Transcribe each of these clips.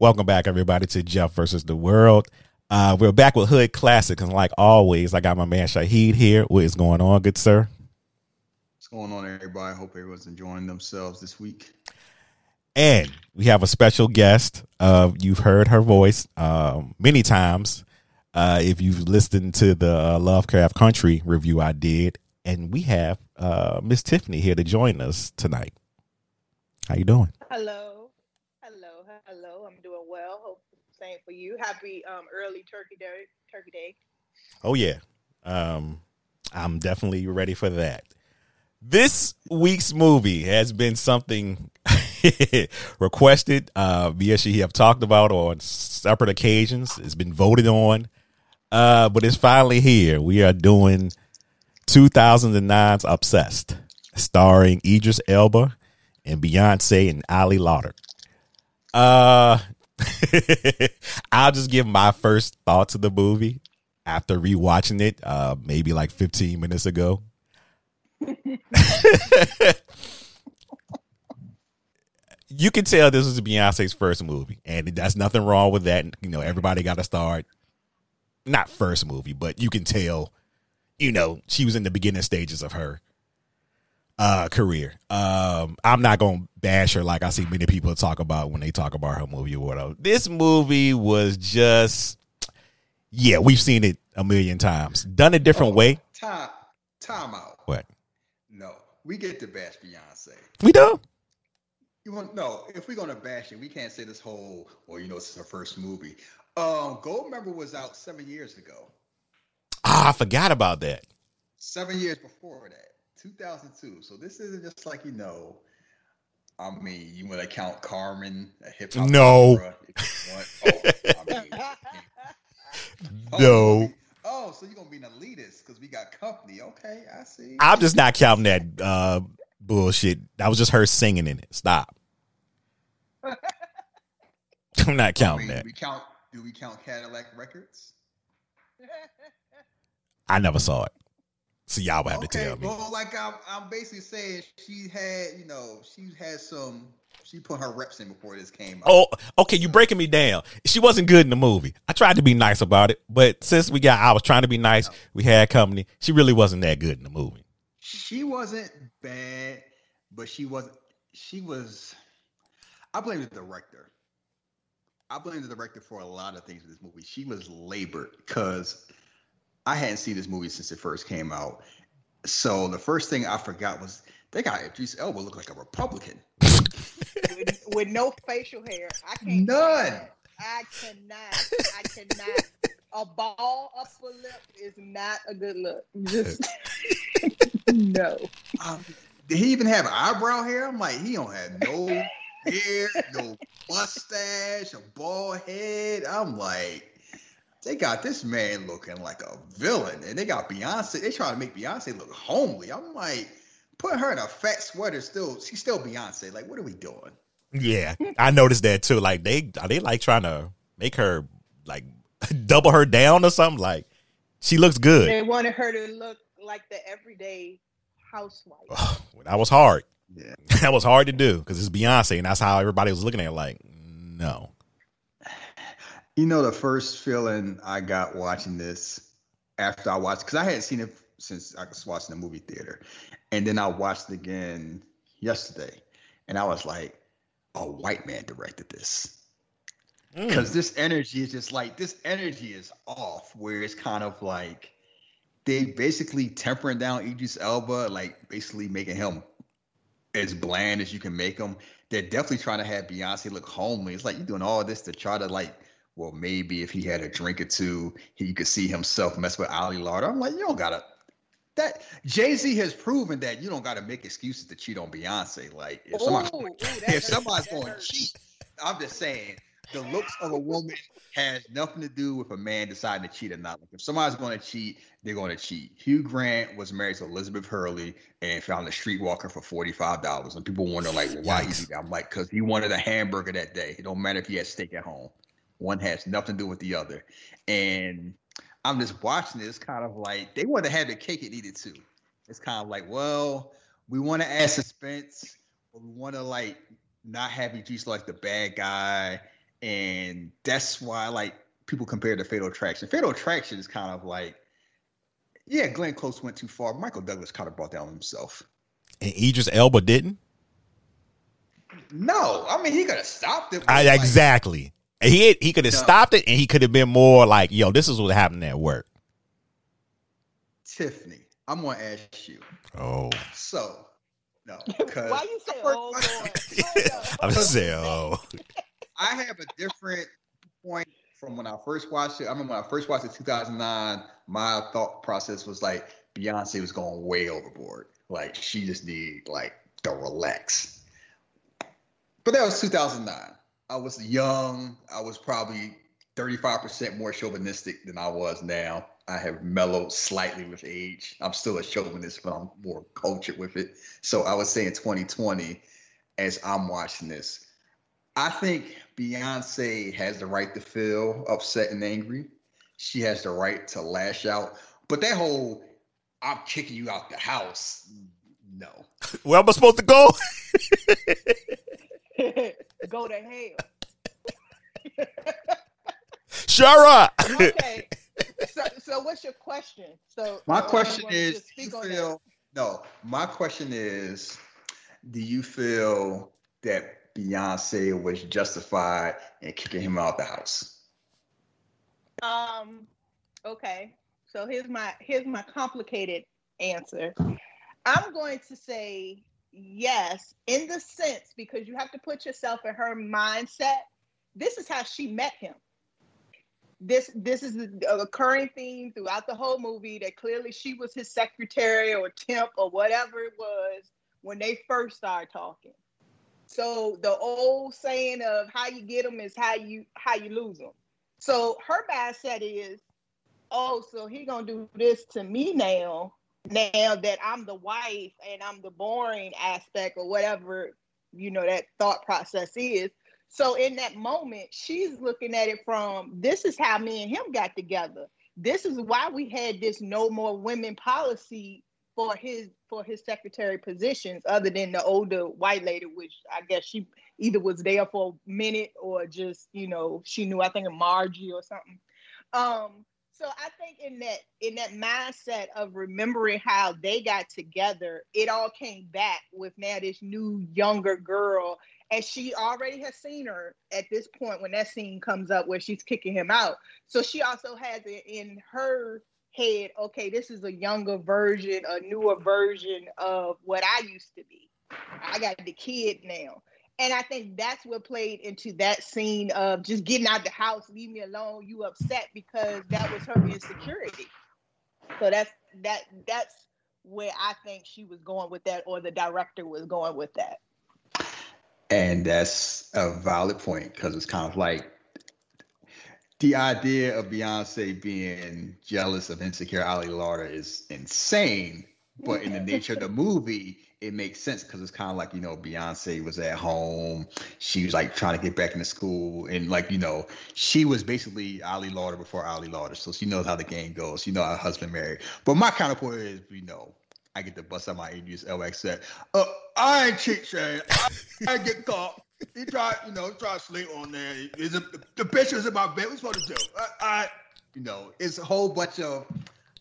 Welcome back, everybody, to Jeff versus the World. Uh, we're back with Hood Classic, and like always, I got my man Shahid here. What is going on, good sir? What's going on, everybody? Hope everyone's enjoying themselves this week. And we have a special guest. Uh, you've heard her voice um, many times. Uh, if you've listened to the uh, Lovecraft Country review I did, and we have uh, Miss Tiffany here to join us tonight. How you doing? Hello, hello, hello. I'm doing well. Hope same for you. Happy um, early Turkey Day. Turkey Day. Oh yeah, um, I'm definitely ready for that. This week's movie has been something requested. Uh, me she have talked about on separate occasions. It's been voted on, uh, but it's finally here. We are doing 2009's Obsessed, starring Idris Elba and Beyonce and Ali Larter. Uh, I'll just give my first thoughts of the movie after rewatching it, uh, maybe like 15 minutes ago. you can tell this was Beyonce's first movie, and that's nothing wrong with that. You know, everybody got to start, not first movie, but you can tell, you know, she was in the beginning stages of her uh career. Um, I'm not gonna bash her like I see many people talk about when they talk about her movie or whatever. This movie was just, yeah, we've seen it a million times, done a different Oh, way. Time, time out. What No, we get to bash Beyonce. we do? You want no? If we're gonna bash it, we can't say this whole. Well, you know, this is her first movie. Um, Goldmember was out seven years ago. Ah, I forgot about that. Seven years before that, 2002. So this isn't just like you know. I mean, you want to count Carmen, a hip hop? No. opera, if you want. Oh, I mean, oh, No. Oh, so you're gonna be an elitist because we got company. Okay, I see. I'm just not counting that uh bullshit. That was just her singing in it. Stop. I'm not I counting mean, that. we count. Do we count Cadillac Records? I never saw it. So y'all would have to tell me. well, like I'm, I'm basically saying she had, you know, she had some. She put her reps in before this came out. Oh, okay. You breaking me down. She wasn't good in the movie. I tried to be nice about it, but since we got, I was trying to be nice. We had company. She really wasn't that good in the movie. She wasn't bad, but she wasn't. She was. I blame the director. I blame the director for a lot of things in this movie. She was labored because I hadn't seen this movie since it first came out. So the first thing I forgot was they got Idris Elba look like a Republican. with, with no facial hair. I can't. None. I cannot. I cannot. A ball upper lip is not a good look. Just no. Um, did he even have eyebrow hair? I'm like, he don't have no hair, no mustache, a bald head. I'm like, they got this man looking like a villain, and they got Beyonce. They trying to make Beyonce look homely. I'm like, put her in a fat sweater. Still, she's still Beyonce. Like, what are we doing? Yeah, I noticed that too. Like they are they like trying to make her like double her down or something. Like she looks good. They wanted her to look like the everyday housewife. that was hard. Yeah. That was hard to do because it's Beyonce, and that's how everybody was looking at it. Like, no. You know, the first feeling I got watching this after I watched, because I hadn't seen it since I was watching the movie theater. And then I watched it again yesterday. And I was like, a white man directed this. Mm. Because this energy is just like, this energy is off, where it's kind of like they basically tempering down Idris Elba, like basically making him as bland as you can make him. They're definitely trying to have Beyonce look homely. It's like you're doing all this to try to like well, maybe if he had a drink or two, he could see himself mess with Ali Larter. I'm like, you don't gotta. That Jay Z has proven that you don't gotta make excuses to cheat on Beyonce. Like if somebody's, Ooh, ooh, that if somebody's going to cheat, I'm just saying the looks of a woman has nothing to do with a man deciding to cheat or not. Like if somebody's going to cheat, they're going to cheat. Hugh Grant was married to Elizabeth Hurley and found a streetwalker for forty five dollars, and people wonder like, well, why he did that? I'm like, because he wanted a hamburger that day. It don't matter if he had steak at home. One has nothing to do with the other, and I'm just watching this kind of like they want to have the cake and eat it too. It's kind of like, well, we want to add suspense, but we want to like not have Idris like the bad guy, and that's why like people compare to Fatal Attraction. Fatal Attraction is kind of like, yeah, Glenn Close went too far. Michael Douglas kind of brought down himself. And Idris Elba didn't. No, I mean he could have stopped it. I, like, exactly. And He he could have No. stopped it, and he could have been more like, "Yo, this is what happened at work." Tiffany, I'm gonna ask you. Oh, So, no, because oh, Why you say, oh Lord? Hold up, I'm just oh, saying. Oh, I have a different point from when I first watched it. I remember when I first watched it, 2009. My thought process was like Beyonce was going way overboard. Like she just need like to relax. But that was 2009. I was young. I was probably 35% more chauvinistic than I was now. I have mellowed slightly with age. I'm still a chauvinist, but I'm more cultured with it. So I would say in 2020, as I'm watching this, I think Beyonce has the right to feel upset and angry. She has the right to lash out. But that whole I'm kicking you out the house, no. where am I supposed to go? Go to hell. Shara. Okay. so, so what's your question? So My so question is do you speak on that. feel no, my question is do you feel that Beyonce was justified in kicking him out the house? Um, okay. So here's my here's my complicated answer. I'm going to say yes, in the sense because you have to put yourself in her mindset. This is how she met him. This this is a recurring theme throughout the whole movie that clearly she was his secretary or temp or whatever it was when they first started talking. So the old saying of how you get them is how you how you lose them. So her mindset is, oh, so he gonna do this to me now. Now that I'm the wife and I'm the boring aspect or whatever, you know, that thought process is. So in that moment, she's looking at it from this is how me and him got together. This is why we had this no more women policy for his for his secretary positions, other than the older white lady, which I guess she either was there for a minute or just you know she knew I think of Margie or something. Um, so I think in that in that mindset of remembering how they got together, it all came back with now this new younger girl, and she already has seen her at this point when that scene comes up where she's kicking him out. So she also has it in her head, okay, this is a younger version, a newer version of what I used to be. I got the kid now. And I think that's what played into that scene of just getting out the house, leave me alone, you upset because that was her insecurity. So that's that that's where I think she was going with that, or the director was going with that. And that's a valid point because it's kind of like the idea of Beyonce being jealous of insecure Ali Larter is insane. But in the nature of the movie, it makes sense because it's kind of like, you know, Beyonce was at home. She was like trying to get back into school. And like, you know, she was basically Ali Larter before Ali Larter. So she knows how the game goes. She know her husband married. But my counterpoint is, you know, I get to bust out my Idris Elba accent. Uh, I ain't cheat, Shane. I, I get caught. He tried, you know, try to sleep on there. Is the pictures in my bed. What's supposed to do? I, I, you know, it's a whole bunch of.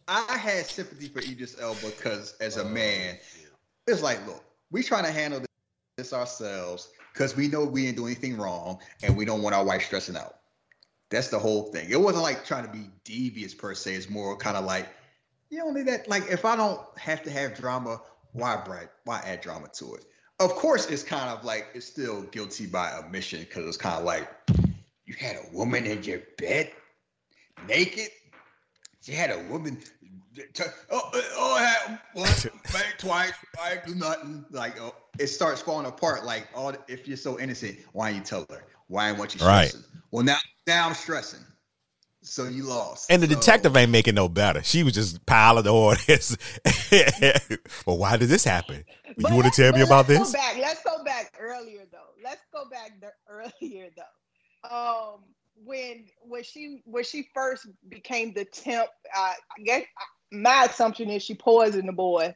I had sympathy for Idris Elba because as a man, it's like, look, we trying to handle this ourselves because we know we didn't do anything wrong and we don't want our wife stressing out. That's the whole thing. It wasn't like trying to be devious per se. It's more kind of like, you don't need that. Like, if I don't have to have drama, why bright? Why add drama to it? Of course, it's kind of like it's still guilty by omission because it's kind of like you had a woman in your bed naked. You had a woman. T- oh, oh, I had once, bang, twice. I do nothing. Like oh, it starts falling apart. Like, oh, if you're so innocent, why didn't you tell her? Why didn't want you Right. stressing? Well, now, now I'm stressing. So you lost. And the So- detective ain't making no better. She was just piling the orders. well, why did this happen? But you want to tell me but about let's this? Go back. Let's go back earlier though. Let's go back the, earlier though. Um, when when she when she first became the temp, uh, I guess my assumption is she poisoned the boy,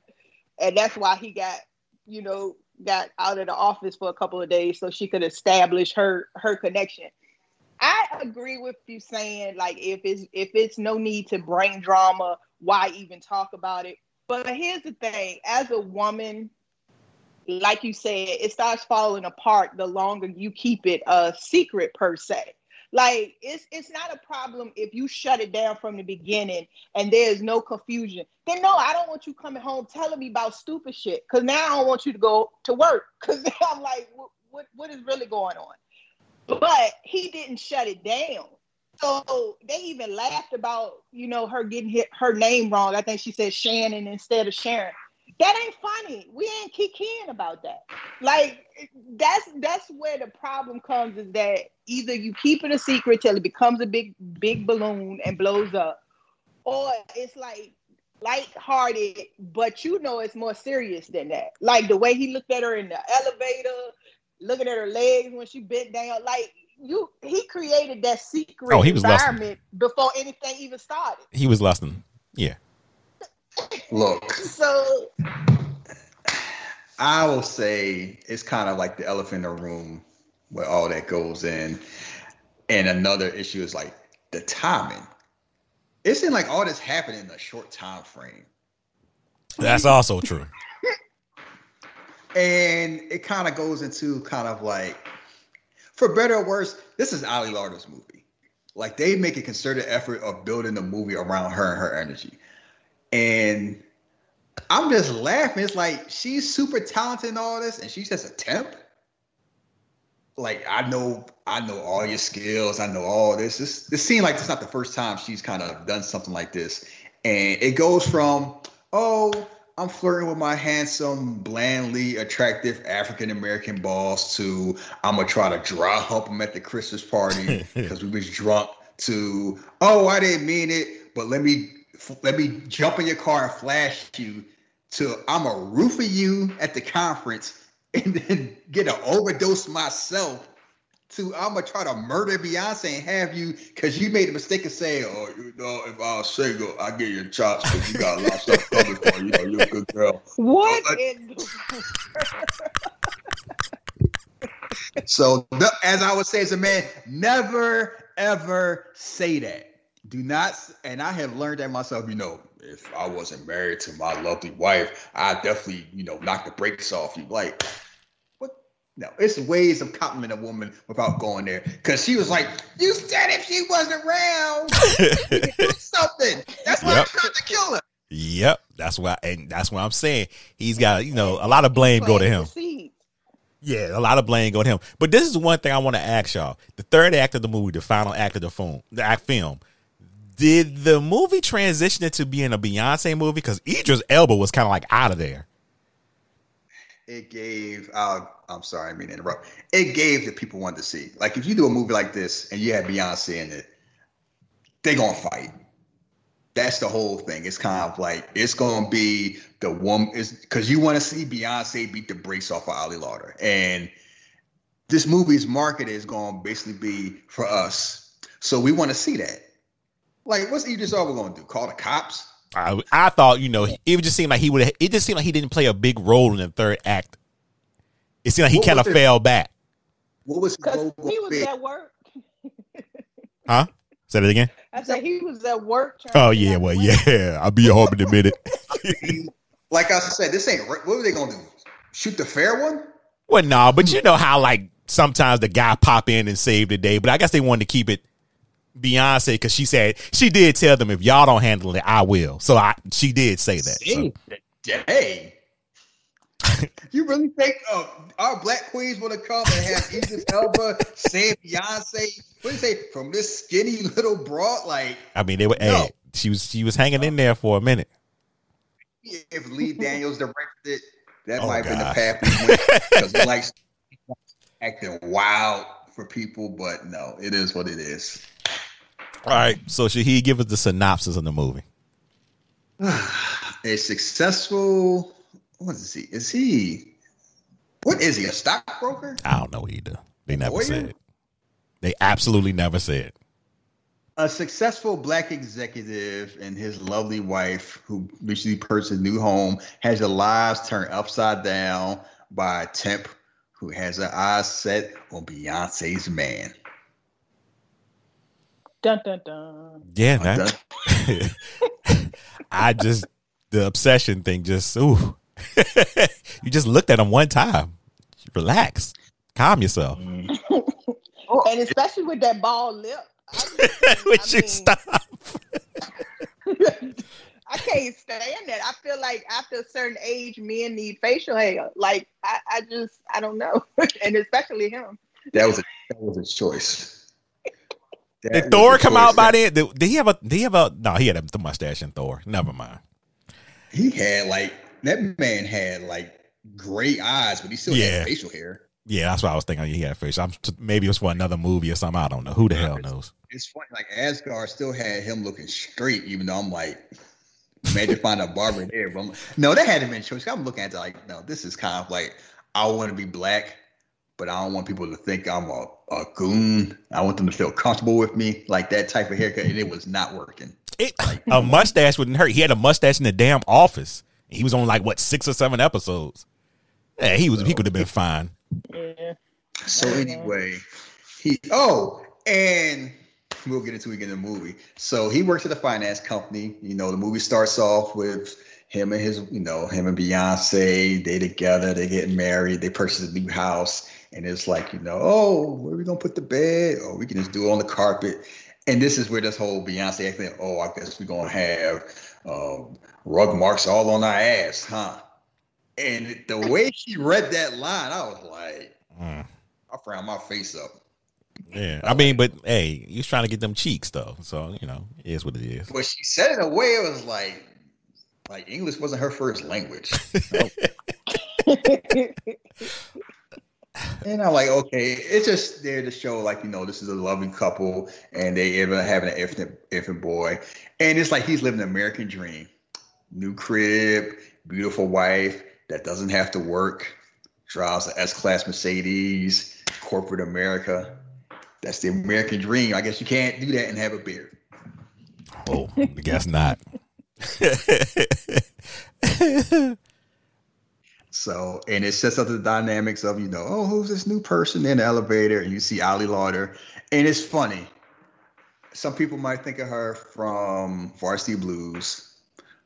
and that's why he got you know got out of the office for a couple of days so she could establish her her connection. I agree with you saying like if it's if it's no need to bring drama, why even talk about it? But here's the thing: as a woman, like you said, it starts falling apart the longer you keep it a secret per se. Like it's it's not a problem if you shut it down from the beginning and there's no confusion. Then no, I don't want you coming home telling me about stupid shit. Cause now I don't want you to go to work. Cause I'm like, what, what what is really going on? But he didn't shut it down. So they even laughed about, you know, her getting hit, her name wrong. I think she said Shannon instead of Sharon. That ain't funny. We ain't kicking about that. Like that's that's where the problem comes is that either you keep it a secret till it becomes a big big balloon and blows up, or it's like light-hearted, but you know it's more serious than that. Like the way he looked at her in the elevator, looking at her legs when she bent down, like you he created that secret Oh, he was environment before anything even started. He was lusting. Yeah. Look, So I will say it's kind of like the elephant in the room where all that goes in. And another issue is like the timing. It seemed like all this happened in a short time frame. That's also true. And it kind of goes into kind of like, for better or worse, this is Ali Larter's movie. Like they make a concerted effort of building the movie around her and her energy. And I'm just laughing. It's like she's super talented in all this, and she's just a temp. Like I know, I know all your skills. I know all this. This this seems like it's not the first time she's kind of done something like this, and it goes from oh, I'm flirting with my handsome, blandly attractive African American boss to I'm gonna try to dry hump him at the Christmas party because we was drunk. To oh, I didn't mean it, but let me let me jump in your car and flash you. To I'm a roof of you at the conference and then get an overdose myself. To I'm gonna try to murder Beyonce and have you because you made a mistake of saying, "Oh, you know, if I was single, I get your chops because you got a lot of stuff coming for you. You know, you're a good girl." what So, as I would say as a man, never ever say that. Do not, and I have learned that myself. You know, if I wasn't married to my lovely wife, I definitely, you know, knock the brakes off you. Like, what? No, it's ways of complimenting a woman without going there. Because she was like, "You said if she wasn't around, do something." That's why Yep. I tried to kill her. Yep. That's why and that's what I'm saying. He's got, you know, a lot of blame go to him. Yeah, a lot of blame go to him. But this is one thing I want to ask y'all. The third act of the movie, the final act of the film, the act film. Did the movie transition into being a Beyonce movie? Because Idris Elba was kind of like out of there. it gave uh, I'm sorry, I mean to interrupt. It gave the people wanted to see. Like if you do a movie like this and you have Beyonce in it, they gonna fight. That's the whole thing. It's kind of like it's gonna be the woman is because you want to see Beyonce beat the brakes off of Ali Larter. And this movie's market is gonna basically be for us. So we want to see that. Like, what's Idris Elba gonna do? Call the cops? I, I thought, you know, it just seemed like he would. It just seemed like he didn't play a big role in the third act. It seemed like he kind of fell back. What was his Because role he was be? at work. Huh? Say that again. I said he was at work. Oh yeah, well out yeah. I'll be home in a minute. like I said, this ain't what were they gonna do? Shoot the fair one? Well, no, but you know how like sometimes the guy pop in and save the day, but I guess they wanted to keep it Beyonce because she said she did tell them if y'all don't handle it, I will. So I she did say that. So, Save the day. you really think uh, our black queens want to come and have Idris Elba save Beyonce? What do you say from this skinny little broad? Like I mean, they were. No. Hey, she was she was hanging in there for a minute. if Lee Daniels directed it, that Oh, might have been the path because we like acting wild for people. But no, it is what it is. All right. So should he give us the synopsis of the movie? a successful. What is he? Is he? What is he? A stockbroker? I don't know either. They never said. They absolutely never said. A successful black executive and his lovely wife, who recently purchased a new home, has their lives turned upside down by a temp who has her eyes set on Beyonce's man. Dun dun dun. Yeah, I'm that, I just the obsession thing. Just ooh, you just looked at him one time. Relax, calm yourself. Mm. And especially with that bald lip. I just- Would I you mean- stop? I can't stand that. I feel like after a certain age, men need facial hair. Like I, I just, I don't know, and especially him. That was a that was a choice. That Did Thor come out by then? Did, did he have a? Did he have a? No, he had a mustache in Thor. Never mind. He had like that man had like gray eyes, but he still Yeah. had facial hair. Yeah, that's what I was thinking. He had facial. I'm maybe it was for another movie or something. I don't know. Who the hell knows? It's funny, like Asgard still had him looking straight, even though I'm like, imagine find a barber there. But I'm, no, that hadn't been choice. I'm looking at it like, no, this is kind of like I want to be black, but I don't want people to think I'm a, a goon. I want them to feel comfortable with me, like that type of haircut, and it was not working. It, a mustache wouldn't hurt. He had a mustache in the damn office. He was on like what six or seven episodes. Yeah, he was. He could have been fine. Yeah. So anyway, he oh, and we'll get into it in the movie. So he works at a finance company. You know, the movie starts off with him and his, you know, him and Beyonce. They together. They get married. They purchase a new house, and it's like, you know, oh, where we gonna put the bed? Or we can just do it on the carpet. And this is where this whole Beyonce thing. Oh, I guess we're gonna have um, rug marks all on our ass, huh? And the way she read that line, I was like. Mm, I frowned my face up. yeah, I mean, but hey, he was trying to get them cheeks though. So you know, it is what it is. But she said it in a way it was like, like English wasn't her first language. and I'm like, okay, it's just there to show like, you know, this is a loving couple and they ever having an infant, infant boy. And it's like he's living the American dream. New crib, beautiful wife that doesn't have to work, drives an S-class Mercedes, corporate America. That's the American dream. I guess you can't do that and have a beard. Oh, I guess not. So, and it sets up the dynamics of, you know, oh, who's this new person in the elevator? And you see Ali Larter. And it's funny. Some people might think of her from Varsity Blues.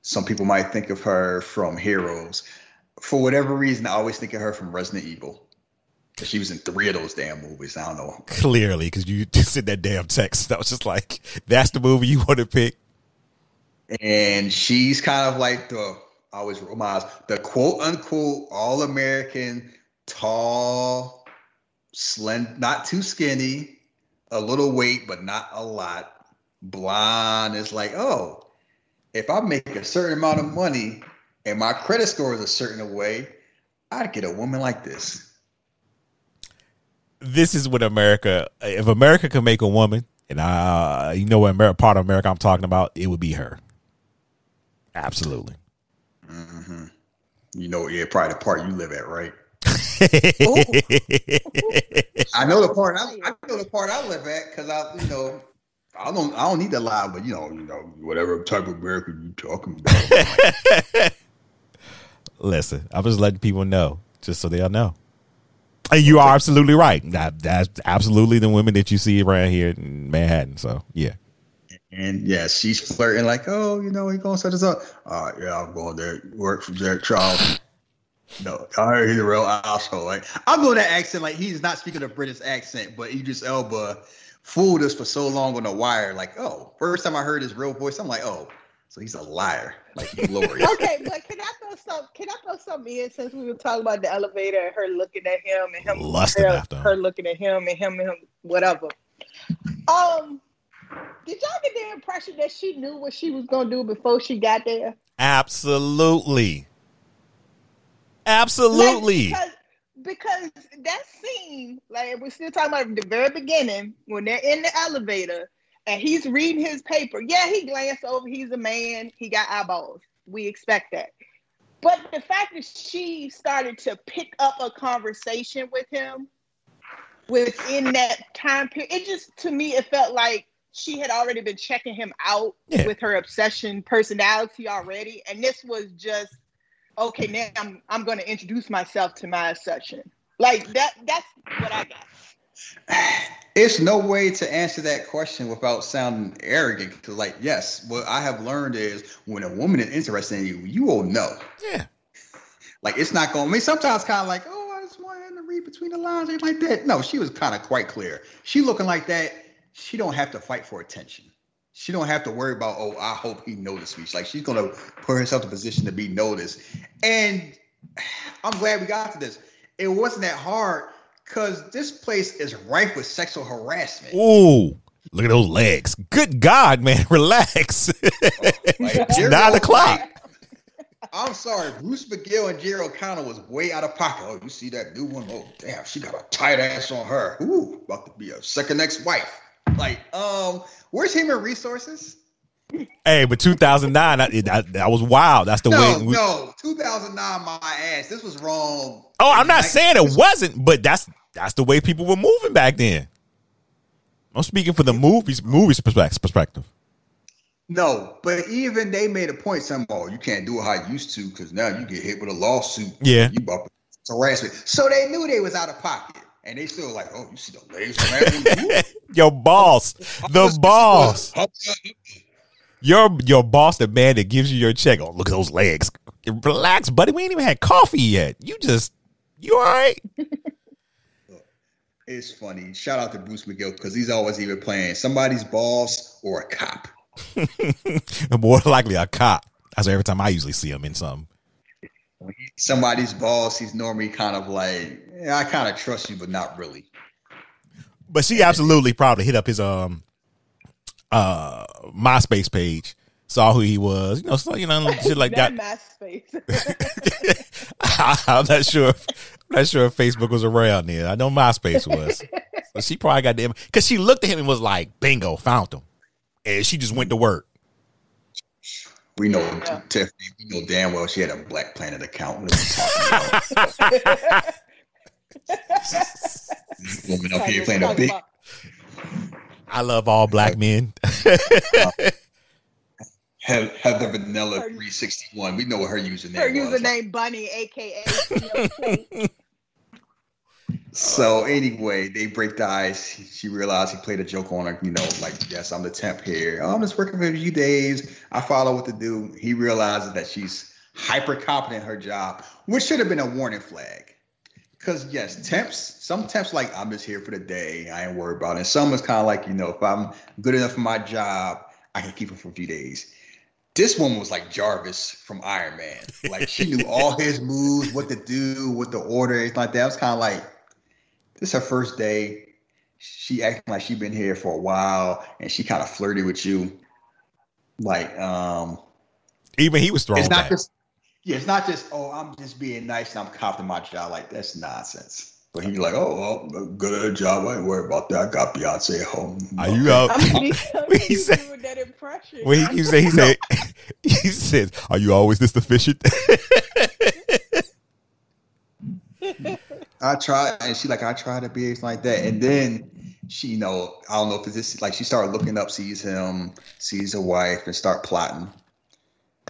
Some people might think of her from Heroes. For whatever reason, I always think of her from Resident Evil. she was in three of those damn movies. I don't know. Clearly, because you just said that damn text. I was just like, that's the movie you want to pick. And she's kind of like the I always roll my eyes, the quote unquote all American, tall, slim, not too skinny, a little weight, but not a lot. Blonde is like, oh, if I make a certain amount of money and my credit score is a certain way, I'd get a woman like this. This is what America. If America could make a woman, and uh, you know what part of America I'm talking about, it would be her. Absolutely. Hmm You know, yeah, probably the part you live at, right? I know the part I, I know the part I live at because I, you know, I don't I don't need to lie, but you know, you know, whatever type of America you talking about. Listen, I'm just letting people know, just so they all know. And you are absolutely right. That that's absolutely the women that you see around here in Manhattan. So yeah. And yeah, she's flirting like, oh, you know, he going such and such. All right, yeah, I'm going there, work for Jack Charles. No, I heard he's a real asshole. Like I'm doing that accent like he's not speaking a British accent, but Idris Elba fooled us for so long on the wire. Like, oh, first time I heard his real voice, I'm like, oh, so he's a liar. Like he's glorious. okay, but can I throw some? Can I throw something in since we were talking about the elevator and her looking at him and him Lusting her, after him. her looking at him and him and him whatever. Um, did y'all get the impression that she knew what she was gonna do before she got there? Absolutely. Absolutely. Like, because, because that scene, like we're still talking about the very beginning when they're in the elevator and he's reading his paper. Yeah, he glanced over. He's a man. He got eyeballs. We expect that. But the fact that she started to pick up a conversation with him within that time period, it just to me it felt like she had already been checking him out Yeah. with her obsession personality already, and this was just okay. Now I'm I'm going to introduce myself to my obsession. Like that. That's what I got. It's no way to answer that question without sounding arrogant. Because, like, yes, what I have learned is when a woman is interested in you, you will know. Yeah. Like, it's not going. I mean, sometimes kind of like, oh, I just wanted to read between the lines, ain't like that. No, she was kind of quite clear. She looking like that. She don't have to fight for attention. She don't have to worry about, oh, I hope he noticed me. Like, she's gonna put herself in a position to be noticed. And I'm glad we got to this. It wasn't that hard because this place is rife with sexual harassment. Ooh. Look at those legs. Good God, man. Relax. Oh, it's Jerry nine o'clock. like- I'm sorry, Bruce McGill and Jerry O'Connell was way out of pocket. Oh, you see that new one? Oh, damn, she got a tight ass on her. Ooh, about to be a second ex-wife. Like, um, where's human resources? Hey, but 2009, that, was wild. That's the No, way. we- no, 2009, my ass. This was wrong. Oh, I'm not Like, saying it wasn't, but that's that's the way people were moving back then. I'm speaking for the movies, movies perspective. No, but even they made a point. Saying, "Oh, you can't do it how you used to because now you get hit with a lawsuit. Yeah. you harassment." So they knew they was out of pocket, and they still like, "Oh, you see the legs Your boss, the boss, your your boss, the man that gives you your check. Oh, look at those legs. Relax, buddy. We ain't even had coffee yet. You just, you all right? It's funny. Shout out to Bruce McGill because he's always either playing somebody's boss or a cop. More likely a cop. That's every time I usually see him in some. Somebody's boss, he's normally kind of like, I kind of trust you, but not really. But she absolutely probably hit up his um uh MySpace page, saw who he was, you know, so you know, shit like that. that MySpace. I'm not sure. If, I'm not sure if Facebook was around then. I know MySpace was. So she probably got them because she looked at him and was like, "Bingo, found him," and she just went to work. We know Yeah. Tiffany. We know damn well she had a Black Planet account. woman up here playing a big I love all black men. He- Heather Vanilla Her- 361. We know what her username Her was. username Bunny, aka So anyway, they break the ice. She realized he played a joke on her. You know, like, yes, I'm the temp here. Oh, I'm just working for a few days. I follow what to do. He realizes that she's hyper competent in her job, which should have been a warning flag. Because yes, temps, some temps like I'm just here for the day. I ain't worried about it. And some is kind of like, you know, if I'm good enough for my job, I can keep it for a few days. This woman was like Jarvis from Iron Man. Like she knew all his moves, what to do, what to order, anything like that. I was kind of like, this is her first day. She acting like she been here for a while, and she kind of flirted with you. Like, um, Even he was thrown it's not back. just, yeah, it's not just, oh, I'm just being nice and I'm confident in my job. Like, that's nonsense. But he's like, oh, well, good at a job. I ain't worried about that. I got Beyonce at home. Are you out? I mean, He said- doing that impression. Well, he, he said, he said, he said, "Are you always this deficient?" I try, and she like, I try to be like that. And then she, you know, I don't know if it's this, like she started looking up, sees him, sees a wife, and start plotting.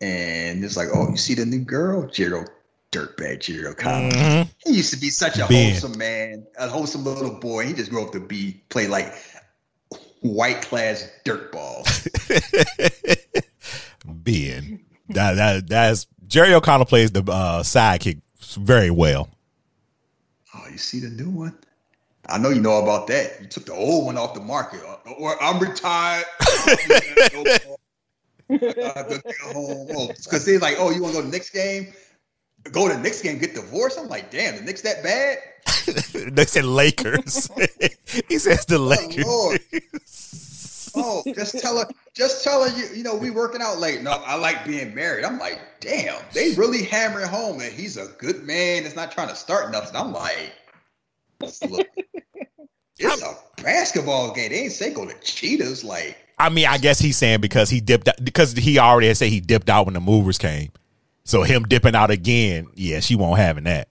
And it's like, oh, you see the new girl, Jerry, dirtbag Jerry O'Connell. Mhm. He used to be such a Ben. wholesome man, a wholesome little boy. He just grew up to be play like white class dirtball. Ben, that that that's Jerry O'Connell plays the uh, sidekick very well. Oh, you see the new one? I know you know about that. You took the old one off the market. Uh, Or I'm retired. Uh, because they're like, oh, you want to go to the next game? Go to the next game, get divorced. I'm like, damn, the Knicks that bad? they said Lakers. he says the Oh, Lakers. Lord. Oh, just tell her, just tell her, you, you know, we working out late. No, I like being married. I'm like, damn, they really hammering home that he's a good man. It's not trying to start nothing. I'm like, look, it's a basketball game. They ain't say go to cheetahs. Like, I mean, I guess he's saying because he dipped out, because he already had said he dipped out when the movers came. So him dipping out again, yeah, she won't having that.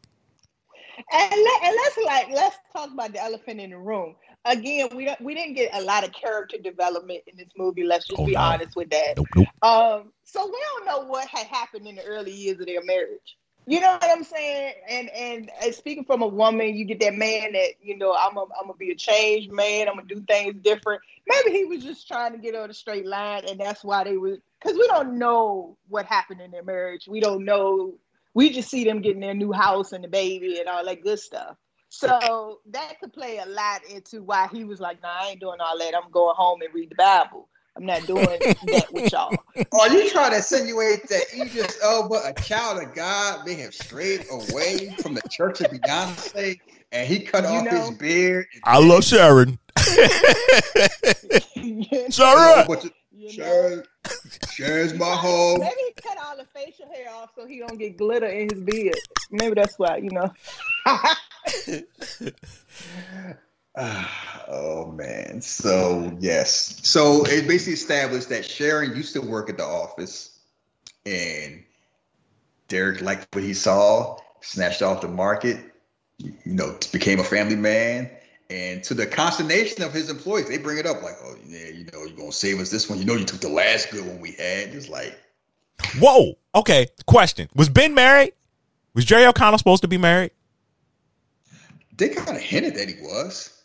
And, let, and let's like let's talk about the elephant in the room. Again, we don't we didn't get a lot of character development in this movie. Let's just Oh, be no. honest with that. Nope, nope. Um, so we don't know what had happened in the early years of their marriage. You know what I'm saying? And and speaking from a woman, you get that man that you know I'm a, I'm gonna be a changed man. I'm gonna do things different. Maybe he was just trying to get on a straight line, and that's why they were. Because we don't know what happened in their marriage. We don't know. We just see them getting their new house and the baby and all that good stuff. So that could play a lot into why he was like, "Nah, I ain't doing all that. I'm going home and read the Bible." I'm not doing that with y'all. Are oh, you trying to insinuate that Idris Elba, oh, a child of God, may have strayed away from the Church of Beyonce, and he cut You off know- his beard? I love Sharon. Sharon. Oh, but you- You know? Sharon, Sharon's my home. Maybe he cut all the facial hair off so he don't get glitter in his beard. Maybe that's why, you know. oh man. So yes. So it basically established that Sharon used to work at the office and Derek liked what he saw, snatched off the market, you know, became a family man. And to the consternation of his employees, they bring it up like, oh yeah, you know, you're gonna save us this one. You know you took the last good one we had. It's like Whoa. Okay. Question: Was Ben married? Was Jerry O'Connell supposed to be married? they kind of hinted that he was.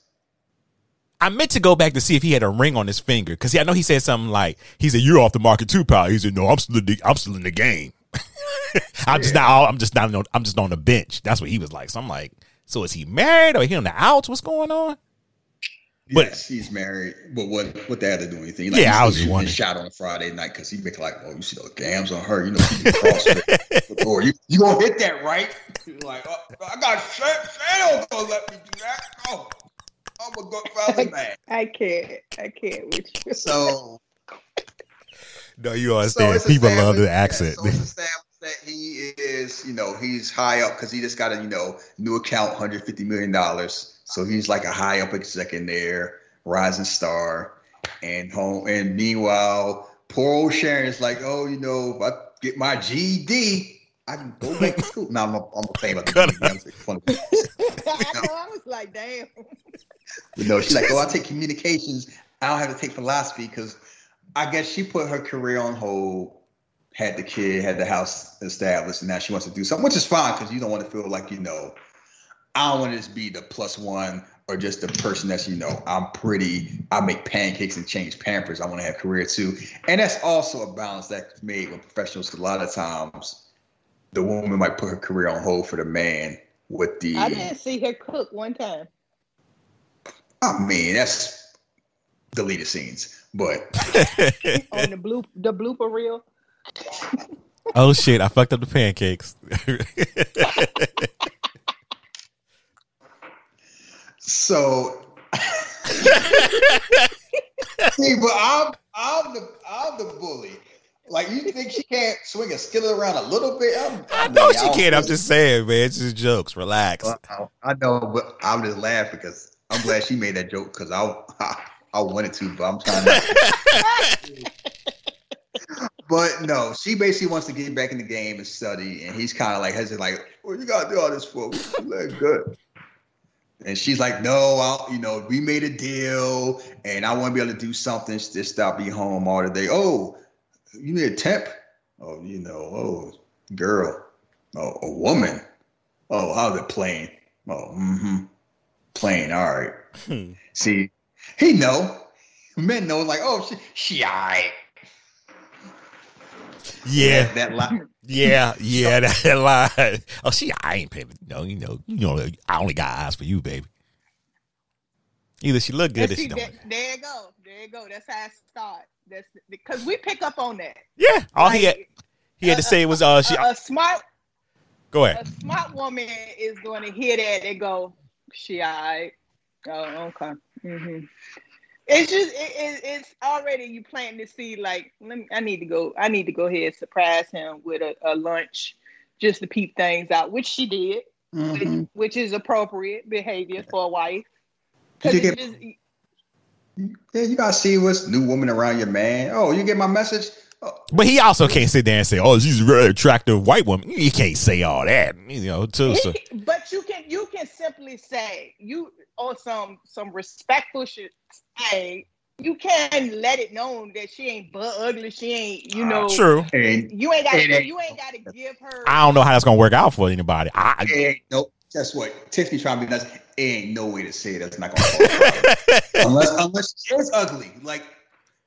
I meant to go back to see if he had a ring on his finger because I know he said something like he said you're off the market too, pal. He said no, I'm still in the, I'm still in the game. I'm just not. I'm just not. On, I'm just on the bench. That's what he was like. So I'm like, so is he married or he on the outs? What's going on? But- yes, he's married. But what what that had to do anything? Yeah, he's I was supposed just to get wondering. Shot on Friday night because he make like, oh, you see those gams on her. You know, she cross the door. You you gonna hit that right? You're like, oh, I got Shan- Shannon gonna let me do that. Oh, I'm a good family man. I can't. I can't with you. So No, you understand. it's People love established- the yeah, accent. so it's that he is, you know, he's high up because he just got a, you know, new account, 150 million dollars. So he's like a high up exec in there, rising star, and home. And meanwhile, poor old Sharon is like, oh, you know, if I get my GED, I can go back to school. No, I'm a, I'm a fan about the GED. I'm making fun of it. I know. I was like, damn. You know, she's like, oh, I'll take communications. I don't have to take philosophy because I guess she put her career on hold, had the kid, had the house established, and now she wants to do something, which is fine because you don't want to feel like, you know, I don't want to just be the plus one or just the person that's, you know, I'm pretty, I make pancakes and change pampers. I want to have career too. And that's also a balance that's made with professionals. A lot of times the woman might put her career on hold for the man with the, I didn't see her cook one time. Oh, I mean, that's deleted scenes, but on the bloop the blooper reel. oh shit! I fucked up the pancakes. so see, but I'm I'm the I'm the bully. Like you think she can't swing a skillet around a little bit? I'm, I know mean, she can't. can. I'm just saying, man. It's just jokes. Relax. I, I know, but I'm just laughing because I'm glad she made that joke because I, I I wanted to, but I'm trying not. But no, she basically wants to get back in the game and study, and he's kind of like hesitant, like, "Well, you gotta do all this for? We good." And she's like, "No, I'll, you know, we made a deal, and I want to be able to do something. Just stop being home all the day. Oh, you need a temp? Oh, you know, oh, girl, oh, a woman. Oh, how's it playing? Oh, mm-hmm, playing. All right. Hmm. See, he know. Men know, like, oh, she, she all right. Yeah, That lie. yeah, yeah. That, that line. Oh, she. I ain't paying. No, you know, you know. I only got eyes for you, baby. Either she look good or That's- she don't. there, there you go. There you go. That's how it start. That's because we pick up on that. Yeah. All he had, he had to say was, "Uh, she." a, a smart Go ahead. a smart woman is going to hear that and go, "She I. Oh, okay. hmm It's just it, it, it's already you planting the seed. Like, let me, I need to go. I need to go ahead and surprise him with a, a lunch, just to peep things out, which she did, which, Mhm. which is appropriate behavior for a wife. Did 'Cause you get- just, Yeah, you gotta see what's new woman around your man. Oh, you get my message? But he also can't sit there and say, "Oh, she's a very attractive white woman." You can't say all that, you know. Too. So. But you can you can simply say you on some some respectful shit. Hey, you can let it known that she ain't but ugly. She ain't, you know. Uh, true. And You ain't got. It You ain't got to give her. I don't know how that's gonna work out for anybody. I, it ain't nope. That's what Tiffany trying to be nuts. It ain't no way to say it. that's not gonna unless unless she is ugly. Like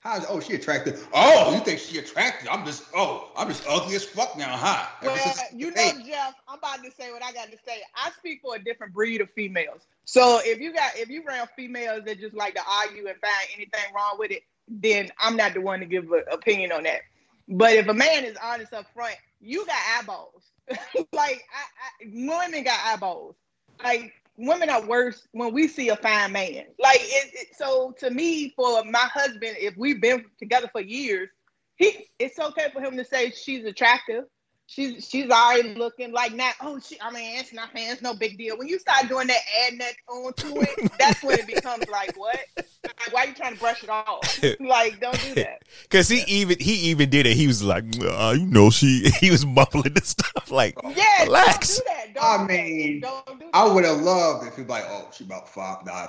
how's oh she attractive? Oh, you think she attractive? I'm just oh I'm just ugly as fuck now, huh? Well, you know, Jeff, I'm about to say what I got to say. I speak for a different breed of females. So if you got if you around females that just like to argue and find anything wrong with it, then I'm not the one to give an opinion on that. But if a man is honest up front, you got eyeballs. like I, I, women got eyeballs. Like women are worse when we see a fine man. Like it, it, so to me, for my husband, if we've been together for years, he it's okay for him to say she's attractive. She's she's already looking like that. Oh, she. I mean, it's not. It's no big deal. When you start doing that, adding that onto it, that's when it becomes like, what? Like, why are you trying to brush it off? like, don't do that. Cause he even he even did it. He was like, uh, you know, she he was mumbling the stuff like, Yeah, Relax. don't do that. Don't I mean, don't that. I would have loved if he like oh she about five nine.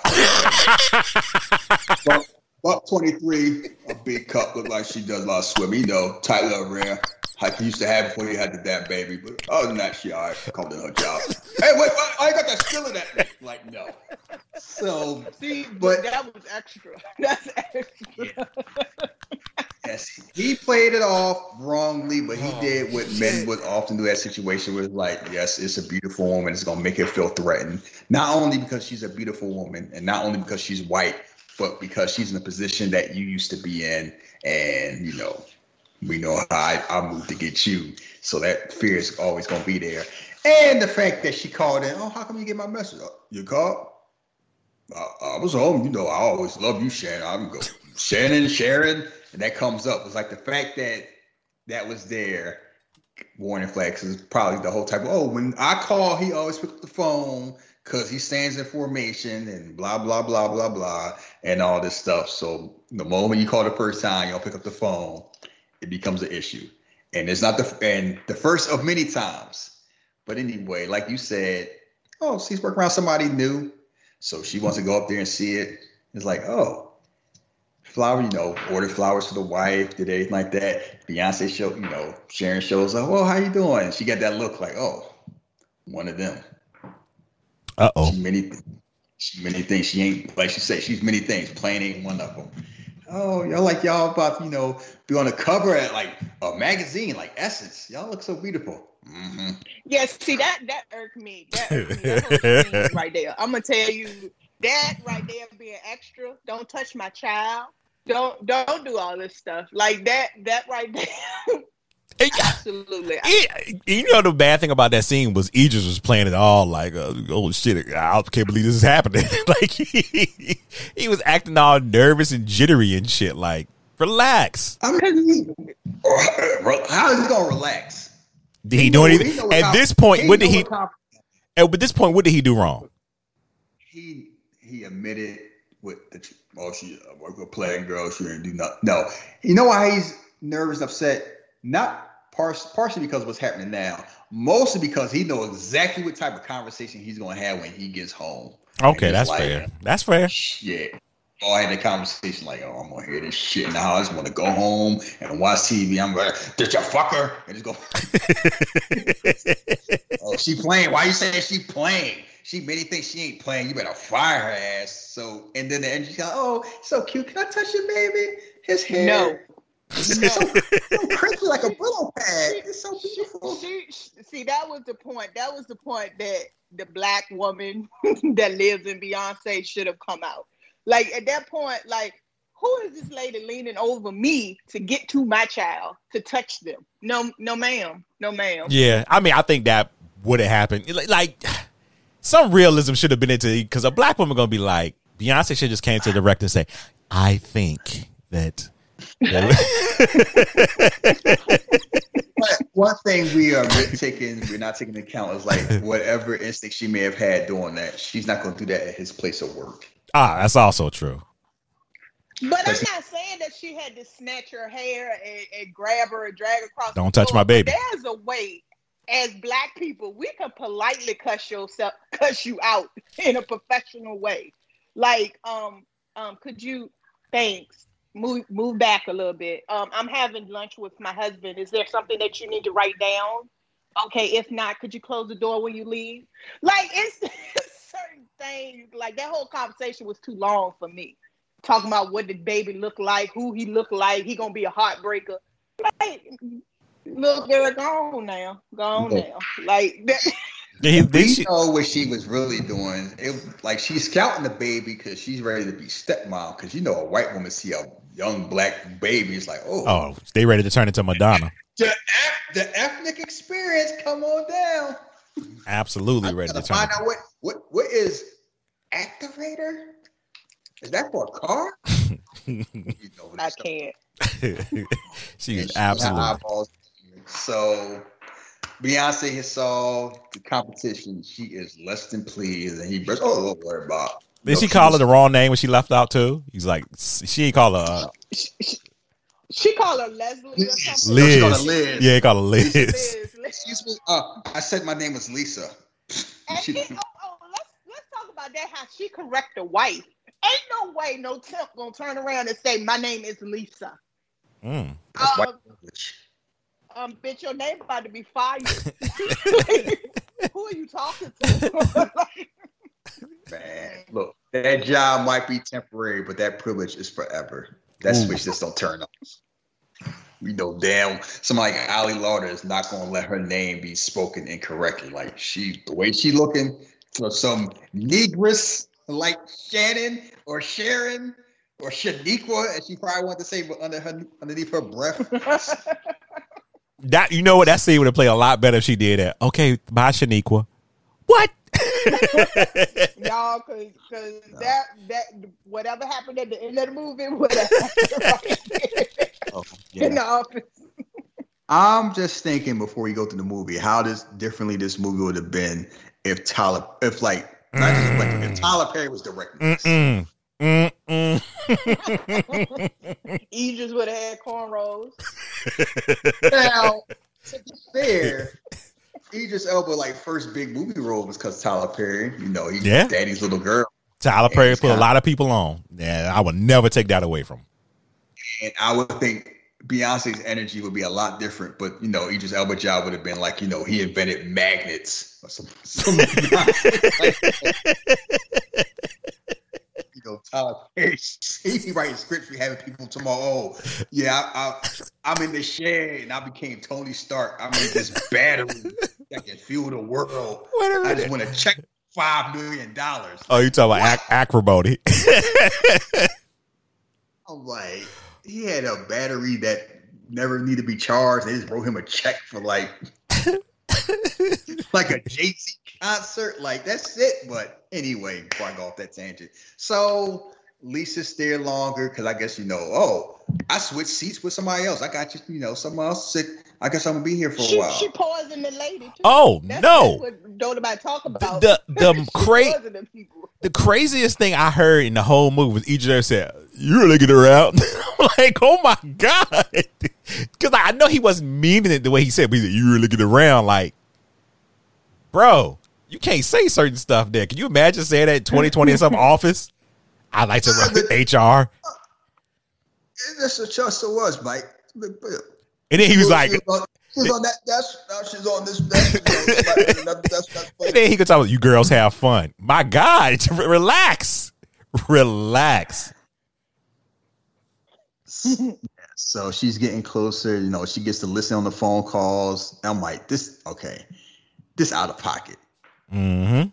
Buck, Buck 23, a big cup, look like she does a lot of swimming. You know, tight little rear. Like you used to have before you had the dad baby. But other than that, she all right. Called in her job. hey, wait, wait, I got that skill in that. Like, no. So, See, but- that was extra. That's extra. yes, he played it off wrongly, but he oh, did what men would often do that situation was like, yes, it's a beautiful woman. It's going to make her feel threatened. Not only because she's a beautiful woman and not only because she's white, but because she's in a position that you used to be in. And, you know, we know how I, I to get you. So that fear is always going to be there. And the fact that she called in, oh, how come you get my message? Oh, you called? I, I was home. You know, I always love you, Shannon. I'm go Shannon, Sharon, and that comes up. It's like the fact that that was there. Warning flags is probably the whole type of oh, when I call, he always pick up the phone because he stands in formation and blah blah blah blah blah and all this stuff. So the moment you call the first time, don't pick up the phone, it becomes an issue. And it's not the and the first of many times. But anyway, like you said, oh, she's working around somebody new. So she wants to go up there and see it. It's like, oh, flower, you know, order flowers for the wife, did anything like that. Beyonce show, you know, Sharon shows up. Oh, how you doing? She got that look like, oh, one of them. uh oh. She many, she many things. She ain't like she said. She's many things. Plain ain't one of them. Oh, y'all like y'all about you know be on the cover at like a magazine like Essence. Y'all look so beautiful. hmm Yes, see that that irked me. That, irked. Me right there. I'm gonna tell you that right there being extra. Don't touch my child. Don't don't do all this stuff like that. That right there. Absolutely. Yeah, you know the bad thing about that scene was Idris was playing it all like, uh, oh shit, I can't believe this is happening. like he, he was acting all nervous and jittery and shit. Like, relax. I mean, how is he gonna relax? Did he, He do anything? he know what At com- this point, what did he? At this point, what did he do wrong? he he admitted with the oh she uh, work with playing girl she didn't do nothing. No, you know why he's nervous, upset? Not par- partially because of what's happening now, mostly because he knows exactly what type of conversation he's gonna have when he gets home. Okay, that's like, fair. That's fair. Shit. Oh, I had a conversation like, oh, I'm gonna hear this shit now. I just want to go home and watch TV. I'm like, did you fucker? And just go. oh, she playing. Why you saying she playing? She many think she ain't playing. You better fire her ass. So, and then the end, she's like, oh, so cute. Can I touch your baby? His hair. No. It's so, so crispy like a Brillo pad. It's so beautiful. She, she, see, that was the point. That was the point that the black woman that lives in Beyonce should have come out. Like at that point, like who is this lady leaning over me to get to my child to touch them? No, no, ma'am, no, ma'am. Yeah, I mean, I think that would have happened. Like, like some realism should have been into because a black woman gonna be like Beyonce should just came to the director and say, "I think that." But one thing we are taking, we're not taking into account is like whatever instinct she may have had doing that, she's not going to do that at his place of work. ah, that's also true. But I'm not saying that she had to snatch her hair and, and grab her and drag across. Don't the touch floor. my baby. But There's a way, as black people, we can politely cuss yourself, cuss you out in a professional way. Like, um, um, could you, Thanks. Move move back a little bit. Um, I'm having lunch with my husband. Is there something that you need to write down? Okay, if not, could you close the door when you leave? Like it's, it's certain things. Like that whole conversation was too long for me. Talking about what did baby look like, who he looked like, he gonna be a heartbreaker. Like, look, they're gone now, gone Look. now. Like that. He, We she, know what she was really doing. It like she's scouting the baby because she's ready to be stepmom. Because you know a white woman see a young black baby, it's like, oh, oh, they ready to turn into Madonna. the eth- the ethnic experience. Come on down. Absolutely I ready to turn. find out what what what is activator. Is that for a car? You know, I stuff. can't. She's she absolutely. So Beyonce has saw the competition. She is less than pleased, and he burst. Oh, don't worry about. Did No, she call her was- the wrong name when she left out too? He's like, she ain't call her uh, She, she, she called her Leslie or something. No, she called Liz. her Liz. Yeah, he called her Liz. Liz, Liz. Excuse me. Uh, I said my name was Lisa. And She- she, oh, oh, let's let's talk about that. How she correct the wife. Ain't no way no temp gonna turn around and say my name is Lisa. Mm. That's Um, um, bitch, your name about to be fired. Who are you talking to? Man, look, that job might be temporary, but that privilege is forever. That Ooh. switch just don't turn on. We know damn somebody like Ali Larter is not gonna let her name be spoken incorrectly. Like she, the way she looking for some negress like Shannon or Sharon or Shaniqua, and she probably wanted to say, but under her underneath her breath. That you know what? That scene would have played a lot better if she did that. Okay, bye, Shaniqua. What? Y'all, cause, cause that that whatever happened at the end of the movie would have right Oh, there in the office. I'm just thinking before we go through the movie, how this differently this movie would have been if Tyler, if like not just like if mm. Tyler Perry was directing this. Mm-mm. Mm-mm. Idris would have had cornrows. Now, to be fair, Idris Elba like first big movie role was because Tyler Perry, you know, he's Yeah. daddy's little girl, Tyler Perry put a lot of people on. Yeah, I would never take that away from him. and I would think Beyonce's energy would be a lot different. But you know, Idris Elba job would have been like, you know, he invented magnets or some, some know, Uh, Perry, he writing scripts, we having people tomorrow. Oh, yeah, I, I'm in the shed, and I became Tony Stark. I'm in this battery that can fuel the world. I just want to check five million dollars. Oh, you talking about ac- acrimony? I'm like, he had a battery that never needed to be charged. They just wrote him a check for like, like a Jay Z concert. Like that's it. But anyway, before I go off that tangent, so Lisa stayed longer because I guess you know, oh, I switched seats with somebody else. I got you, you know, someone else sick. I guess I'm gonna be here for a She, while. she poisoned the lady too. oh That's, no! that's what don't nobody talk about. The the She cra- poisoned them people. the craziest thing I heard in the whole movie was Idris said, "You really get around." I'm like, "Oh my god!" Because I know he wasn't meaning it the way he said, but he said, "You really get around." Like, bro, you can't say certain stuff there. Can you imagine saying that in 2020 in some office? I like to run HR, That's what just it was, Mike. and then he was like, She was on, on that. That's now she's on this. That's, that's, that's, that's, and then he could talk about you girls have fun. My God, relax, relax. So she's getting closer. You know, she gets to listen on the phone calls. I'm like, this okay, this out of pocket. Mm-hmm.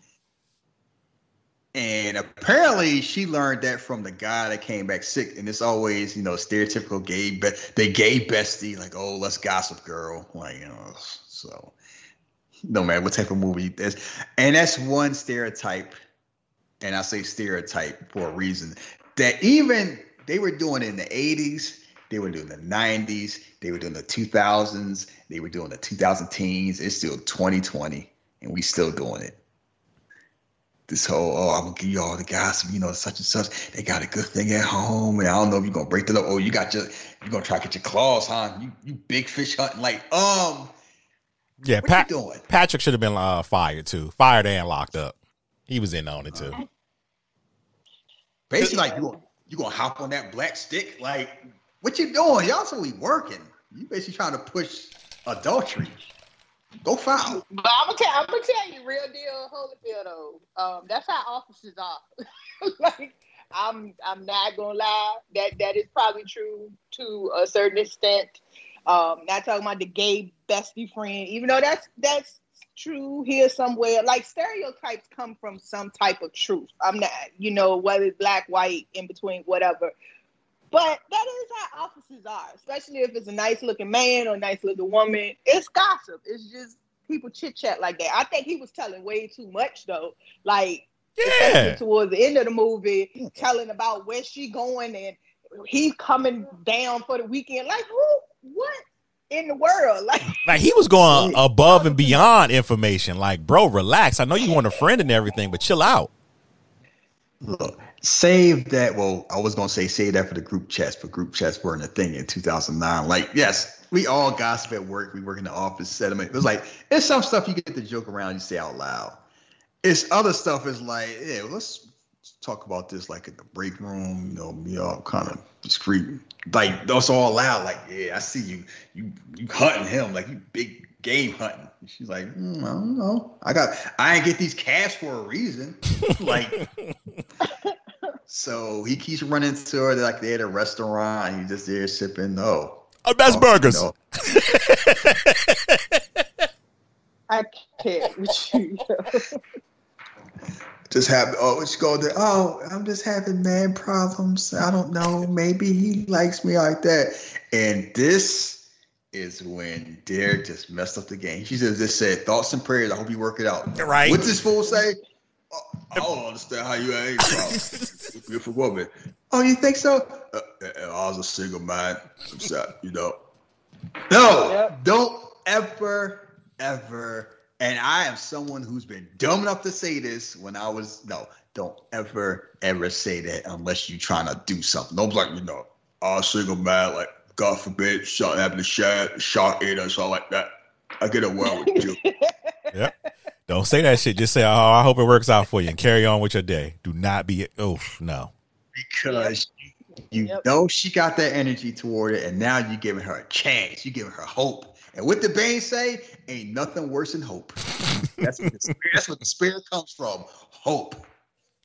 And apparently, she learned that from the guy that came back sick. And it's always, you know, stereotypical gay, but the gay bestie, like, oh, let's gossip, girl. Like, you know, so no matter what type of movie it is. And that's one stereotype. And I say stereotype for a reason that even they were doing in the 80s, they were doing the 90s, they were doing the 2000s, they were doing the 2000 teens. It's still 2020, and we still doing it this whole oh I'm gonna give you all the gossip, you know, such and such. They got a good thing at home, and I don't know if you're gonna break the law. Oh, you got your you're gonna try to get your claws, huh? You you big fish hunting, like um, Yeah, what Pat, you doing? Patrick should have been uh, fired too, fired and locked up. He was in on it too. Basically, like you gonna you gonna hop on that black stick? Like, what you doing? Y'all be working. You basically trying to push adultery. Go foul. But I'm gonna tell, I'm gonna tell you, real deal, Holyfield. Though, um, that's how officers are. like, I'm, I'm not gonna lie. That that is probably true to a certain extent. Um, not talking about the gay bestie friend, even though that's that's true here somewhere. Like stereotypes come from some type of truth. I'm not, you know, whether black, white, in between, whatever. But that is how offices are, especially if it's a nice looking man or a nice looking woman. It's gossip. It's just people chit chat like that. I think he was telling way too much though. Like Yeah. towards the end of the movie, telling about where she going and he's coming down for the weekend. Like who? What in the world? Like Like he was going above and beyond information. Like, bro, relax. I know you want a friend and everything, but chill out. Look, save that. Well, I was gonna say save that for the group chats, but group chats weren't a thing in 2009. Like, yes, we all gossip at work. We work in the office settlement. It was like it's some stuff you get to joke around, you say out loud. It's other stuff is like, yeah, let's talk about this like in the break room. You know, be all kind of discreet. Like that's all loud. Like, yeah, I see you. You you hunting him like you big game hunting. She's like, mm, I don't know. I got. I ain't get these calves for a reason. like. So he keeps running to her like they're at a restaurant. And he's just there sipping. No, Oh, best Oh, burgers. no. I can't with you. Just have oh, it's go there. Oh, I'm just having man problems. I don't know. Maybe he likes me like that. And this is when Derek just messed up the game. She just, just said thoughts and prayers. I hope you work it out. Right. What's this fool say? Oh, I don't understand how you had any problems. Beautiful woman. Oh, you think so? Uh, uh, I was a single man. I'm sad, you know. No, Yep. don't ever, ever. And I am someone who's been dumb enough to say this when I was no. Don't ever, ever say that unless you're trying to do something. Nobody's like, you know, I was single man, like God forbid, shot happened to shot, shot in or something like that. I get it well with you. Yep. Don't say that shit. Just say, "Oh, I hope it works out for you," and carry on with your day. Do not be. Oh no. because you Yep. know she got that energy toward it, and now you're giving her a chance. You're giving her hope. And what the Bane say, ain't nothing worse than hope. That's what spirit, that's what the spirit comes from. Hope,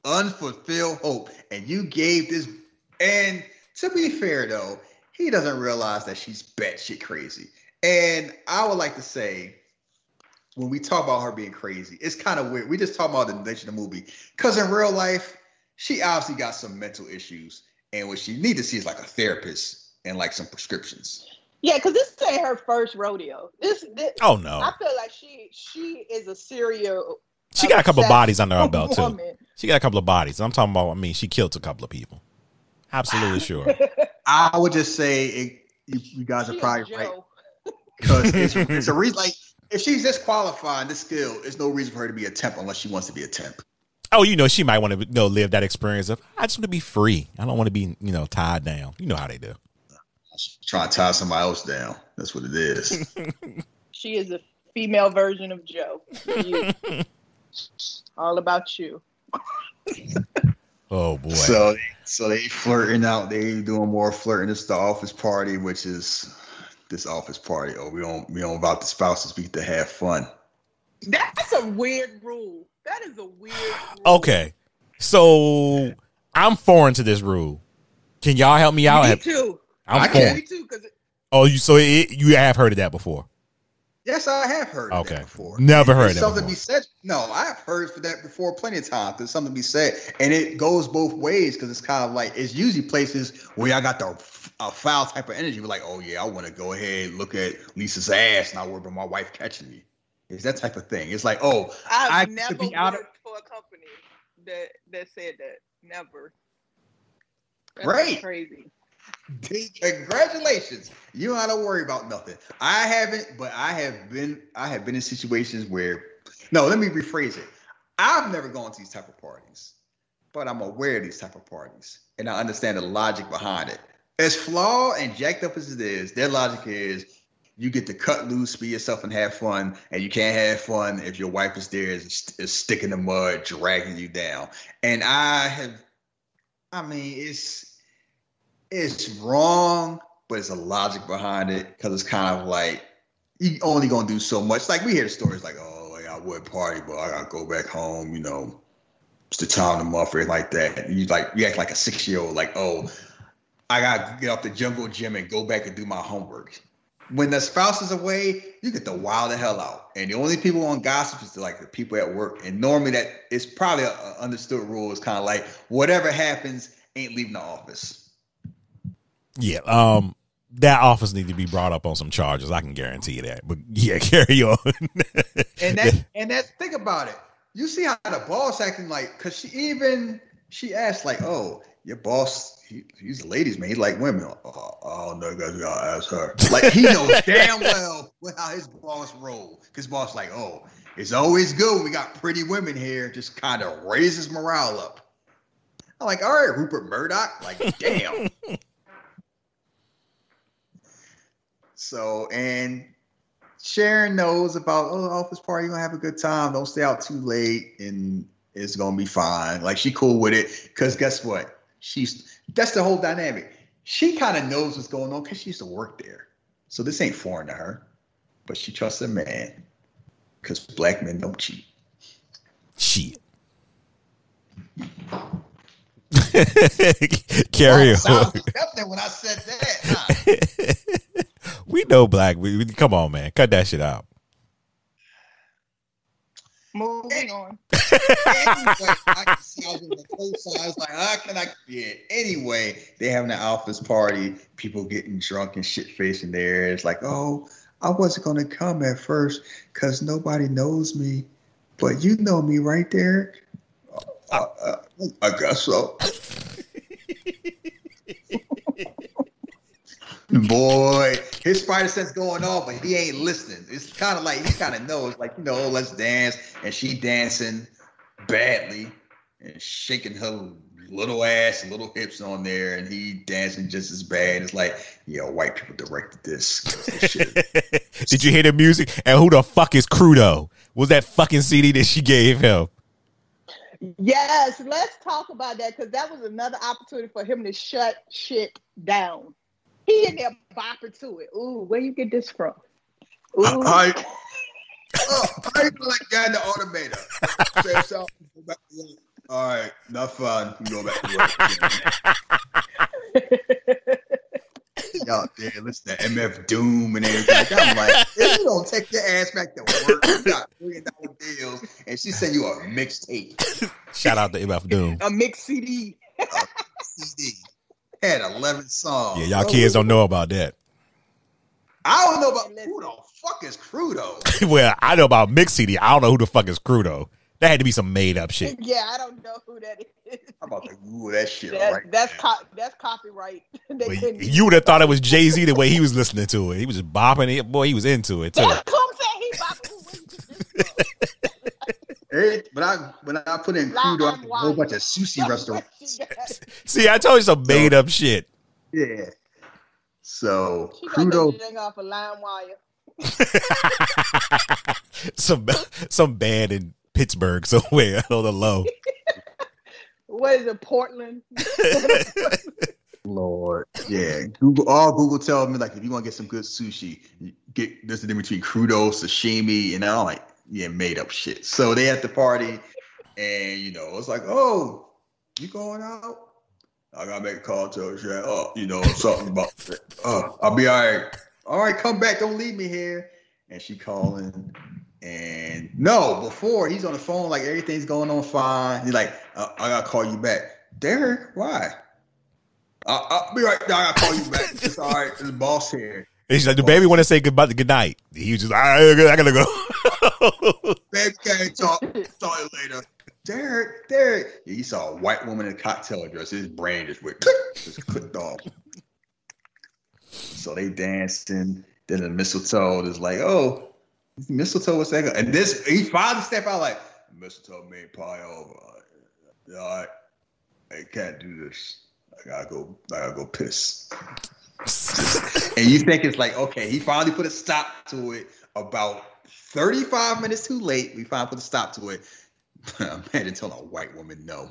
unfulfilled hope. And you gave this. And to be fair, though, he doesn't realize that she's batshit crazy. And I would like to say, when we talk about her being crazy, it's kind of weird. We just talk about the nature of the movie because in real life, she obviously got some mental issues, and what she need to see is like a therapist and like some prescriptions. yeah, because this ain't her first rodeo. This, this Oh no. I feel like she she is a serial. She got a couple of bodies under her belt too. She got a couple of bodies. I'm talking about. I mean, she killed a couple of people. Absolutely sure. I would just say it, you, you guys are She is probably right because it's, it's a reason. Like if she's disqualified, this skill, there's no reason for her to be a temp unless she wants to be a temp. Oh, you know, she might want to you know live that experience of I just want to be free. I don't want to be you know tied down. You know how they do. She's trying to tie somebody else down. That's what it is. She is a female version of Joe. You. All about you. Oh boy. so, so they flirting out. They doing more flirting. It's the office party, which is this office party. Oh, we don't we don't about the spouses. We get to have fun. That's a weird rule. That is a weird. Rule. okay. So I'm foreign to this rule. Can y'all help me out? Me too. I'm I foreign. can't. Me too. Because Oh, you so it, you have heard of that before? Yes, I have heard of Okay. that before. Never heard There's that something before. be said. No, I've heard for that before plenty of times. There's something to be said, and it goes both ways because it's kind of like it's usually places where I got the a foul type of energy. We're like, oh yeah, I want to go ahead look at Lisa's ass, not worry about my wife catching me. It's that type of thing. It's like, oh, I've I could never be out of- worked for a company that that said that. Never. That's Great. Crazy. Congratulations. You don't have to worry about nothing. I haven't, but I have been. I have been in situations where. No, let me rephrase it. I've never gone to these type of parties, but I'm aware of these type of parties, and I understand the logic behind it. As flawed and jacked up as it is, their logic is you get to cut loose, be yourself, and have fun. And you can't have fun if your wife is there, is, is sticking the mud, dragging you down. And I have, I mean, it's it's wrong, but it's a logic behind it because it's kind of like you only gonna do so much. Like we hear stories like, oh, like I would party, but I gotta go back home. You know, it's the time the month or like that. And you like you act like a six year old, like oh, I gotta get off the jungle gym and go back and do my homework. When the spouse is away, you get the wild the hell out. And the only people on gossip is like the people at work. And normally that is probably an understood rule. It's kind of like whatever happens, ain't leaving the office. Yeah. Um that office needs to be brought up on some charges. I can guarantee you that. But yeah, carry on. and that and that think about it. You see how the boss acting like because she even she asked like, "Oh, your boss, he, he's a ladies man. He like women." Oh, oh no, guys, gotta ask her. Like he knows damn well how his boss roll. Because boss like, "Oh, it's always good. We got pretty women here." Just kind of raises morale up. I'm like, "All right, Rupert Murdoch." Like, damn. So, and Sharon knows about oh office party, you're gonna have a good time. Don't stay out too late, and it's gonna be fine. Like she cool with it, cause guess what? She's that's the whole dynamic. She kind of knows what's going on because she used to work there. So this ain't foreign to her. But she trusts a man. Cause black men don't cheat. Shit. Carry well, on. when I said that. Huh? we know black. We, we, come on, man. Cut that shit out. Moving on. anyway, I can see I was the co like, how can I yeah. Anyway, they having an office party, people getting drunk and shit facing there. It's like, oh, I wasn't gonna come at first because nobody knows me. But you know me right there. Uh, uh, I guess so. Boy, his spider sense going on, but he ain't listening. It's kind of like he kind of knows, like you know, oh, let's dance, and she dancing badly and shaking her little ass and little hips on there, and he dancing just as bad. It's like, yeah, white people directed this. this Did you hear the music? And who the fuck is Crudo? Was that fucking CD that she gave him? Yes, let's talk about that because that was another opportunity for him to shut shit down. He in there bopping to it. Ooh, where you get this from? Ooh. I, I, oh, I like that in the automator. Say so, go back to work. All right, not fun. Uh, go back to work. Y'all there listen to MF Doom and everything. I'm like, if you don't take your ass back to work, you got million dollar deals, and she sent you a mixtape. Shout out to MF Doom. A mixed CD. a CD had 11 songs. Yeah, y'all kids don't know about that. I don't know about who the fuck is Crudo. well, I know about Mix CD. I don't know who the fuck is Crudo. That had to be some made up shit. Yeah, I don't know who that is. I'm about to Google that shit that, right That's co- that's copyright. you would have thought it was Jay Z the way he was listening to it. He was just bopping it. Boy, he was into it too. That's he bopping. But I when I put in Crudo, a whole bunch of sushi restaurants. See, I told you some made up shit. Yeah. So she Crudo off a line wire. some some band in Pittsburgh somewhere on the low. what is it, Portland? Lord, yeah. Google all Google tells me like if you want to get some good sushi, get this the difference between crudo, sashimi, and I'm like, yeah, made up shit. So they at the party, and you know, it's like, oh, you going out? I gotta make a call to her. Oh, you know, something about. Oh, I'll be all right. All right, come back. Don't leave me here. And she calling, and no, before he's on the phone, like everything's going on fine. He's like, I, I gotta call you back, Derek. Why? I'll, I'll be right there. I gotta call you back. It's all right. A boss here. She's like, the baby want to say goodbye, good night. He was just, I gotta go. baby can't talk. Talk later. Derek, Derek. Yeah, he saw a white woman in a cocktail dress. His brain just went, just clicked off. So they dancing. Then the mistletoe is like, oh, mistletoe was that? And this, he finally step out like, mistletoe made pie over. Right, I can't do this. I gotta go. I gotta go piss. and you think it's like, okay, he finally put a stop to it about 35 minutes too late. We finally put a stop to it. Man, to a white woman no.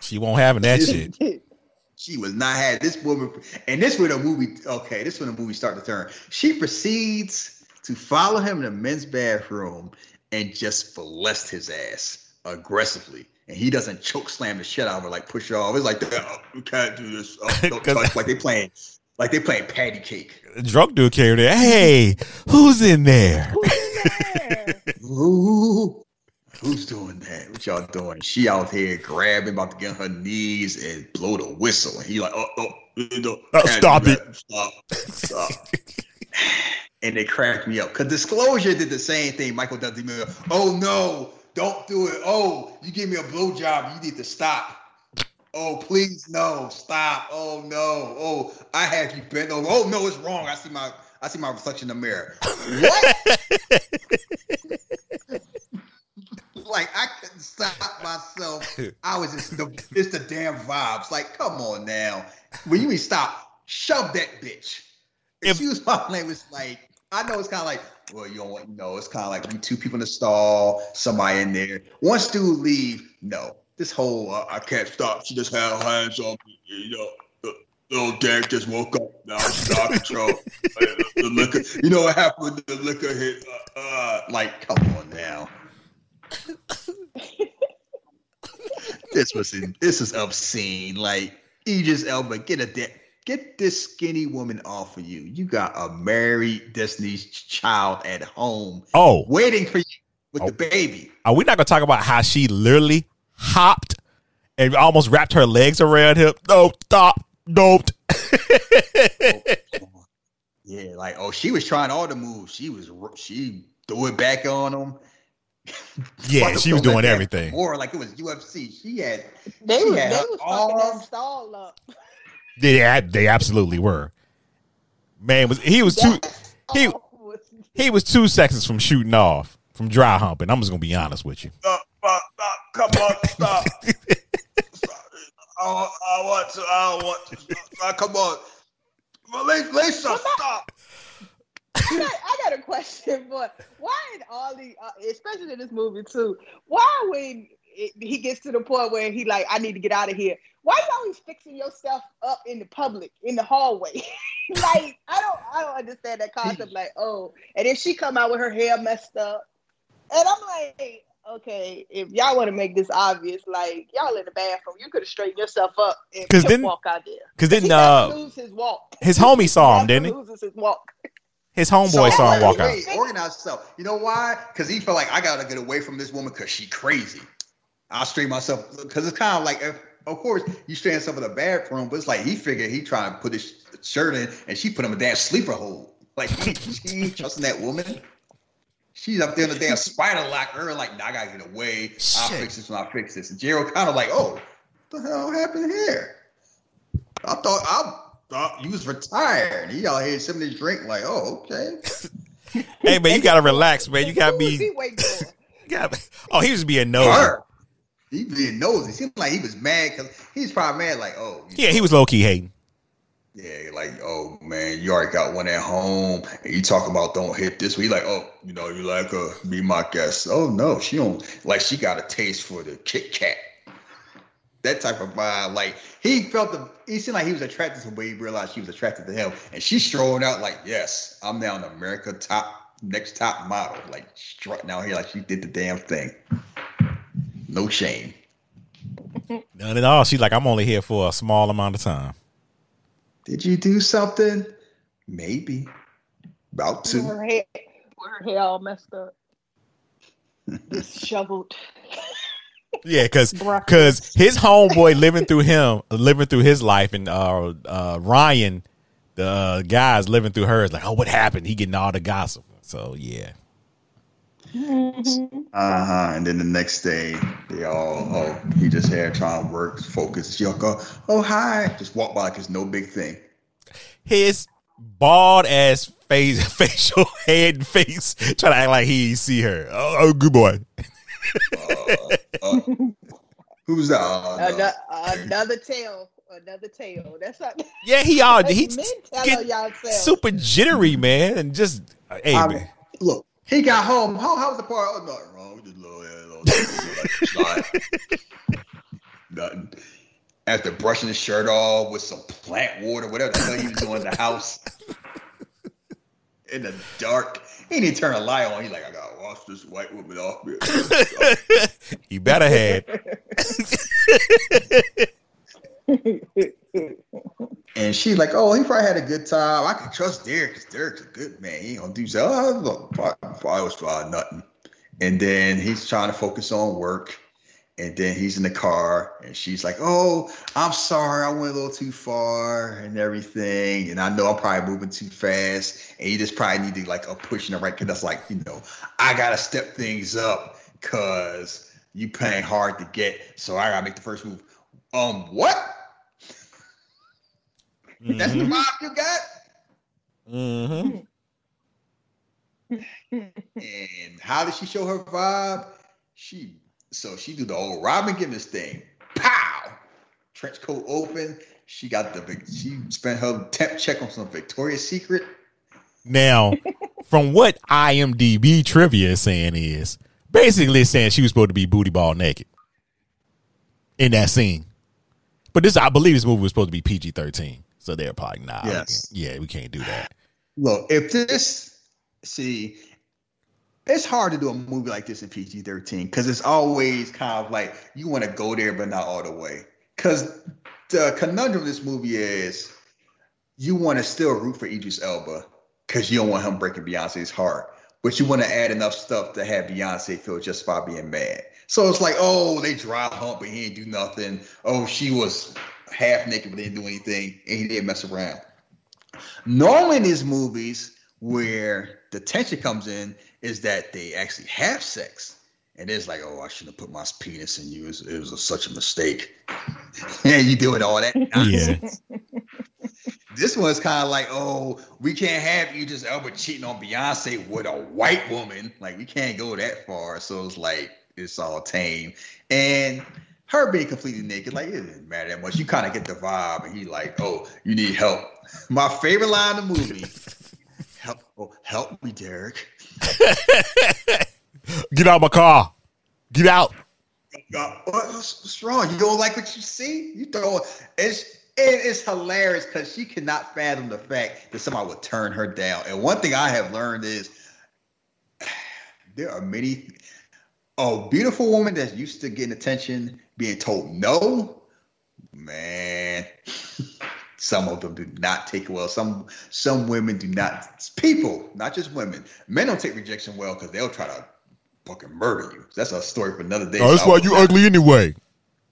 She won't have that shit. She was not had this woman, and this when the movie. Okay, this when the movie start to turn. She proceeds to follow him in the men's bathroom and just molest his ass aggressively. And he doesn't choke slam the shit out of her, like push her off. It's like, oh, we can't do this. Oh, don't touch. Like they playing, like they playing patty cake. Drunk dude came there. Hey, who's in there? Who's? Ooh, who's doing that? What y'all doing? She out here grabbing, about to get on her knees and blow the whistle. And he like, oh, oh, no, Oh, stop it. Stop, stop. and they cracked me up because Disclosure did the same thing. Michael to. Oh no, don't do it. Oh, you give me a blowjob. You need to stop. Oh, please no, stop. Oh no. Oh, I have you bent over. Oh no, it's wrong. I see my I see my reflection in the mirror. What? like I couldn't stop myself. I was just the it's the damn vibes. Like, come on now. When you mean stop, shove that bitch. If- Excuse my language. Like, I know it's kind of like, well, you don't want no. It's kind of like we two people in the stall, somebody in there. Once dude leave, no. This whole uh, I can't stop. She just had her hands on me. You know, little Derek just woke up. Now out of control. Uh, the liquor. You know what happened? when The liquor hit. Uh, uh, like, come on now. this was in, this is obscene. Like Idris Elba, get a de- get this skinny woman off of you. You got a married Destiny's child at home Oh, waiting for you with Oh. the baby. are we not gonna talk about how she literally hopped and almost wrapped her legs around him? No, stop, don't. Yeah, like oh, she was trying all the moves. She was she threw it back on him. Yeah, she was doing everything. Or like it was UFC. She had They She was, had they her was fucking that arms. stall up. Yeah, they absolutely were. Man was he was two That he- was- he was two seconds from shooting off from dry humping. I'm just gonna be honest with you. stop, stop, stop, come on, stop. I, want- I want to, I want to, come on. Lisa, Lisa, stop. I got, I got a question, but why in all the, uh, especially in this movie too, why when it, he gets to the point where he like, I need to get out of here, why you always fixing yourself up in the public, in the hallway? like, I don't, I don't understand that concept. Like, oh, and then she come out with her hair messed up, and I'm like, okay, if y'all want to make this obvious, like y'all in the bathroom, you could have straightened yourself up and 'Cause just didn't- walk out there. Cause He didn't uh lose his walk. his homie saw him, Never didn't he? Loses his walk. His homeboy So, saw him wait, walk out. wait, Organize yourself. You know why? Because he felt like I gotta get away from this woman because she crazy. I'll straighten myself because it's kind of like, if, of course, you straighten yourself in the bathroom, but it's like he figured he trying to put his shirt in, and she put him in a damn sleeper hold. Like he, he ain't trusting that woman. She's up there in the damn spider lock. Her like, nah, I gotta get away. I'll Shit. fix this when I fix this. And Gerald kind of like, oh, what the hell happened here? I thought I thought you was retired. He out here sipping his drink, like, oh, okay. Hey man, you gotta relax, man. You gotta Who was he be. waiting for? You gotta, oh, he was being nosy. Her. He being nosy. Seemed like he was mad because he's probably mad, like, oh, you Yeah, he was low key hating. Yeah, like, oh man, you already got one at home, and you talk about don't hit this. We like, oh, you know, you like her, be my guest. Oh no, she don't like. She got a taste for the Kit Kat. That type of vibe. Like he felt the. He seemed like he was attracted to but he realized she was attracted to him, and she's strolling out like, yes, I'm now an America top next top model, like strutting out here like she did the damn thing. No shame. None at all. She's like, I'm only here for a small amount of time. Did you do something? Maybe. About to. Her hair, her hair all messed up, disheveled. Yeah, cause cause his homeboy living through him, living through his life, and uh, uh, Ryan, the uh, guy's living through hers. Like, oh, what happened? He getting all the gossip. So yeah, Mhm. Uh huh. And then the next day, they all, oh, he just here trying to work, focus. She'll go, oh, hi. Just walk by like it's no big thing. his bald ass face, facial head face, trying to act like he see her. Oh, oh good boy. Uh, uh, who's that? Uh. Another, another tale, another tale. That's not. Yeah, he all Like, he men tell get on y'all super jittery, man, and just hey I'm- man. Look, he got home. How, how was the party? Oh, nothing wrong. We just little, yeah, little, little, like, slide. Nothing. after brushing his shirt off with some plant water, whatever the hell he was doing in the house. in the dark. He didn't turn a light on. He's like, I gotta wash this white woman off. me. you better had. and she's like, "Oh, he probably had a good time. I can trust Derek because Derek's a good man. He ain't gonna do so. Oh, probably was trying nothing." And then he's trying to focus on work. And then he's in the car, and she's like, "Oh, I'm sorry, I went a little too far and everything, and I know I'm probably moving too fast, and you just probably need to like a push in the right." Cause that's like, you know, I gotta step things up because you paying hard to get, so I gotta make the first move. Um, what? Mm-hmm. That's the mm-hmm. vibe you got. Mm-hmm. and how did she show her vibe? She so she do the old Robin Givens thing. Pow! Trench coat open. She got the she spent her temp check on some Victoria's Secret. Now, from what IMDb trivia is saying is basically saying she was supposed to be booty ball naked in that scene. But this, I believe, this movie was supposed to be PG thirteen, so they're probably not. Yes. yeah, we can't do that. Look, if this, see, it's hard to do a movie like this in PG 13 because it's always kind of like you want to go there, but not all the way. Because the conundrum of this movie is you want to still root for Idris Elba because you don't want him breaking Beyonce's heart, but you want to add enough stuff to have Beyonce feel just by being mad. So it's like, oh, they dry hump, but he didn't do nothing. Oh, she was half naked, but didn't do anything, and he didn't mess around. Normally in these movies where the tension comes in is that they actually have sex. And it's like, oh, I shouldn't have put my penis in you. It was, it was a, such a mistake. yeah, you doing all that. Nonsense. Yeah. this one's kind of like, oh, we can't have you just Elba cheating on Beyonce with a white woman. Like, we can't go that far. So it's like, it's all tame. And her being completely naked, like, it didn't matter that much. You kind of get the vibe. And he like, oh, you need help. My favorite line in the movie help, oh, help me, Derek. Get out of my car. Get out. Uh, uh, what's, what's, wrong? You don't like what you see? You don't. It's it is hilarious because she cannot fathom the fact that somebody would turn her down. And one thing I have learned is there are many a beautiful woman that's used to getting attention being told no. Man. Some of them do not take it well. Some some women do not. People, not just women. Men don't take rejection well because they'll try to fucking murder you. That's a story for another day. Oh, that's why you ugly anyway.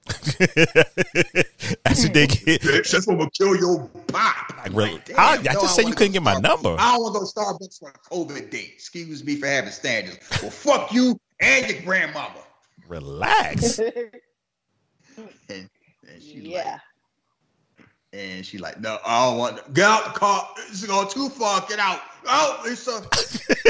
Hmm. that's what they get. That's what will kill your pop. Like, really? Like, I, I just said you couldn't get my number. I don't want to go to Starbucks for a COVID date. Excuse me for having standards. Well, fuck you and your grandmama. Relax. and, and yeah. Like, and she like, no, I don't want to get out the car. It's going too far. Get out. Oh, it's Lisa.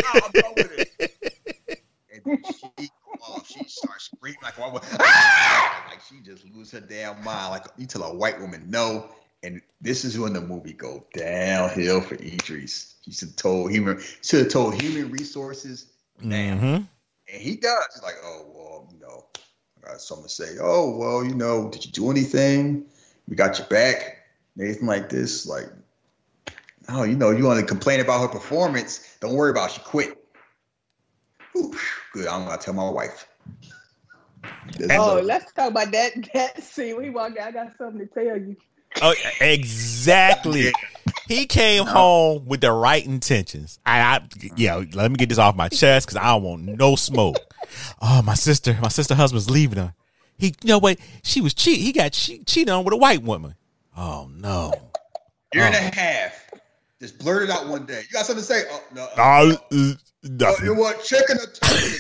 oh, I'm done with it. And then she off. She starts screaming like, ah! like she just lose her damn mind. Like you tell a white woman no. And this is when the movie go downhill for Idris. He should have told human should have told human resources. Mm-hmm. And he does. He's like, oh well, you know, I got something to say. Oh well, you know, did you do anything? We got your back anything like this, like, oh, you know, you want to complain about her performance, don't worry about it. She quit. Ooh, good. I'm gonna tell my wife. oh, let's talk about that. That scene we walked out. I got something to tell you. Oh, exactly. He came home with the right intentions. I, I yeah, let me get this off my chest because I don't want no smoke. oh, my sister, my sister husband's leaving her. He, you know what? She was cheat. He got che- cheated on with a white woman. Oh no. Year oh. and a oh. half. Just blurted out one day. You got something to say? Oh no. Uh, uh, uh, you want chicken or turkey?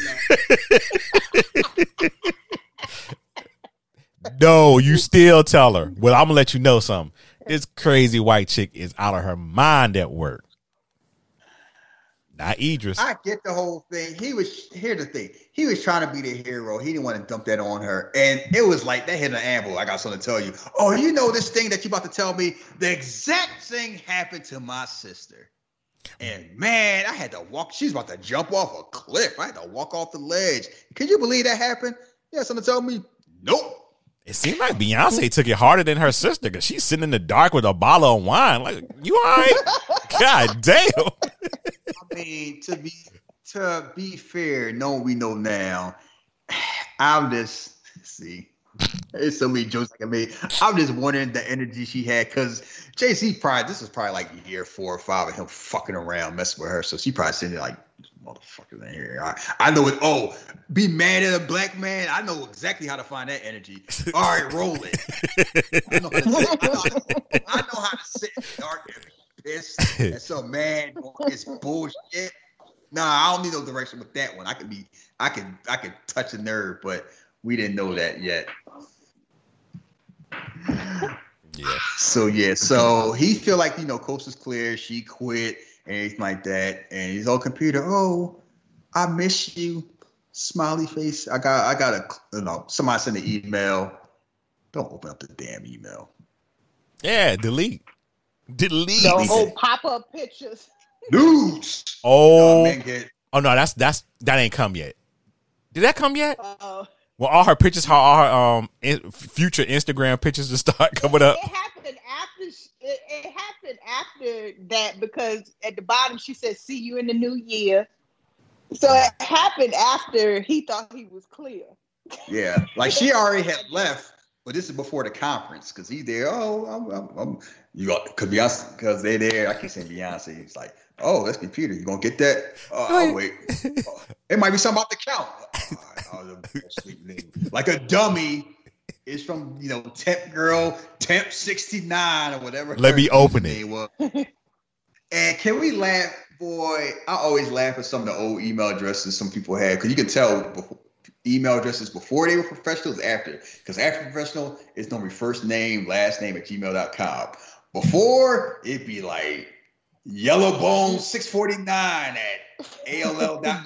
no, you still tell her. Well, I'm gonna let you know something. This crazy white chick is out of her mind at work. Not Idris. I get the whole thing. He was here's the thing. He was trying to be the hero. He didn't want to dump that on her. And it was like that hit an amble. I got something to tell you. Oh, you know this thing that you about to tell me? The exact thing happened to my sister. And man, I had to walk. She's about to jump off a cliff. I had to walk off the ledge. Can you believe that happened? Yeah, something to tell me? Nope. It seemed like Beyonce took it harder than her sister because she's sitting in the dark with a bottle of wine. Like, you all right? God damn. I mean, to be to be fair, knowing we know now, I'm just see. There's so many jokes I can make. I'm just wondering the energy she had because Jay Z probably this was probably like year four or five of him fucking around, messing with her. So she probably sitting there like, motherfuckers in here. I, I know it. Oh, be mad at a black man. I know exactly how to find that energy. All right, roll it. I know how to sit, I know, I know how to sit in the dark and be pissed at some man on his bullshit. Nah, I don't need no direction with that one. I could be, I could, I could touch a nerve, but we didn't know that yet. Yeah. So yeah, so he feel like you know, coast is clear. She quit and anything like that, and he's on computer. Oh, I miss you, smiley face. I got, I got a, you know, somebody sent an email. Don't open up the damn email. Yeah, delete. Delete. The Delete whole pop up pictures. Dudes. Oh, man get oh no, that's that's that ain't come yet. Did that come yet? Uh, Well, all her pictures, how all her um in, future Instagram pictures to start coming up. it happened after sh- it, it happened after that because at the bottom she said see you in the new year so it happened after he thought he was clear Yeah, like she already had left, but this is before the conference because he's there. Oh, I'm, I'm, I'm you got because Beyonce because they there. I keep saying Beyonce. It's like, oh, that's computer. You gonna get that? Uh, oh, wait. Oh, it might be something about the count. All right, I'll just sleep then. like a dummy. Is from you know Temp Girl, Temp sixty nine or whatever. Let me open it. was. And can we laugh, boy? I always laugh at some of the old email addresses some people had because you can tell before, email addresses before they were professional is after. Because after professional is normally first name, last name at gmail.com. Before it'd be like yellowbone649 at AOL.com.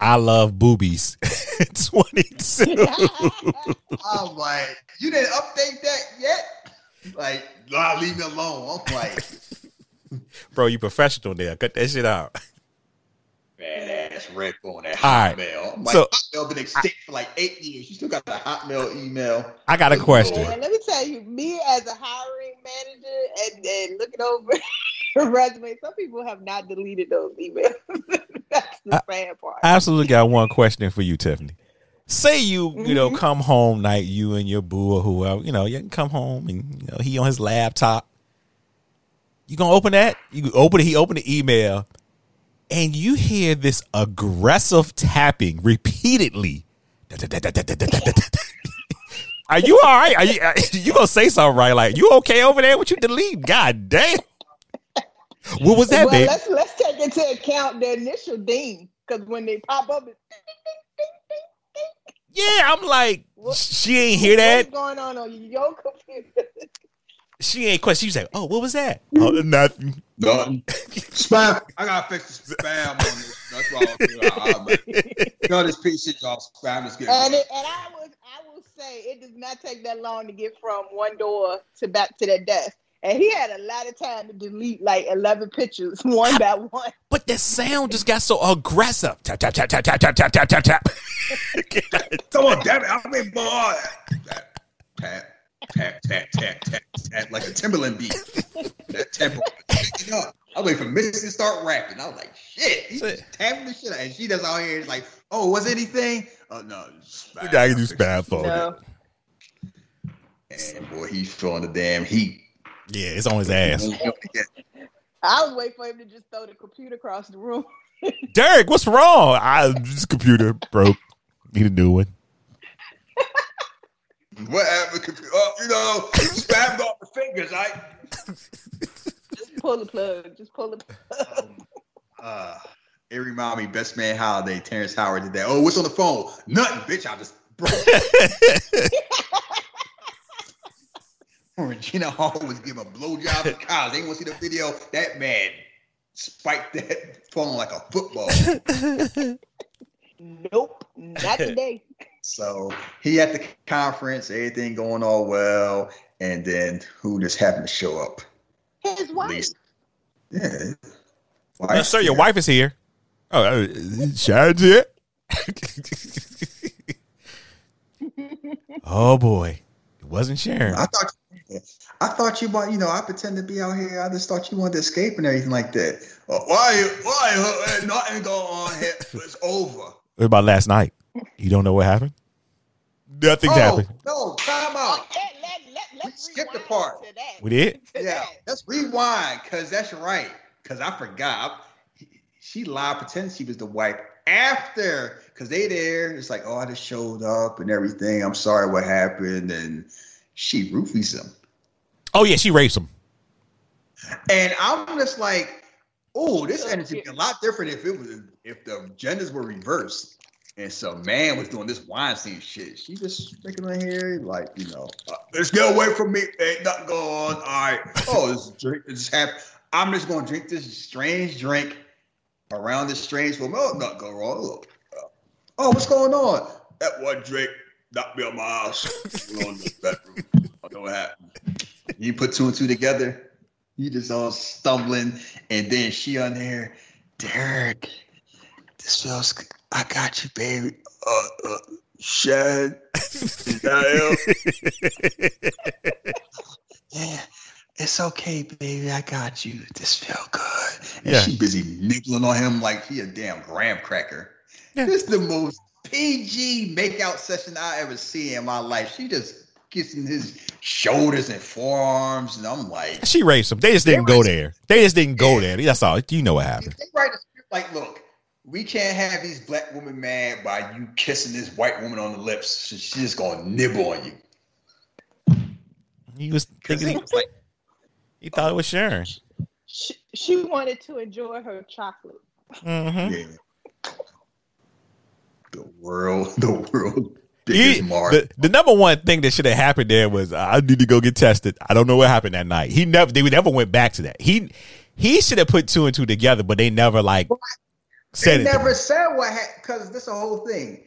I love boobies. Twenty two. I'm like, you didn't update that yet? Like, nah, leave me alone. I'm like, Bro, you professional there. Cut that shit out. badass red on that All right. Hotmail. I'm like, So- Hotmail been extinct for like eight years. You still got the Hotmail email. I got a question. and let me tell you me as a hiring manager and, and looking over your resume some people have not deleted those emails that's the sad part I absolutely got one question for you, Tiffany. Say you, you know, mm-hmm. come home night, you and your boo or whoever, you know, you can come home and you know he on his laptop. You gonna open that? You open it. He opened the email, and you hear this aggressive tapping repeatedly. Are you all right? Are you you gonna say something right? Like you okay over there? What you delete? God damn! What was that, well, babe? let's let's take into account the initial ding because when they pop up, it's ding, ding, ding, ding, ding. Yeah, I'm like, What- she ain't hear that. What's going on on your computer? She ain't question. She was like, "Oh, what was that? Oh, nothing." Nothing. spam. I gotta fix the spam on this. That's why I, I, I, no, this PC y'all spam is getting. And it, and I was I will say it does not take that long to get from one door to back to that desk. And he had a lot of time to delete like eleven pictures one by one. But the sound just got so aggressive. Tap tap tap tap tap tap tap tap tap tap. Come on, damn it! I'm in boy. Tap, tap, tap, tap, tap, tap, like a Timbaland beat. That tempo. You know, I was waiting for Missy to start rapping. I was like, shit, he's tapping the shit out. And she does out here like, oh, was anything? Oh no, it's You gotta do spam for No. And boy, he's feeling the damn heat. Yeah, it's on his ass. I was waiting for him to just throw the computer across the room. Derek, what's wrong? I this computer broke. Need a new one. What happened? Oh, you know, you spammed off the fingers. I. Just pull the plug. Just pull the plug. Um, uh, it reminded me best man holiday. Terrence Howard did that. Oh, what's on the phone? Nothing, bitch. I just broke. Regina Hall was giving a blowjob to Kyle. They want to see the video. That man spiked that phone like a football. Nope, not today. so he at the conference, everything going all well, and then who just happened to show up? His wife. least- Yeah. Uh, sir, your wife is here. Oh, uh, Shad's here. oh boy, it wasn't Sharon. I thought, I thought you want, you know, I pretend to be out here. I just thought you wanted to escape and everything like that. Uh, why, why, uh, nothing going on here. It's over. What about last night? You don't know what happened? Nothing oh, happened. no, time out. let, let, let, We let's skipped the part. We did? Yeah, that. let's rewind because that's right. Because I forgot. She lied, pretending she was the wife after. Because they there. It's like, oh, I just showed up and everything. I'm sorry what happened. And she roofies him. Oh yeah, she rapes him. And I'm just like, oh, this energy would be a lot different if it was if the genders were reversed. And so man was doing this Weinstein shit. She just making her hair like, you know, uh, let's get away from me. Ain't nothing going on. All right. Oh, this drink is happening. I'm just gonna drink this strange drink around this strange woman. Oh, nothing go wrong. Look. uh, Oh, what's going on? That one drink knocked me on my ass. We're on the bedroom. I know what happened. You put two and two together. You just all stumbling, and then she on there, Derek. This feels. I got you, baby. Uh, uh Shad, is that him? yeah, it's okay, baby. I got you. This feel good. And Yeah. she busy nibbling on him like he a damn graham cracker. Yeah. This is the most PG makeout session I ever see in my life. She just kissing his shoulders and forearms, and I'm like, She rapes him. They just didn't go there. They just didn't go there. That's all. You know what happened. they write a script like, look, we can't have these black women mad by you kissing this white woman on the lips. So she's just gonna nibble on you. He was thinking he was like, he thought it was Sharon. She, she wanted to enjoy her chocolate. Mm-hmm. yeah. The world, the world He, the, the number one thing that should have happened there was uh, I need to go get tested. I don't know what happened that night. He never they never went back to that. He he should have put two and two together, but they never like said They it. never said what because this the whole thing.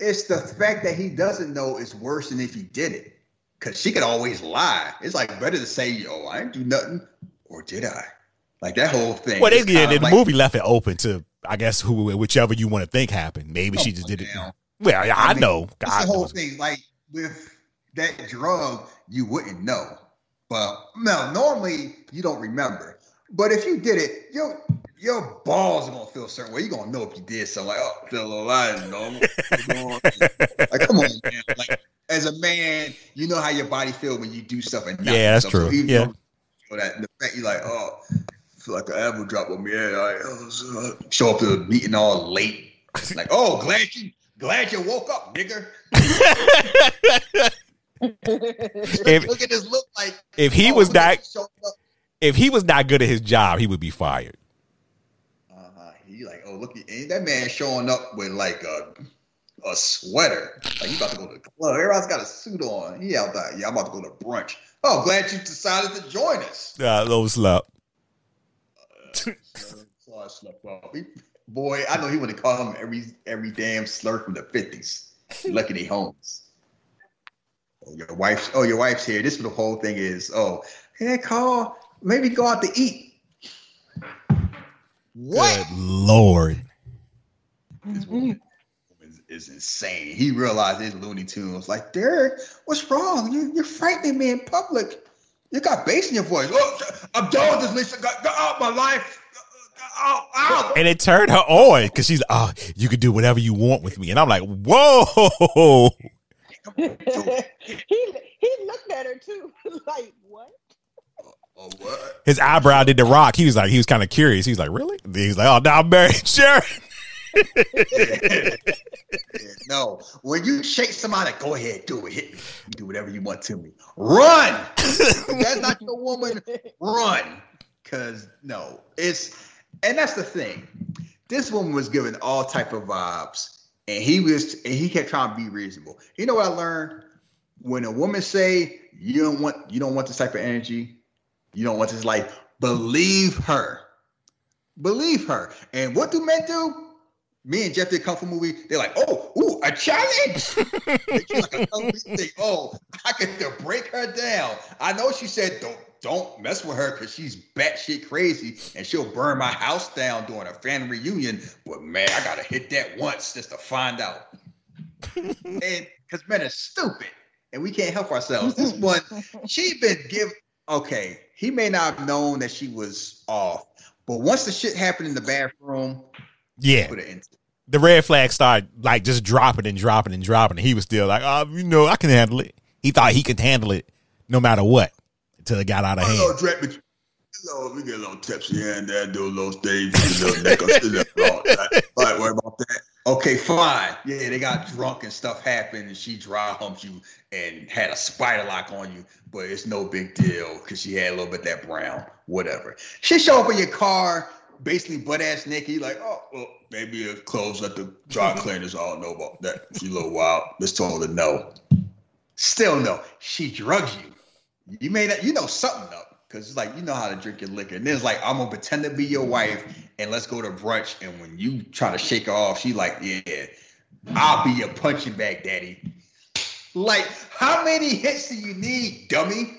It's the fact that he doesn't know is worse than if he did it. Cause she could always lie. It's like better to say, "Yo, I didn't do nothing," or did I? Like that whole thing. well, they, It's yeah, the like, movie left it open to I guess who whichever you want to think happened. Maybe she just on did it. Well, yeah, I, I mean, know. It's God the whole knows. thing. Like with that drug, you wouldn't know. But no, normally you don't remember. But if you did it, your your balls are gonna feel a certain way. You're gonna know if you did something. Like, oh, feel alive, normal. What's going on? like, come on, man. Like, as a man, you know how your body feel when you do stuff and not Yeah, that's. So true. even Yeah. you know that the fact you're like, oh, I feel like an apple drop on me. Yeah, like, oh, show up to the meeting all late. Like, oh, glad you glad you woke up, nigga. If- look at this look like if he oh, was not you showing up. if he was not good at his job, he would be fired. Uh-huh. He like, oh look, ain't that man showing up with like a a sweater. Like you about to go to the club. Everybody's got a suit on. He out there. Yeah, I'm about to go to brunch. Oh, glad you decided to join us. Uh, little slut. So I slept. He- Boy, I know he would have called him every every damn slur from the fifties. Lucky they homes. Oh, your wife's oh, your wife's here. This is the whole thing is. Oh, hey, call. Maybe go out to eat. What? Good lord. This woman is, is insane. He realized his Looney Tunes. Like, Derek, what's wrong? You, you're frightening me in public. You got bass in your voice. Oh, I'm done with this, Lisa. Get, get out my life. Out, out. And it turned her on because she's, oh, you can do whatever you want with me. And I'm like, whoa. he he looked at her too, like what? Oh, what? His eyebrow did the rock. He was like, he was kind of curious. He was like, really? He's like, oh, now I'm married Sharon. No, when you shake somebody, go ahead, do it. Hit me. Do whatever you want to me. Run. That's not your woman. Run. Cause no, it's and that's the thing. This woman was given all type of vibes, and he was and he kept trying to be reasonable. You know what I learned? When a woman say you don't want you don't want this type of energy, you don't want this life, believe her. Believe her. And what do men do? Me and Jeff did kung fu movie. They're like, oh, ooh, a challenge. like a. Oh, I get to break her down. I know she said don't don't mess with her because she's batshit crazy and she'll burn my house down during a family reunion. But man, I gotta hit that once just to find out. and because men are stupid. and we can't help ourselves. This one, she been give. Okay, he may not have known that she was off, but once the shit happened in the bathroom, Yeah. put it in. The red flag started like just dropping and dropping and dropping. And he was still like, oh, you know, I can handle it. He thought he could handle it no matter what until it got out of hand. But hello, we get a little tipsy here and there, do a little stage, a little neck, all right, worry about that. Okay, fine. Yeah, they got drunk and stuff happened, and she dry humped you and had a spider lock on you, but it's no big deal because she had a little bit of that brown, whatever. She show up in your car, basically butt ass naked. You like, oh, well, maybe the clothes at the dry cleaners. all know about that. She a little wild. Let's tell her to no. Still no. She drugs you. You may not, you know something up because it's like you know how to drink your liquor. And then it's like I'm gonna pretend to be your wife and let's go to brunch. And when you try to shake her off, she like, yeah, I'll be your punching bag, daddy. Like, how many hits do you need, dummy?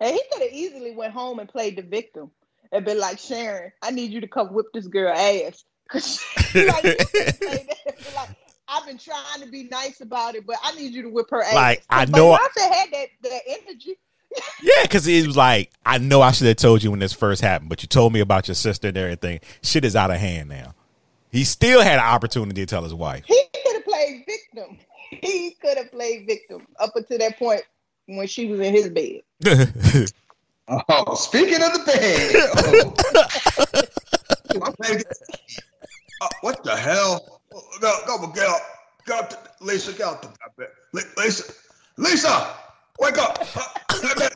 And he could have easily went home and played the victim and been like, Sharon, I need you to come whip this girl ass. Cause like, that like, I've been trying to be nice about it, but I need you to whip her ass. Like, I But know I- Beyonce had that, that energy. Yeah, because it was like, I know I should have told you when this first happened, but you told me about your sister and everything. Shit is out of hand now. He still had an opportunity to tell his wife. He could have played victim. He could have played victim up until that point when she was in his bed. Oh, speaking of the bed. Oh. I'm trying to get- Oh, what the hell? Oh, Go, go, get up. Get up, to, Lisa, get the bed. Lisa, Lisa, wake up.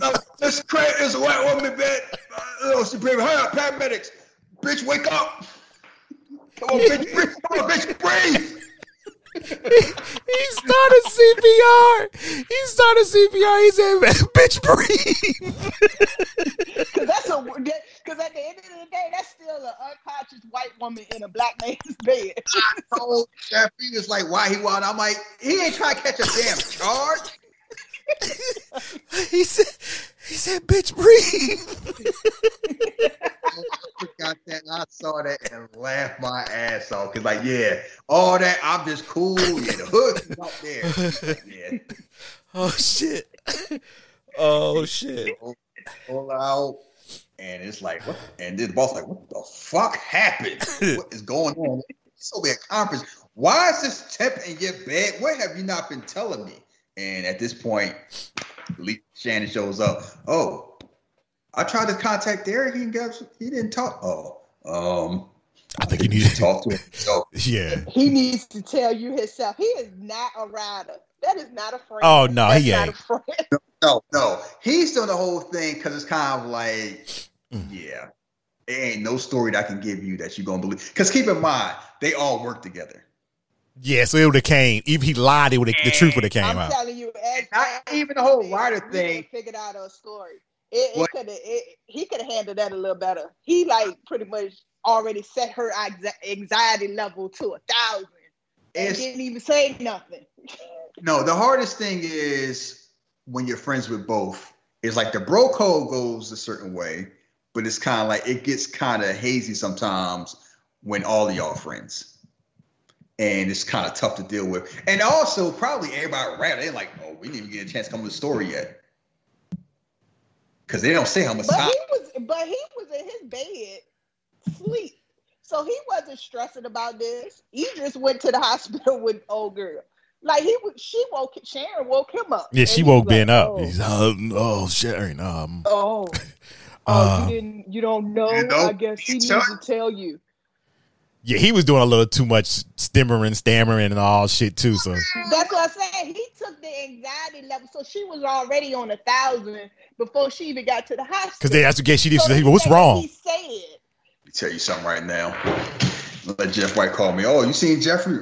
Uh, This crate is a white woman in bed. Uh, she breathing. Hurry up, paramedics. Bitch, wake up. Come on, bitch, breathe. Come on, bitch, breathe. He started CPR. He started CPR. He said, "Bitch, breathe." Because that's a because at the end of the day, that's still an unconscious white woman in a black man's bed. I told Jeffrey was like, why he wild? I'm like, he ain't trying to catch a damn charge. he said, "He said, bitch, breathe." I got that. I saw that and laughed my ass off. Cause like, yeah, all that. I'm just cool. Yeah, the hood is out there. Yeah, oh shit. Oh shit. pull out. And it's like, what? And then the boss like, what the fuck happened? What is going on? It's over at conference. Why is this temp in your bed? What have you not been telling me? And at this point, Lee Shannon shows up. Oh, I tried to contact Derek. He didn't, he didn't talk. Oh, um, I think he needs to talk to him. So Yeah. He needs to tell you himself. He is not a rider. That is not a friend. Oh, no, That's he not ain't. a friend. no, no, he's doing the whole thing because it's kind of like, Mm. yeah, it ain't no story that I can give you that you're gonna believe. Because keep in mind, they all work together. Yeah. So it would have came. If he lied, it would the truth would have came I'm out. telling you, as Not even the whole rider we thing. figured out a story. It, it could have. He could have handled that a little better. He like pretty much already set her anxiety level to a thousand and It's didn't even say nothing. no, the hardest thing is when you're friends with both. It's like the bro code goes a certain way, but it's kind of like it gets kind of hazy sometimes when all of y'all friends. And it's kind of tough to deal with. And also, probably everybody around, they're like, oh, we didn't even get a chance to come to the story yet. Because they don't say how much But time. he was, but he was in his bed, sleep. So he wasn't stressing about this. Idris went to the hospital with old girl. Like he was, she woke Sharon woke him up. Yeah, she woke was Ben like, up. Oh, He's uh, oh Sharon. Um, oh, oh, Uh, you didn't, you don't know. You know, I guess he needs to tell you. Yeah, he was doing a little too much stammering, stammering, and all shit too. So That's what I'm saying. He took the anxiety level, so she was already on a thousand before she even got to the hospital. because they that's the case she did. So She said, "What's wrong?" He said. Let me tell you something right now. Let Jeff White call me. Oh, you seen Jeffrey?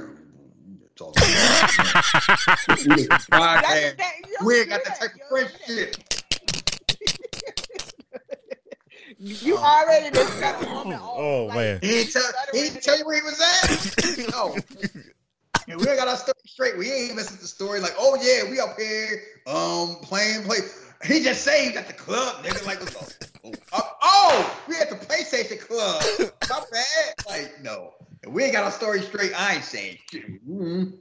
Talk to me. Podcast. That- that- you we ain't got do that type of You don't do friendship. You already discussed it on the Oh, like, man. He ain't tell, he ain't tell you where he was at. no. And we ain't got our story straight. We ain't messing the story like, oh yeah, we up here um playing play. He just saved at the club, nigga. Like, what's up? Oh, uh, oh, we at the PlayStation Club. Not bad. Like, no. If we ain't got our story straight, I ain't saying shit. Mhm.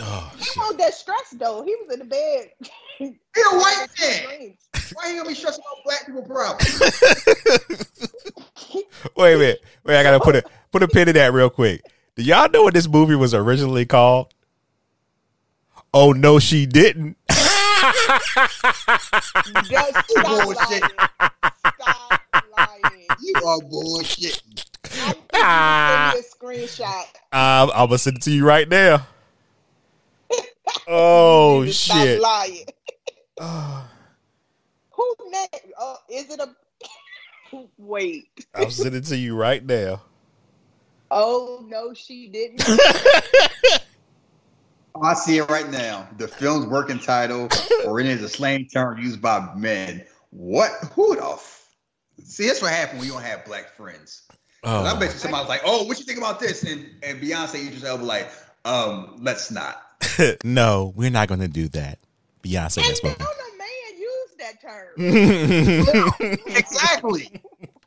Oh, He shit. was that stress though. He was in the bed. He a white man. Why you gonna be stressing about black people problems? Wait a minute. Wait, I gotta put a put a pin in that real quick. Do y'all know what this movie was originally called? Oh no, she didn't. Just stop Bullshit. lying. Stop lying. You are bullshitting. I'm giving a screenshot. Um, I'm gonna send it to you right now. Oh You Stop shit. lying. Oh, Who next? Oh, is it a? Wait. I'll send it to you right now. Oh no, she didn't. Oh, I see it right now. The film's working title, or it is a slang term used by men. What? Who the? F- see, that's what happened when you don't have black friends. 'Cause I Oh, bet you somebody's like, "Oh, what you think about this?" And and Beyonce Idris Elba like, "Um, let's not." no, we're not gonna do that. Beyonce and has no, spoken. no man that. Exactly.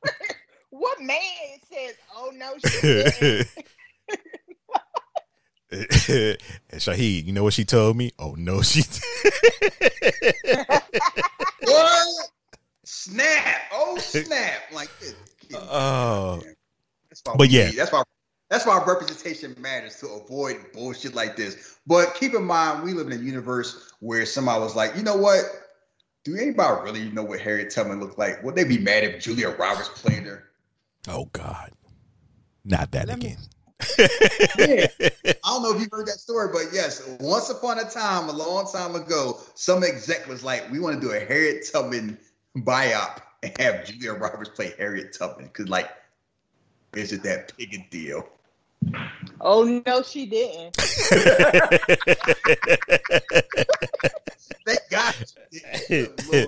what man says, "Oh no, she didn't"? and Shahid, you know what she told me? Oh no, she. what? Snap! Oh snap! Like, kid. Uh, oh. Why But yeah. need- that's why that's why representation matters to avoid bullshit like this. But keep in mind, we live in a universe where somebody was like, you know what? Do anybody really know what Harriet Tubman looked like? Would they be mad if Julia Roberts played her? oh God, not that Let me- again. Yeah. I don't know if you heard that story, but yes, once upon a time, a long time ago, some exec was like, we want to do a Harriet Tubman biop and have Julia Roberts play Harriet Tubman. Cause like, is it that big a deal? Oh no, she didn't. Thank God.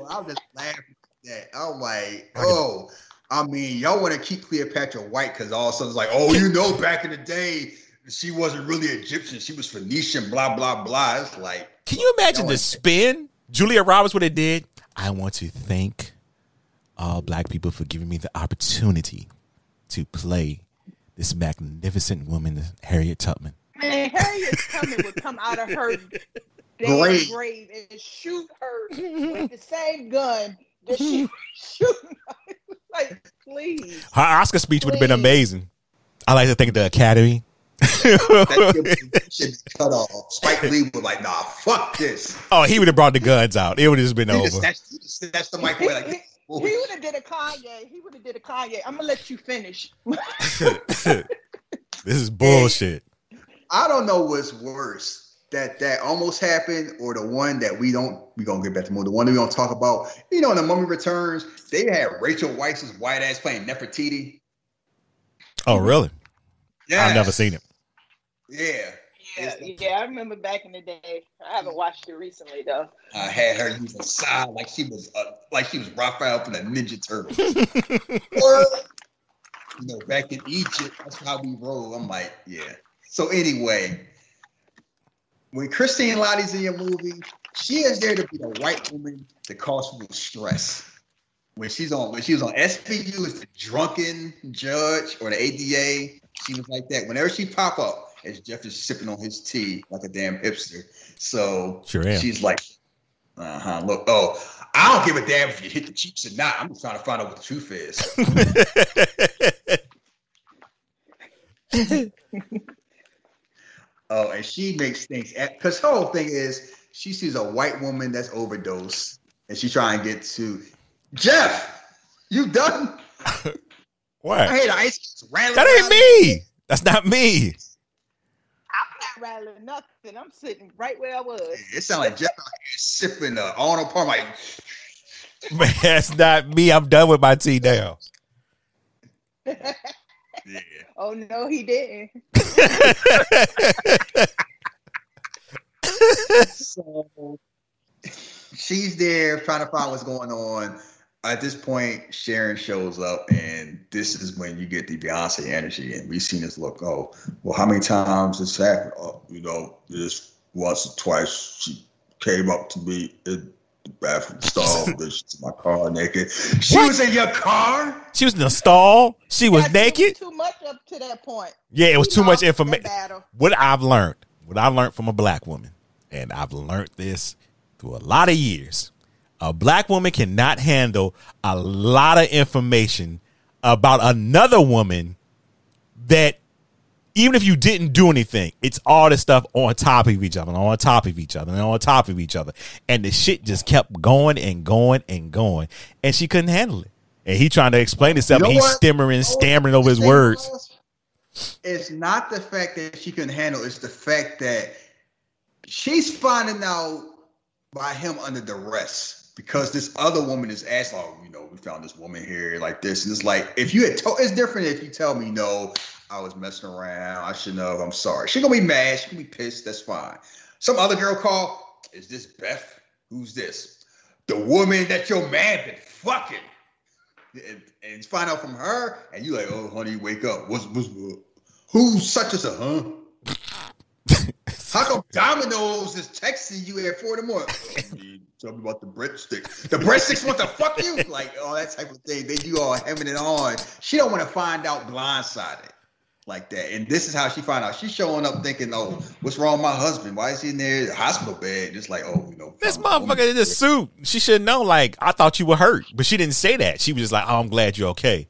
I'm just laughing at that. I'm like, oh, I mean, y'all want to keep Cleopatra white because all of a sudden it's like, oh, you know, back in the day, she wasn't really Egyptian. She was Phoenician, blah, blah, blah. It's like, Can you imagine the spin Julia Roberts would have did? I want to thank all black people for giving me the opportunity to play this magnificent woman, Harriet Tubman. Man, Harriet Tubman would come out of her damn Grave. grave and shoot her with the same gun that she was shooting. like, please. Her Oscar speech would have been amazing. I like to think the Academy. that should be cut off. Spike Lee was like, nah, fuck this. oh, he would have brought the guns out. It would have just been He over. snatched, he just snatched the mic He, away like, he, would have did a Kanye. He would have did a Kanye. I'm gonna let you finish. this is bullshit. I don't know what's worse. That that almost happened, or the one that we don't we gonna get back to more. The one that we don't talk about. You know, in the Mummy Returns, they had Rachel Weisz's white ass playing Nefertiti. Oh, really? Yeah, I've never seen it. Yeah, Yeah, yeah, I remember back in the day. I haven't watched it recently though. I had her use a sigh like she was uh, like she was Raphael from the Ninja Turtles. or, you know, back in Egypt, that's how we roll. I'm like, yeah. So anyway, when Christine Lahti's in your movie, she is there to be the white woman to cause people stress. When she's on, when she was on SVU as the drunken judge or the ADA, she was like that. Whenever she pop up, as Jeff is sipping on his tea like a damn hipster. So Sure am. she's like, uh huh. Look, oh, I don't give a damn if you hit the cheeks or not. I'm just trying to find out what the truth is. Oh, and she makes things because her whole thing is she sees a white woman that's overdosed, and she's trying to get to Jeff. You done? What? I the ice. That ain't me. That's not me. I'm rattling nothing. I'm sitting right where I was. It sounds like Jeff out here sipping uh, Arnold Palmer. Like, Man, that's not me. I'm done with my tea now. yeah. Oh no, he didn't. So she's there trying to find what's going on. At this point, Sharon shows up, and this is when you get the Beyonce energy. And we've seen this look. Oh, well, how many times this happened? Oh, you know, this once or twice she came up to me in the bathroom stall. this is my car naked. She What? was in your car. She was in the stall. She was That's naked. Too much up to that point. Yeah, it was He too much information. What I've learned, what I learned from a black woman, and I've learned this through a lot of years. A black woman cannot handle a lot of information about another woman that even if you didn't do anything, it's all this stuff on top of each other, and on top of each other, and on top of each other. And the shit just kept going and going and going. And she couldn't handle it. And he trying to explain himself. You know he's stammering, stammering over his words. It's not the fact that she couldn't handle. It's the fact that she's finding out by him under duress because this other woman is asking, "Oh, you know, we found this woman here like this," and it's like if you had told, it's different if you tell me no, I was messing around, I should know, I'm sorry. She gonna be mad, she gonna be pissed. That's fine. Some other girl call, is this Beth? Who's this? The woman that your man been fucking and, and find out from her, and you like, oh, honey, wake up. What's, what's who's such as a huh? How come Domino's is texting you at four in the morning? Tell me about the breadsticks. The breadsticks want to fuck you, like all that type of thing. They do all hemming it on. She don't want to find out blindsided like that. And this is how she find out. She's showing up thinking, oh, what's wrong with my husband? Why is he in there hospital bed? Just like, oh, you know, This found a woman. motherfucker in this suit. She should know, like, I thought you were hurt. But she didn't say that. She was just like, oh, I'm glad you're okay.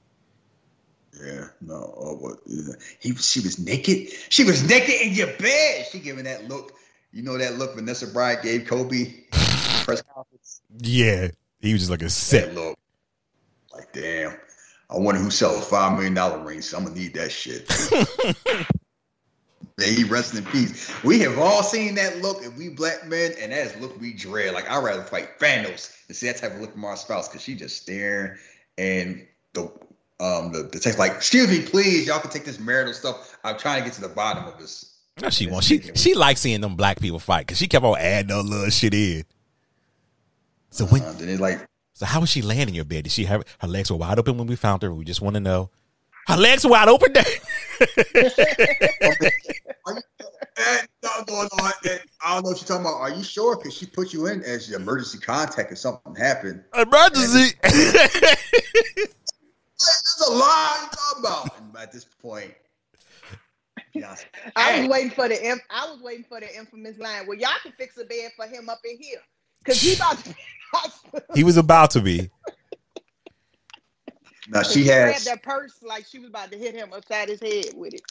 Yeah, no. Oh, what? yeah. He, she was naked. She was naked in your bed. She giving that look. You know that look Vanessa Bryant gave Kobe press conference. Yeah. He was just like a set. That look. Like, damn. I wonder who sells five million dollar rings. I'm gonna need that shit. May he rest in peace. We have all seen that look, and we black men, and that is look we dread. Like I'd rather fight Thanos than see that type of look from our spouse because she just staring and the um the, the text like, excuse me, please, y'all can take this marital stuff. I'm trying to get to the bottom of this. No, she won't. She she likes seeing them black people fight because she kept on adding that little shit in. So when Uh, then it like so how was she laying in your bed? Did she have her legs were wide open when we found her? We just want to know. Her legs were wide open. No, no, no, I don't know what you're talking about. Are you sure? Because she put you in as the emergency contact if something happened. Emergency. There's a lot You're talking about. And at this point, yeah, I was waiting for the I was waiting for the infamous line. Well, y'all can fix a bed for him up in here. Cause he about to be in the hospital. he was about to be. now she grabbed has. that purse like she was about to hit him upside his head with it.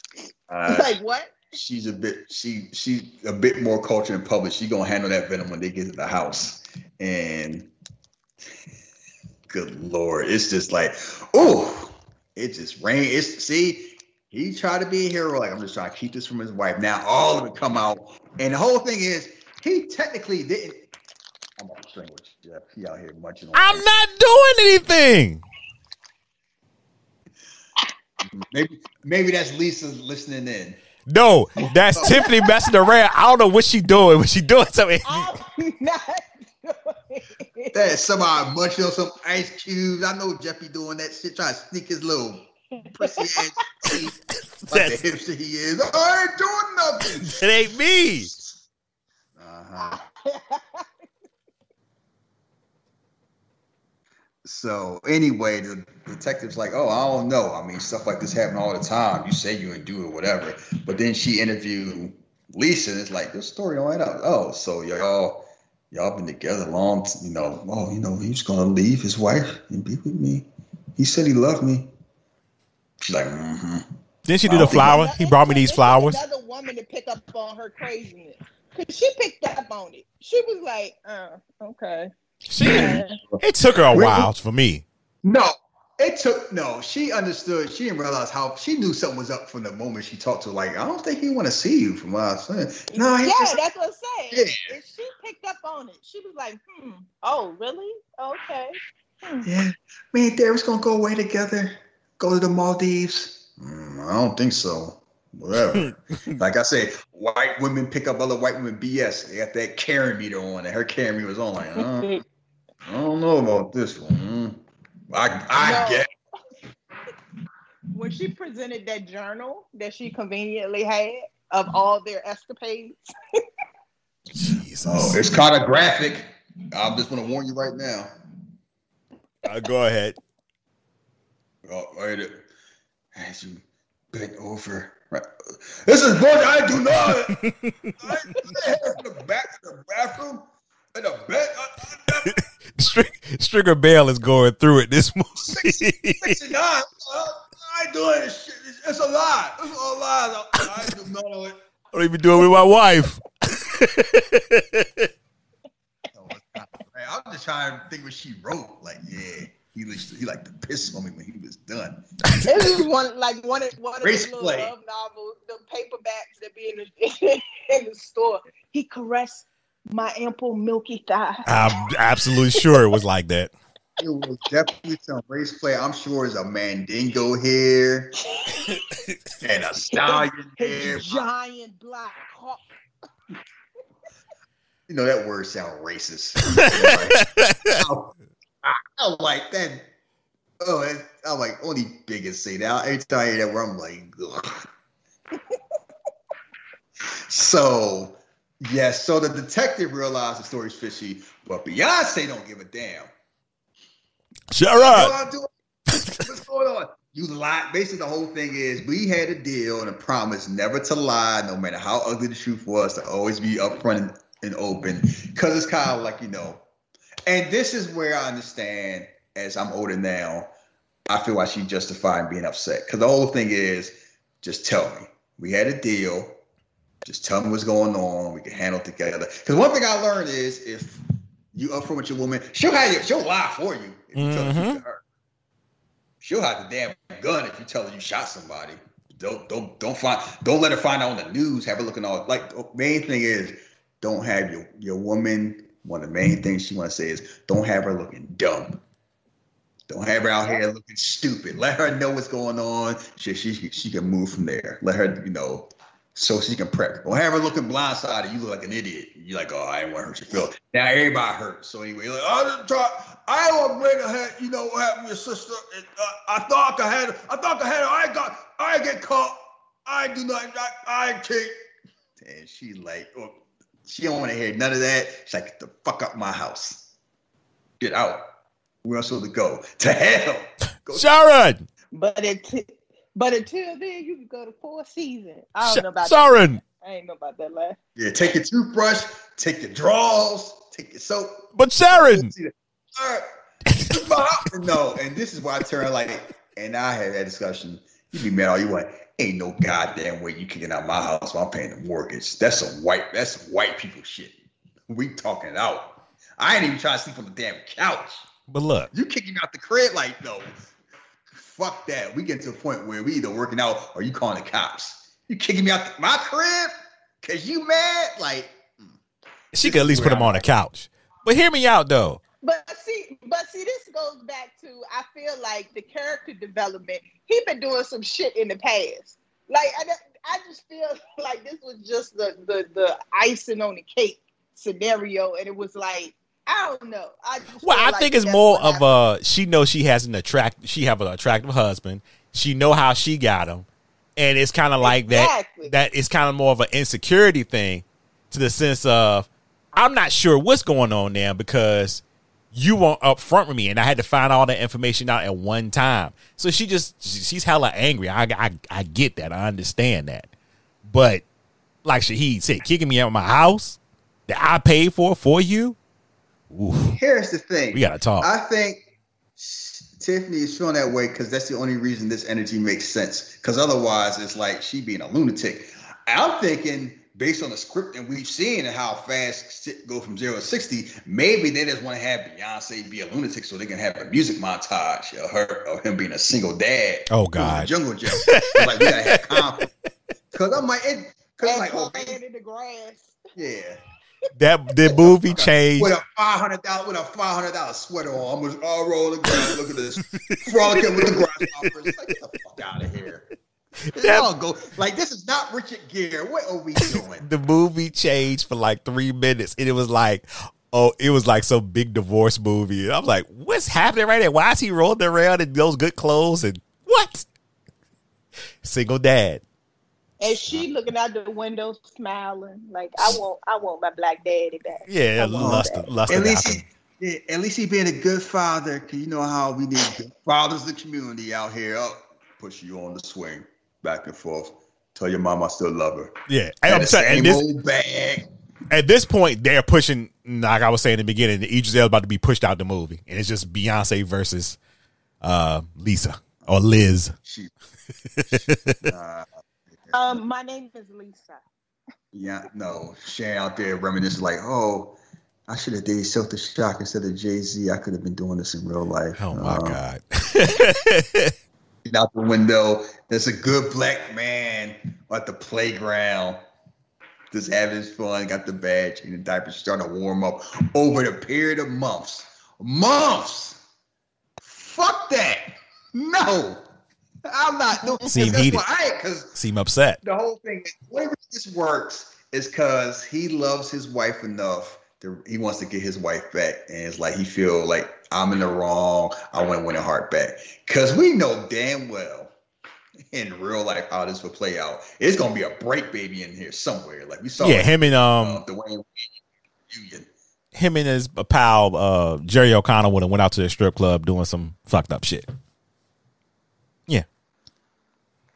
Uh, like what? she's a bit. She she's a bit more cultured in public. She gonna handle that venom when they get to the house. And good lord, it's just like, oh, it just rain. It's see. He tried to be a hero. Like I'm just trying to keep this from his wife. Now all of it come out, and the whole thing is he technically didn't. I'm off the string with you, Jeff. He out here munching on. I'm ice. not doing anything. Maybe maybe that's Lisa listening in. No, that's Tiffany messing around. I don't know what she doing. What she doing something. I'm not doing it. That somebody munching on some ice cubes. I know Jeffy doing that shit, trying to sneak his little pussy ass teeth like That's- the hipster he is. I ain't doing nothing. It ain't me. Uh-huh. So anyway, the detective's like, "Oh, I don't know. I mean, stuff like this happen all the time. You say you didn't do it, whatever." But then she interviewed Lisa, and it's like this story don't add up. Oh, so y'all y'all been together long, you know? Oh, you know, he's gonna leave his wife and be with me. He said he loved me. She's like, mm-hmm. Didn't she do the don't flower? He brought me these flowers. Another woman to pick up on her craziness. Cause she picked up on it. She was like, uh, okay. She, it took her a while for me. No, it took no. She understood. She didn't realize how she knew something was up from the moment she talked to. her. Like, I don't think he want to see you. From my son. was saying, no, he yeah, just that's what I'm saying. Yeah. And she picked up on it. She was like, hmm, oh, really? Okay. Hmm. yeah. Me and Derek's gonna go away together. Go to the Maldives. Mm, I don't think so. Whatever. like I said, white women pick up other white women BS. They got that Karen meter on, and her Karen meter was on. Like, uh, I don't know about this one. I I No. get. when she presented that journal that she conveniently had of all their escapades, Jesus. Oh, it's kind of graphic. I'm just gonna warn you right now. Uh, go ahead. Oh, right. As you bent over Right. This is bullshit. I do not. I, I have the back of the bathroom and the bed. I, Stringer Bell is going through it this movie. 69. I, I ain't doing this shit. It's, it's a lie. It's all lies. I, I do not know it. I don't even do it with my wife. Not. I'm just trying to think what she wrote. Like, yeah, he was, he liked to piss on me when he was done. This is one like one of one of Race the little play. love novels, the paperbacks that be in the in the store. He caressed my ample milky thigh. I'm absolutely sure it was like that. It was definitely some race play. I'm sure it's a mandingo here and a stallion here. Giant black hawk. You know that word sound racist. I'm, like that. Oh, I'm like only biggest say that. Every time I hear that word, I'm like, ugh. so yes, so the detective realized the story's fishy, but Beyonce don't give a damn. Shut up. What's going on? You lied. Basically, the whole thing is we had a deal and a promise never to lie, no matter how ugly the truth was, to always be upfront and, and open. Because it's kind of like, you know, and this is where I understand as I'm older now, I feel like she's justified in being upset. Because the whole thing is just tell me. We had a deal. Just tell me what's going on. We can handle it together. Because one thing I learned is if you up upfront with your woman, she'll have you, she'll lie for you if you tell the truth Mhm. to her. She'll have the damn gun if you tell her you shot somebody. Don't don't don't find don't let her find out on the news. Have her looking all like the main thing is don't have your your woman. One of the main things she want to say is don't have her looking dumb. Don't have her out here looking stupid. Let her know what's going on. She she she can move from there. Let her you know so she can prep. Don't have her looking blindsided. You look like an idiot. You're like, oh, I didn't want to hurt your feelings. Now everybody hurt. So anyway, like, I didn't try. I don't want to bring her head. You know what happened to your sister? And, uh, I thought I had. I thought I had. I got. I get caught. I do not. I, I can't. And she like, oh, she don't want to hear none of that. She's like, get the fuck out my house. Get out. Where else to go? To hell. Go Sharon. But it but until then, you can go to Four Seasons. I don't know about Sharon. that. I ain't know about that last. Yeah, take your toothbrush, take your drawers, take your soap. But Sharon. All right. no, and this is why I turn like, and I had that discussion. You be mad all you want. Ain't no goddamn way you kicking out my house while I'm paying the mortgage. That's some white. That's some white people shit. We talking it out. I ain't even trying to sleep on the damn couch. But look, You kicking me out the crib like though. Fuck that. We get to a point where we either working out or you calling the cops. You kicking me out the, my crib because you mad? Like mm. she could at least put him on the couch. But hear me out though. But see, but see, this goes back to I feel like the character development. He been doing some shit in the past. Like I, I just feel like this was just the the the icing on the cake scenario, and it was like I don't know. I Well, I like think it's more of happened. a she knows she has an attract she have an attractive husband. She know how she got him, and it's kind of like Exactly. that. That it's kind of more of an insecurity thing, to the sense of I'm not sure what's going on now because you weren't up front with me, and I had to find all that information out at one time. So she just she's hella angry. I I I get that. I understand that, but like Shahid said, kicking me out of my house that I paid for for you. Ooh, here's the thing. we gotta talk. I think Tiffany is feeling that way because that's the only reason this energy makes sense. Because otherwise, it's like she being a lunatic. I'm thinking, based on the script and we've seen and how fast shit go from zero to sixty, maybe they just want to have Beyonce be a lunatic so they can have a music montage of her of him being a single dad. Oh, who was a God. jungle gym. It's like we gotta have conflict. Because I'm like, it, cause I'm like, oh, playing in the grass. yeah. that the movie changed. With a five hundred dollar with a five hundred dollar sweater on, I'm just all rolling grass. Look at this, frolicking with the grasshoppers. Like, get the fuck out of here. Y'all go like this is not Richard Gere. What are we doing? the movie changed for like three minutes, and it was like, oh, it was like some big divorce movie. And I'm like, what's happening right there? Why is he rolling around in those good clothes and what? Single dad. And she looking out the window smiling like I want I want my black daddy back. Yeah, I want lust, that. lust. At least he, yeah, at least he being a good father. Cause you know how we need good fathers in the community out here. Up, push you on the swing, back and forth. Tell your mom I still love her. Yeah, And I'm the telling same this, old bag. at this point they're pushing. Like I was saying in the beginning, Idris Elba about to be pushed out the movie, and it's just Beyonce versus uh, Lisa or Liz. She, Um, my name is Lisa. yeah, no, Sharon out there reminiscing like, oh, I should have dated Silk Shock instead of Jay Z. I could have been doing this in real life. Oh my Um, god! out the window. There's a good black man at the playground, just having his fun. Got the badge and the diapers starting to warm up over the period of months. Months. Fuck that. No, I'm not doing. Seem heated. I because Seem upset. the whole thing. The way this works is because he loves his wife enough. To, he wants to get his wife back, and it's like he feel like I'm in the wrong. I want to win her heart back because we know damn well in real life how this would play out. It's gonna be a break baby in here somewhere. Like we saw, Yeah, it, him and uh, um, Dwayne Wade Union. him and his pal uh, Jerry O'Connell would have went out to the strip club doing some fucked up shit. Yeah,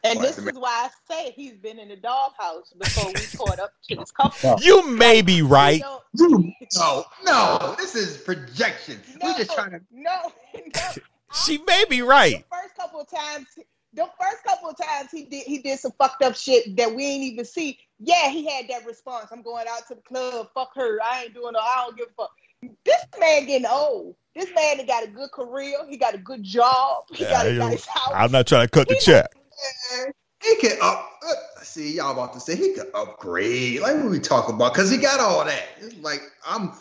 And this is why I say he's been in the doghouse before we caught up to this couple. you may be right. You know, No, no, this is projection. We're just trying to. no, no. She may be right. The first couple of times, the first couple of times he did he did some fucked up shit that we ain't even see. Yeah, he had that response. I'm going out to the club. Fuck her. I ain't doing no. I don't give a fuck. This man getting old. This man that got a good career. He got a good job. He got a nice house. I'm not trying to cut the He- check. Man, He can up. Uh, see, y'all about to say he could upgrade. Like what we talk about, because he got all that. It's like I'm.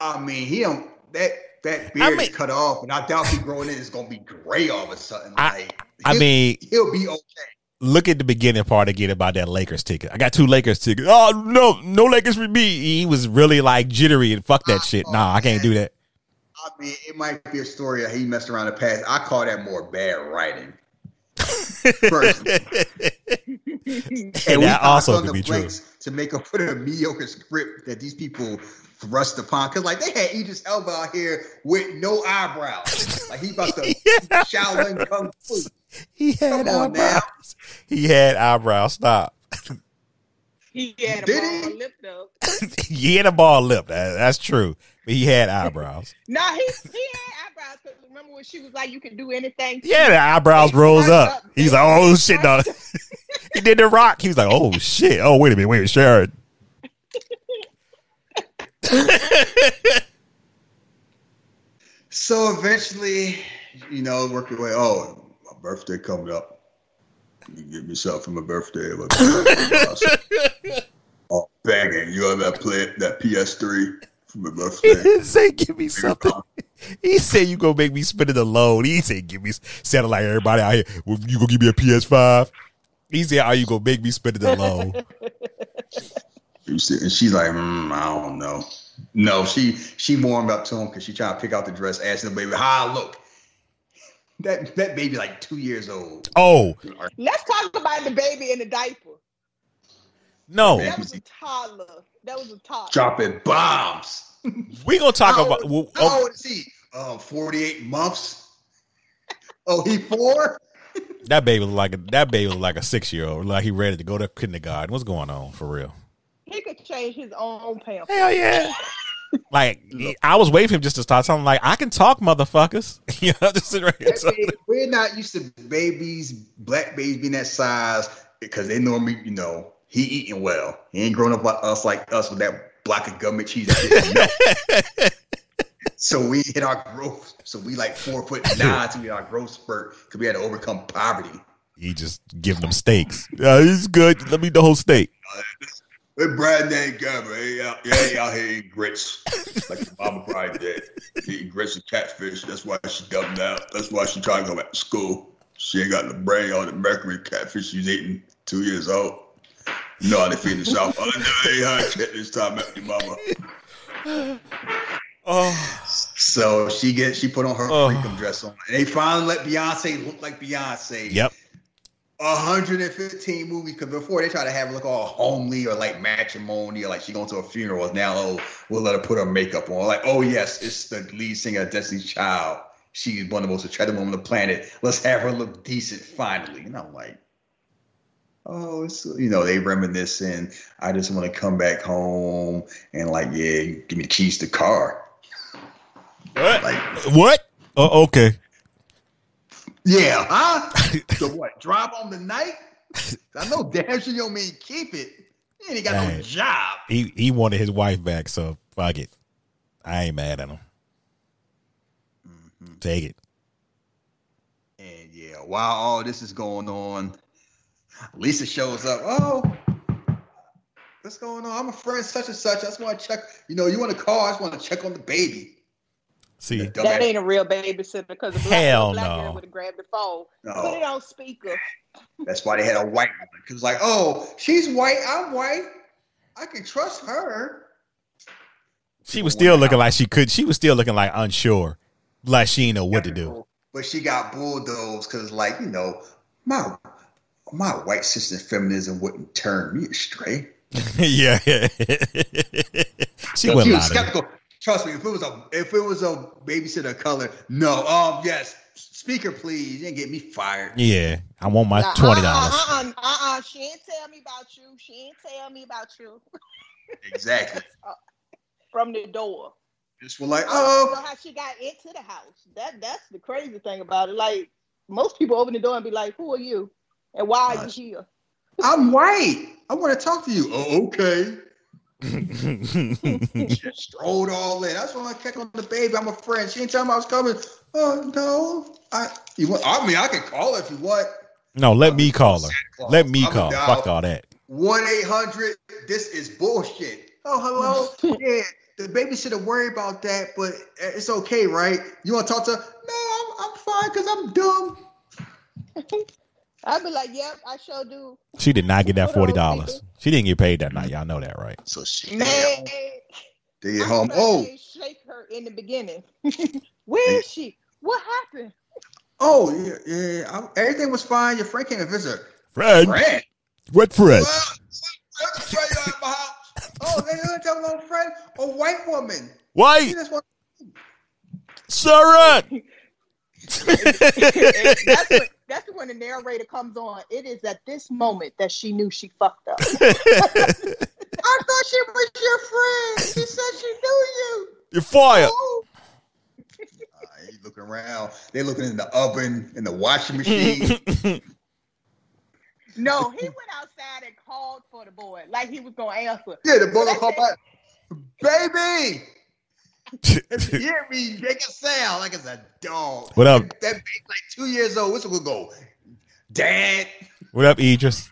I mean, he don't that that beard I mean- is cut off, and I doubt he growing in is gonna be gray all of a sudden. I- like I he'll- mean, he'll be okay. look at the beginning part again about that Lakers ticket. I got two Lakers tickets. Oh no, no Lakers for me. He was really like jittery and fuck that shit. Nah, I can't do that. I mean, it might be a story of he messed around in the past. I call that more bad writing. Personally. And that also on could the be true. to make up for the mediocre script that these people thrust upon. Because like they had Idris Elba out here with no eyebrows, like he about to Yeah. Shaolin Kung Fu. He had Come on now. eyebrows. He had eyebrows. Stop. He had a Did ball he? lip though. he had a ball lip. That- that's true. But he had eyebrows. no, he he had eyebrows. Cause remember when she was like, "You can do anything." Yeah, the eyebrows They rose up. up. He's like, oh shit, no. he did the rock. He was like, oh shit. Oh wait a minute, wait a minute, Sharon. So eventually, you know, work your way. Oh, my birthday coming up. You can get me something for my birthday. oh, banging! You ever play that PS3 for my He birthday? didn't say give me something. He said you gonna make me spend it alone. He said give me sounded like everybody out here. Well, you gonna give me a PS5? He said, "Are you gonna make me spend it alone?" And she's like, mm, I don't know. No, she she warmed up to him because she trying to pick out the dress, asking the baby, "How I look?" That that baby like two years old. Oh Let's talk about the baby in the diaper. no, That was a toddler. That was a toddler. Dropping bombs. we gonna talk How about. old- well, How oh, old is he? Um, 48 months. Oh, he four? that baby was like a, that baby was like a six year old. Like he ready to go to kindergarten. What's going on for real? He could change his own pants. Hell yeah. Like I was waiting for him just to start something like I can talk, motherfuckers. you know, just sit right here. Baby- we're not used to babies, black babies being that size because they normally, you know, he eating well. He ain't grown up like us, like us with that block of government cheese. that didn't melt. so we hit our growth. So we like four foot nine to get our growth spurt because we had to overcome poverty. He just giving them steaks. Yeah, it's good. Let me eat the whole steak. Hey, Brad ain't Gabba. He out, he ain't out here eating grits like your mama probably did. Eating grits and catfish. That's why she dumped out. That's why she trying to go back to school. She ain't got the brain on the mercury catfish she's eating. Two years old. Know how they feed the South. I know had shit this time after your mama. Oh, So she get she put on her Oh. freakum dress on. And they finally let Beyonce look like Beyonce. yep. 115 movies because before they try to have it look all homely or like matrimony or like she going to a funeral. Now, oh, we'll let her put her makeup on. Like, oh yes, it's the lead singer of Destiny's Child. She's one of the most attractive women on the planet. Let's have her look decent finally. And I'm like, oh, it's you know they reminiscing. I just want to come back home and like, yeah, give me the keys to the car. What? Like, what? Oh, okay. yeah, huh? so what? Drive on the night? I know damn sure you don't mean keep it. He ain't got no job. He he wanted his wife back, so fuck it. I ain't mad at him. Mhm. Take it. And yeah, while all this is going on, Lisa shows up. Oh, what's going on? I'm a friend such and such. I just want to check. You know, you want to call? I just want to check on the baby. See, The That ain't a real babysitter because the black, Hell the black no. girl would have grabbed the phone, put it on speaker. that's why they had a white woman. Because like, oh, she's white. I'm white. I can trust her. she was still looking like she could. She was still looking like unsure, like she didn't know what to do. But she got bulldozed because, like, you know, my my white sister feminism wouldn't turn me astray. yeah, she She went was loud. skeptical. Trust me, if it was a if it was a babysitter of color, no. Um, yes, speaker, please. You didn't get me fired. Yeah, I want my twenty Uh, dollars. uh, uh, uh, uh, she ain't tell me about you. She ain't tell me about you Exactly. from the door. Just were like, I don't know oh, how she got into the house. That that's the crazy thing about it. Like most people open the door and be like, "Who are you? And why are Gosh. you here?" I'm white. I want to talk to you. Oh, okay. Just strolled all in. That's why I just want to check on the baby. I'm a friend. She didn't tell me I was coming. Oh no. I you want? I mean, I can call her if you want. no, let me call her. Let me I'm call. down. Fuck all that. One eight hundred. This is bullshit. Oh hello. yeah, the babysitter worry about that, but it's okay, right? You want to talk to? her? No, I'm, I'm fine because I'm dumb. I'd be like, "Yep, I sure do." She did not get that forty dollars. She didn't get paid that night. Y'all know that, right? So she Man, oh. they get home. Oh, shake her in the beginning. Where is she? What happened? oh yeah, yeah. I, everything was fine. Your friend came to visit. Fred, Friend. what Fred? Well, friend you at my house. Oh, they didn't tell no friend. A white woman. Why, She just want- Sarah? that's when that's when the narrator comes on. It is at this moment that she knew she fucked up. I thought she was your friend. She said she knew you. You're fired. Oh, Uh, he's looking around. They're looking in the oven, in the washing machine. No, he went outside and called for the boy like he was gonna answer. yeah, the boy gonna back, baby. If you hear me, make a sound like it's a dog. What up? That baby like two years old. What's it gonna go? Dad. what up, Idris?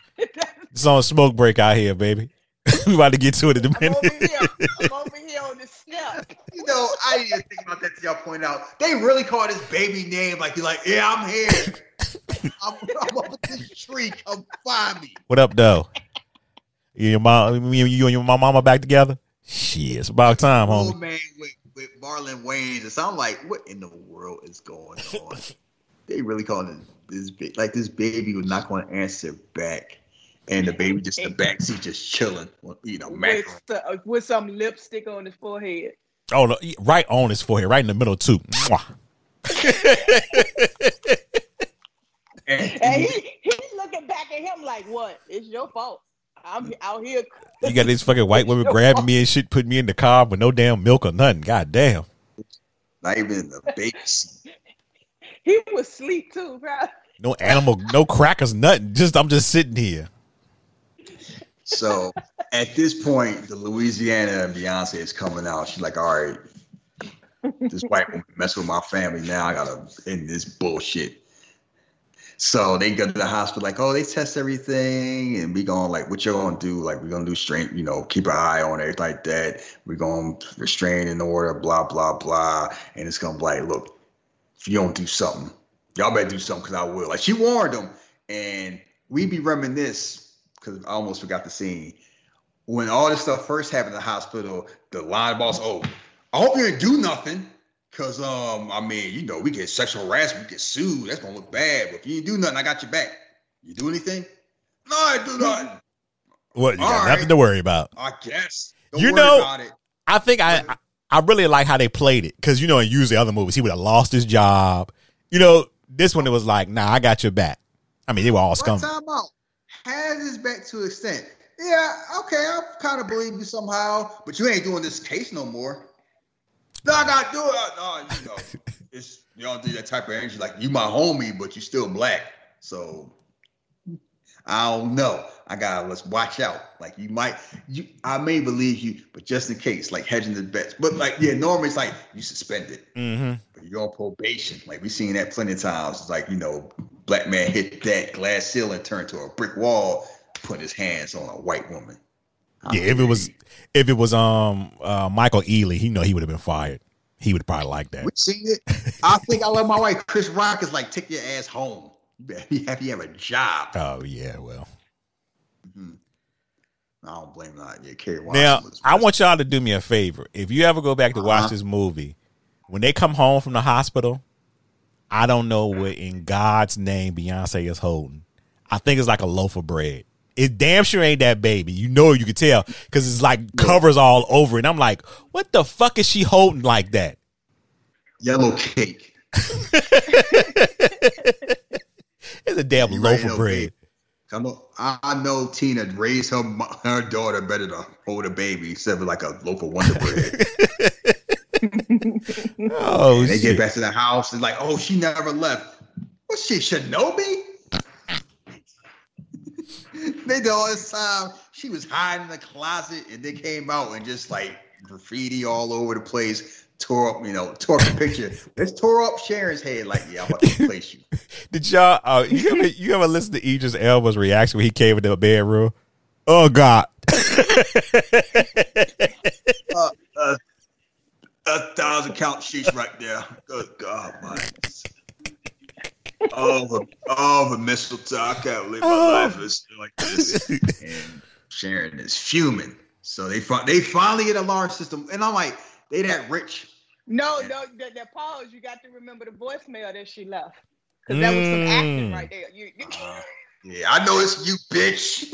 It's on smoke break out here, baby. we about to get to it in a I'm over minute. here. I'm over here on the step. You know, I didn't even think about that till y'all point out. They really call this baby name like you're like, yeah, I'm here. I'm, I'm up this tree. Come find me. what up, though? You and your mom, you and your mama back together? Shit, it's about time, homie. man with, with Marlon Wayans. And so I'm like, what in the world is going on? they really calling this big like this baby was not going to answer back. And the baby just in the backseat just chilling, you know, With, mackerel. uh, with some lipstick on his forehead. Oh, no, right on his forehead, right in the middle too. And, And he, he's looking back at him like, "What? It's your fault. I'm out here." You got this fucking white woman grabbing me and shit, putting me in the car with no damn milk or nothing. God damn. not even in the baby seat. He was asleep too, bro. No animal, no crackers, nothing. Just I'm just sitting here. So at this point, the Louisiana and Beyonce is coming out. She's like, all right, this white woman mess with my family. Now I gotta end this bullshit. So they go to the hospital, like, oh, they test everything, and we going like, what you gonna do? Like, we're gonna do straight, you know, keep an eye on it like that. We're gonna restrain in order, blah blah blah, and it's gonna be like, look, if you don't do something, y'all better do something because I will. Like she warned them, and we be reminisce because I almost forgot the scene when all this stuff first happened in the hospital. The line boss, oh, I hope you didn't do nothing. Cause um, I mean, you know, we get sexual harassment, we get sued. That's gonna look bad. But if you do nothing, I got your back. You do anything? No, I do nothing. What? You got All nothing to worry about. I guess. Don't You know- about it. I think I I- I really like how they played it because you know in usually other movies he would have lost his job. You know this one it was like, nah, I got your back. I mean they were all scum. time out. has his back to an extent. Yeah, okay, I kind of believe you somehow, but you ain't doing this case no more. No, I gotta do it. No, you know, it's you don't do that type of energy. Like you my homie, but you still black. So I don't know. I gotta let's watch out. Like you might, you I may believe you, but just in case, like hedging the bets. But like yeah, normally it's like you suspended, Mm-hmm. but you're on probation. Like we seen that plenty of times. It's like you know, black man hit that glass ceiling, turned to a brick wall, put his hands on a white woman. Yeah, if it was if it was um uh, Michael Ealy, he know he would have been fired. He would probably like that. We seen it. I think I love my wife. Chris Rock is like, take your ass home. You be you have a job. Oh yeah, well. Mhm. I don't blame that. Yeah, Kerry Washington. Now I want y'all to do me a favor. If you ever go back to watch Uh-huh. this movie, when they come home from the hospital, I don't know what in God's name Beyonce is holding. I think it's like a loaf of bread. It damn sure ain't that baby. You know you can tell because it's like covers all over it. And I'm like, what the fuck is she holding like that? yellow cake. It's a damn You loaf of bread. I know, I know Tina raised her her daughter better to hold a baby instead of like a loaf of Wonder Bread. Oh And they shit. get back to the house and like, oh, she never left. What's she, Shinobi? they did all this time. She was hiding in the closet and they came out and just like graffiti all over the place, tore up, you know, tore up the picture. Let's tore up Sharon's head. Like, yeah, I'm about to replace you. Did y'all uh, you ever you ever listen to Idris Elba's reaction when he came into the bedroom? Oh God. Uh, uh, a thousand count sheets right there. Good God, man. All the all the mistletoe. I can't believe my life is like this. And Sharon is fuming. So they they finally get a alarm system, and I'm like, they that rich. No, no, that, that pause. You got to remember the voicemail that she left because that was some acting Mm. right there. You, you- Uh, yeah, I know it's you, bitch.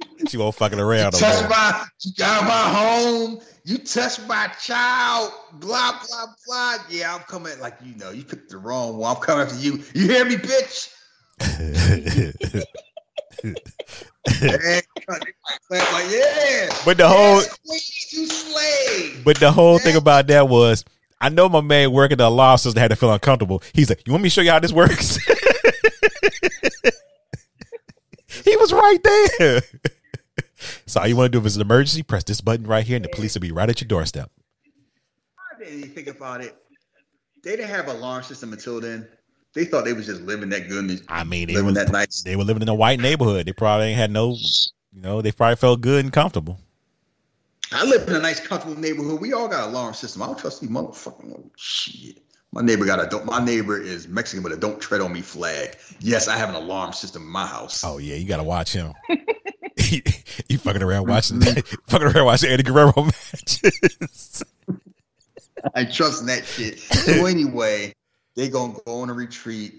she won't fucking around. you touch my, you got my home. You touch my child. Blah blah blah. Yeah, I'm coming. Like you know, you picked the wrong one. I'm coming after you. You hear me, bitch? Like, yeah. but the whole Yes, queen, you slave. but the whole thing about that was I know my man working the law system had to feel uncomfortable. He's like, You want me to show you how this works? He was right there. so all you want to do if it's an emergency, press this button right here and the police will be right at your doorstep. I didn't even think about it. They didn't have an alarm system until then. They thought they was just living that good, I mean, they, living was, that nice. they were living in a white neighborhood. They probably ain't had no, you know, they probably felt good and comfortable. I live in a nice, comfortable neighborhood. We all got an alarm system. I don't trust these motherfucking oh, shit. My neighbor got a don't. My neighbor is Mexican with a "Don't tread on me" flag. Yes, I have an alarm system in my house. Oh yeah, you gotta watch him. you fucking around watching, mm-hmm. fucking around watching Eddie Guerrero matches. I trust in that shit. So anyway, they gonna go on a retreat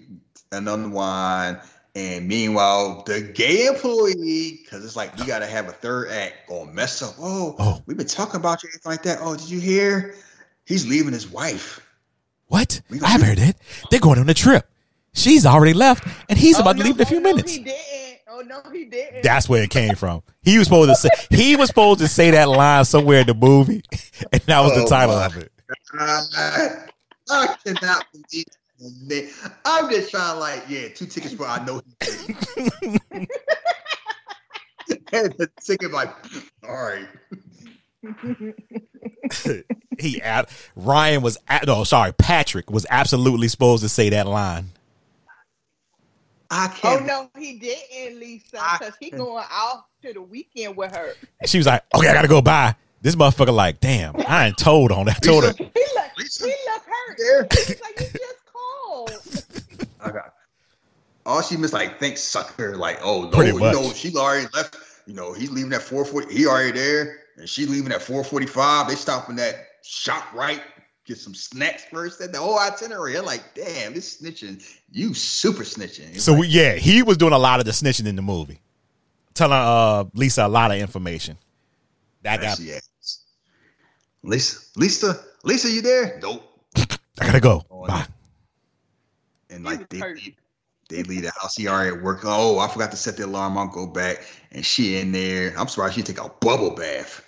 and unwind. And meanwhile, the gay employee, because it's like we gotta have a third act, gonna mess up. Oh, Oh. we've been talking about you anything like that. Oh, did you hear? He's leaving his wife. What? I haven't heard that. They're going on a trip. She's already left, and he's Oh, about no, to leave in a few oh, no, minutes. he didn't. Oh no, he didn't. That's where it came from. He was supposed to say he was supposed to say that line somewhere in the movie, and that was the Oh, title of it. I, I cannot believe. They, I'm just trying, like, yeah, two tickets for I know he did. and the ticket, like, all right. He ab- Ryan was a- no sorry Patrick was absolutely supposed to say that line. I Oh can't. Oh no, he didn't, Lisa, because he going out to the weekend with her. She was like, "Okay, I gotta go by." This motherfucker like, "Damn, I ain't told on that." Told her. He looked, Lisa, he looked hurt. there. He's like, you just called. I got. All she missed, like, thanks, sucker. Like, oh no, Pretty you know, she already left. You know, he's leaving at 440. He already there, and she leaving at 445. They stopping at ShopRite, get some snacks first. At the whole itinerary. I'm like, damn, this snitching. You super snitching. It's So like, yeah, he was doing a lot of the snitching in the movie, telling uh Lisa a lot of information. That got. She ass. Lisa, Lisa, Lisa, you there? Nope. I gotta go. Bye. And like was they hurt. leave, They leave the house. He already at work. Oh, I forgot to set the alarm. I'll go back. And she in there. I'm surprised she take a bubble bath.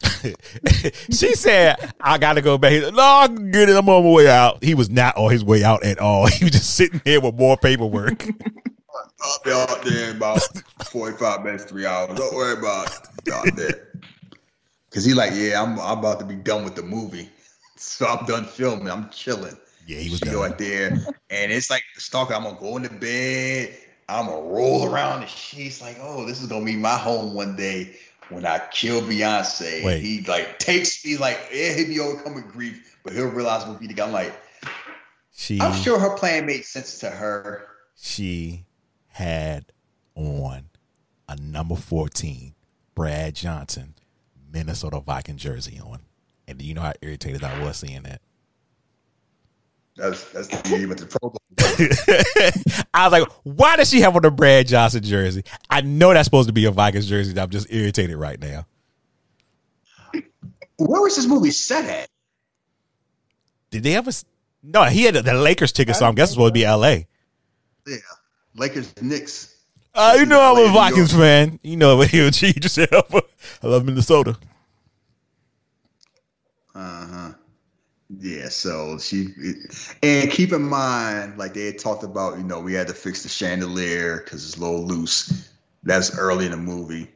she said, I gotta go back. No, I get it. I'm on my way out. He was not on his way out at all. He was just sitting there with more paperwork. I'll be out there in about 45 minutes, three hours. Don't worry about it. Out there. Cause he like, yeah, I'm I'm about to be done with the movie. So I'm done filming. I'm chilling. Yeah, he was done. go out there, and it's like the stalker. I'm gonna go into bed. I'm gonna roll around the sheets like, oh, this is gonna be my home one day when I kill Beyonce. Wait. He like takes me like, yeah, he'll be overcoming grief, but he'll realize we'll be together. I'm like, She I'm sure her plan made sense to her. she had on a number 14 Brad Johnson Minnesota Viking jersey on. And do you know how irritated I was seeing that? That's that's the game with the Pro Bowl. I was like, why does she have on the Brad Johnson jersey? I know that's supposed to be a Vikings jersey. I'm just irritated right now. Where was this movie set at? Did they ever? No, he had the Lakers ticket, so I'm guessing it's supposed to be L.A. Yeah, Lakers, Knicks. Uh, you know I'm a Vikings fan. You know what he said. I love Minnesota. Uh huh. Yeah, so she and keep in mind, like they had talked about, you know, we had to fix the chandelier because it's a little loose. That's early in the movie,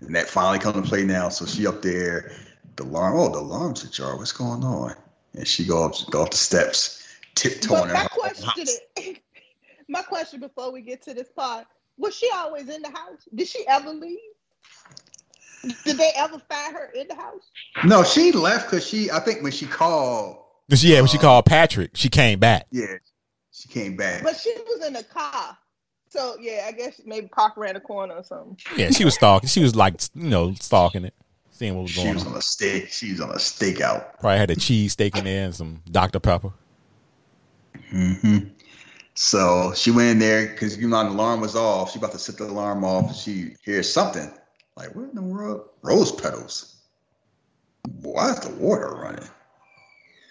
and that finally come to play now. So she up there, the alarm. Oh, the alarm's ajar. What's going on? And she go up, go up the steps, tiptoeing. But my question, is, my question before we get to this part, was she always in the house? Did she ever leave? Did they ever find her in the house? No, she left because she. I think when she called, Yeah, when she called Patrick, she came back. yeah, she came back. But she was in the car. So yeah, I guess maybe park around the corner or something. Yeah, she was stalking. She was like, you know, stalking it, seeing what was going on. She was on. on a steak. She was on a stakeout. Probably had a cheese steak in there and some Dr Pepper. hmm So she went in there because you know the alarm was off. She about to set the alarm off. She hears something like, "What in the world? Rose petals? Why is the water running?"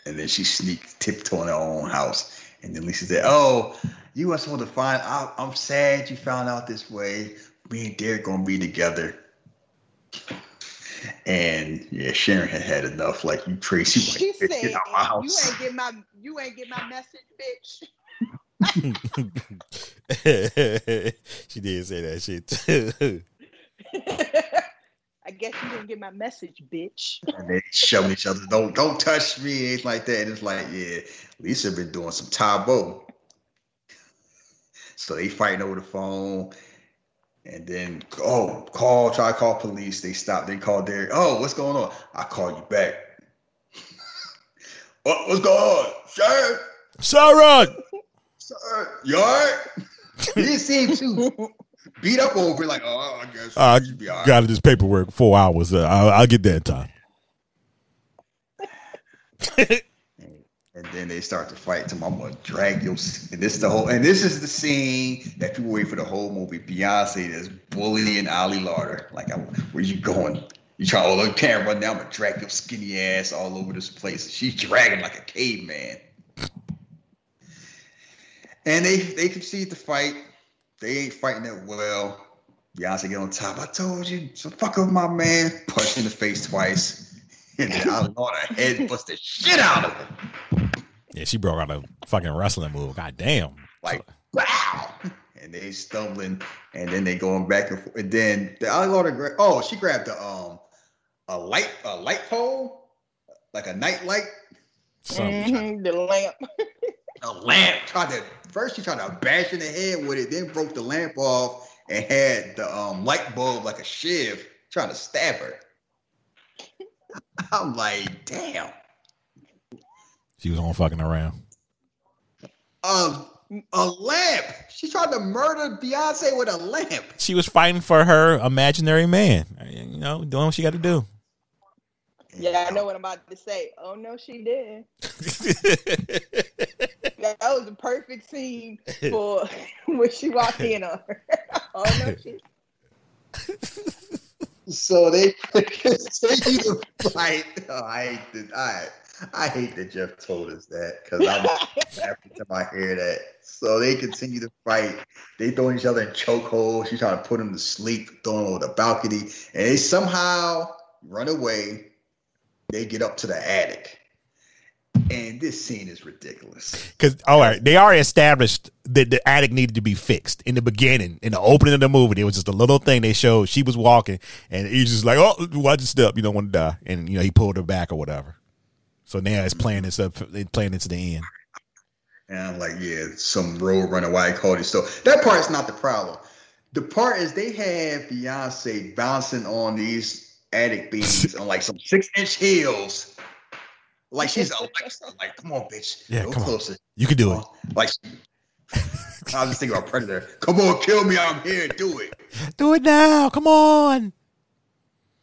And then she sneaked tiptoeing her own house. And then Lisa said, "Oh, you want someone to find out? I'm sad you found out this way. Me and Derek gonna be together." And yeah, Sharon had had enough. Like you, Tracy, She like, "Bitch, said, get out my "You ain't get my, you ain't get my message, bitch." she did say that shit too. I guess you didn't get my message, bitch. and they shoving each other. Don't don't touch me, anything like that. And it's like, yeah, Lisa been doing some Tae Bo. So they fighting over the phone, and then oh, call, try to call police. They stop. They call Derek. Oh, what's going on? I call you back. what, what's going on, sir? Sharon, Sir, you all right? He didn't seem too beat up over. Like, oh, I guess I should be got this paperwork four hours. Uh, I'll, I'll get that time. And then they start to fight. To I'm gonna drag you. And this is the whole. And this is the scene that people wait for the whole movie. Beyonce is bullying Ali Larter. Like, I'm, where you going? You try. Oh, you camera now. I'm gonna drag your skinny ass all over this place. She's dragging like a caveman. And they they concede the fight. They ain't fighting that well. Beyonce get on top. I told you, so fuck up my man. Punch in the face twice. And then Ali Larter head bust the shit out of him. Yeah, she broke out a fucking wrestling move. God damn. like wow and they stumbling and then they going back and forth and then the Ali Larter gra- oh she grabbed a um a light a light pole like a night light Some- Mhm, the lamp. a lamp tried to first she tried to bash in the head with it then broke the lamp off and had the um light bulb like a shiv trying to stab her I'm like damn She was on fucking around. um a lamp she tried to murder Beyonce with a lamp She was fighting for her imaginary man. You know, doing what she got to do. Yeah, I know what I'm about to say. Oh no, she did. That was the perfect scene for when she walked in on her. oh no, she. So they continue to fight. Oh, I hate this. I I hate that Jeff told us that because I'm happy to my hear that. So they continue to fight. They throw each other in chokeholds. She's trying to put him to sleep, throwing him over the balcony, and they somehow run away. They get up to the attic. And this scene is ridiculous. Because all right, they already established that the attic needed to be fixed in the beginning. In the opening of the movie, there was just a little thing they showed. She was walking, and he's just like, "Oh, watch your step. You don't want to die." And you know, he pulled her back or whatever. So now it's playing this up, playing into the end. And I'm like, yeah, some road runner white Cody. So that part is not the problem. The part is they have Beyonce bouncing on these attic beams on like some six inch heels. Like she's Alexa. Like, come on, bitch. Yeah, Go come on. closer. You can do it. Like, I was just thinking about Predator. Come on, kill me. I'm here. Do it. Do it now. Come on.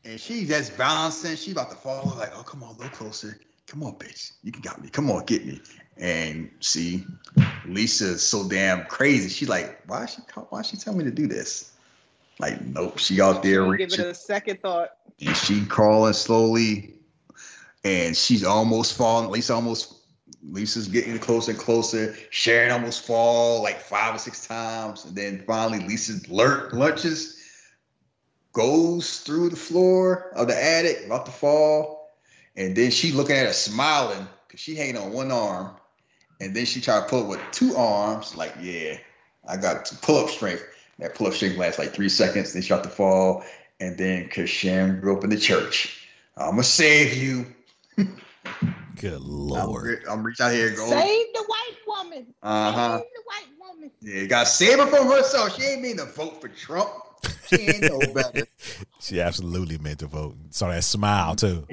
And she just bouncing. She about to fall. Like, oh, come on, go closer. Come on, bitch. You can got me. Come on, get me. And see, Lisa's so damn crazy. She's like, why she why she tell me to do this? Like, nope. She out there Give it a second thought. and she crawling slowly, and she's almost falling. Lisa almost. Lisa's getting closer and closer. Sharon almost fall like five or six times, and then finally Lisa's lurk lunches goes through the floor of the attic, about to fall, and then she looking at her smiling because she hanging on one arm, and then she try to pull up with two arms, like yeah, I got to pull up strength. That pull up strength lasts like three seconds. Then she about to fall, and then Sharon grew up in the church, I'm gonna save you. Good lord! I'm, lord. re- I'm reach out here and going. Save the white woman. Uh-huh. Save the white woman. Yeah, got to save her from herself. She ain't mean to vote for Trump. She ain't no better. She absolutely meant to vote. Saw that smile too.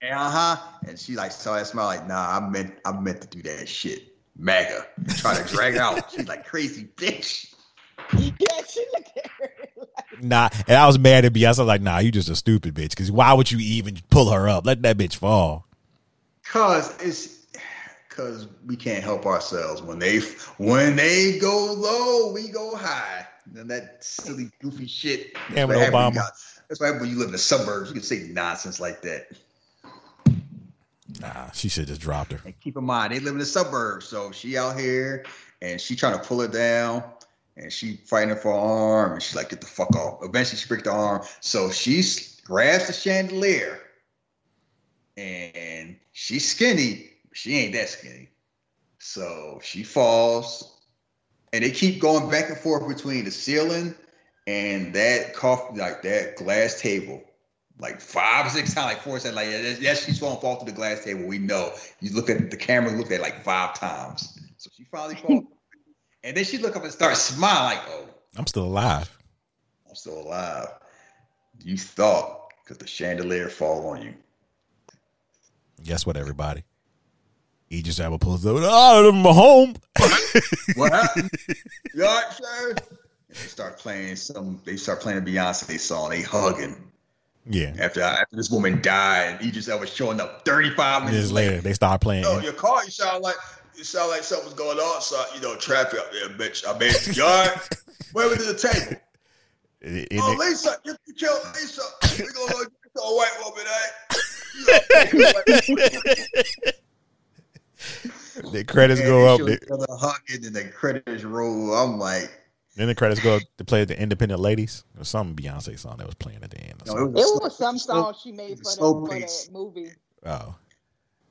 Uh huh. And she like saw that smile like, nah, I meant I meant to do that shit. MAGA. trying to drag her out. She's like crazy bitch. Yeah, she looked at her like, Nah, and I was mad at Beyonce. I was like, nah, you just a stupid bitch. Because why would you even pull her up? Let that bitch fall. Cause it's cause we can't help ourselves. When they when they go low, we go high. And that silly goofy shit. That's Damn what it, Obama. got- That's why when you live in the suburbs, you can say nonsense like that. Nah, she should just dropped her. And keep in mind, they live in the suburbs, so she out here and she trying to pull her down, and she fighting for her arm, and she's like, "Get the fuck off!" Eventually, she breaks the arm, so she grabs the chandelier, and she's skinny. but She ain't that skinny, so she falls, and they keep going back and forth between the ceiling and that coffee, like that glass table like five six times, like four times. Like yes, yes, she's gonna fall through the glass table. We know. You look at the camera, looked at it like five times. So she finally falls, and then she look up and start smiling like, "Oh, I'm still alive. I'm still alive." You thought because the chandelier fall on you. Guess what, everybody? Idris Elba pulls up. Oh, I'm home. What happened? you all right, sir? They start playing some. They start playing a Beyonce song. They hugging Yeah. after after this woman died. Idris Elba showing up 35 minutes later. they start playing. Yo, your car, you sound like you sound like something's going on. So you know, traffic up there, bitch. I you all right? Where was the table? and- and Oh, Lisa, you you killed Lisa. We gonna a white woman, eh? The credits and go up. show they- hugging, and the credits roll. I'm like, then the credits go up to play the Independent Ladies or some Beyonce song that was playing at the end. or no, something. it it was, was some slow- song she made for the, slow for pace. the movie. Oh,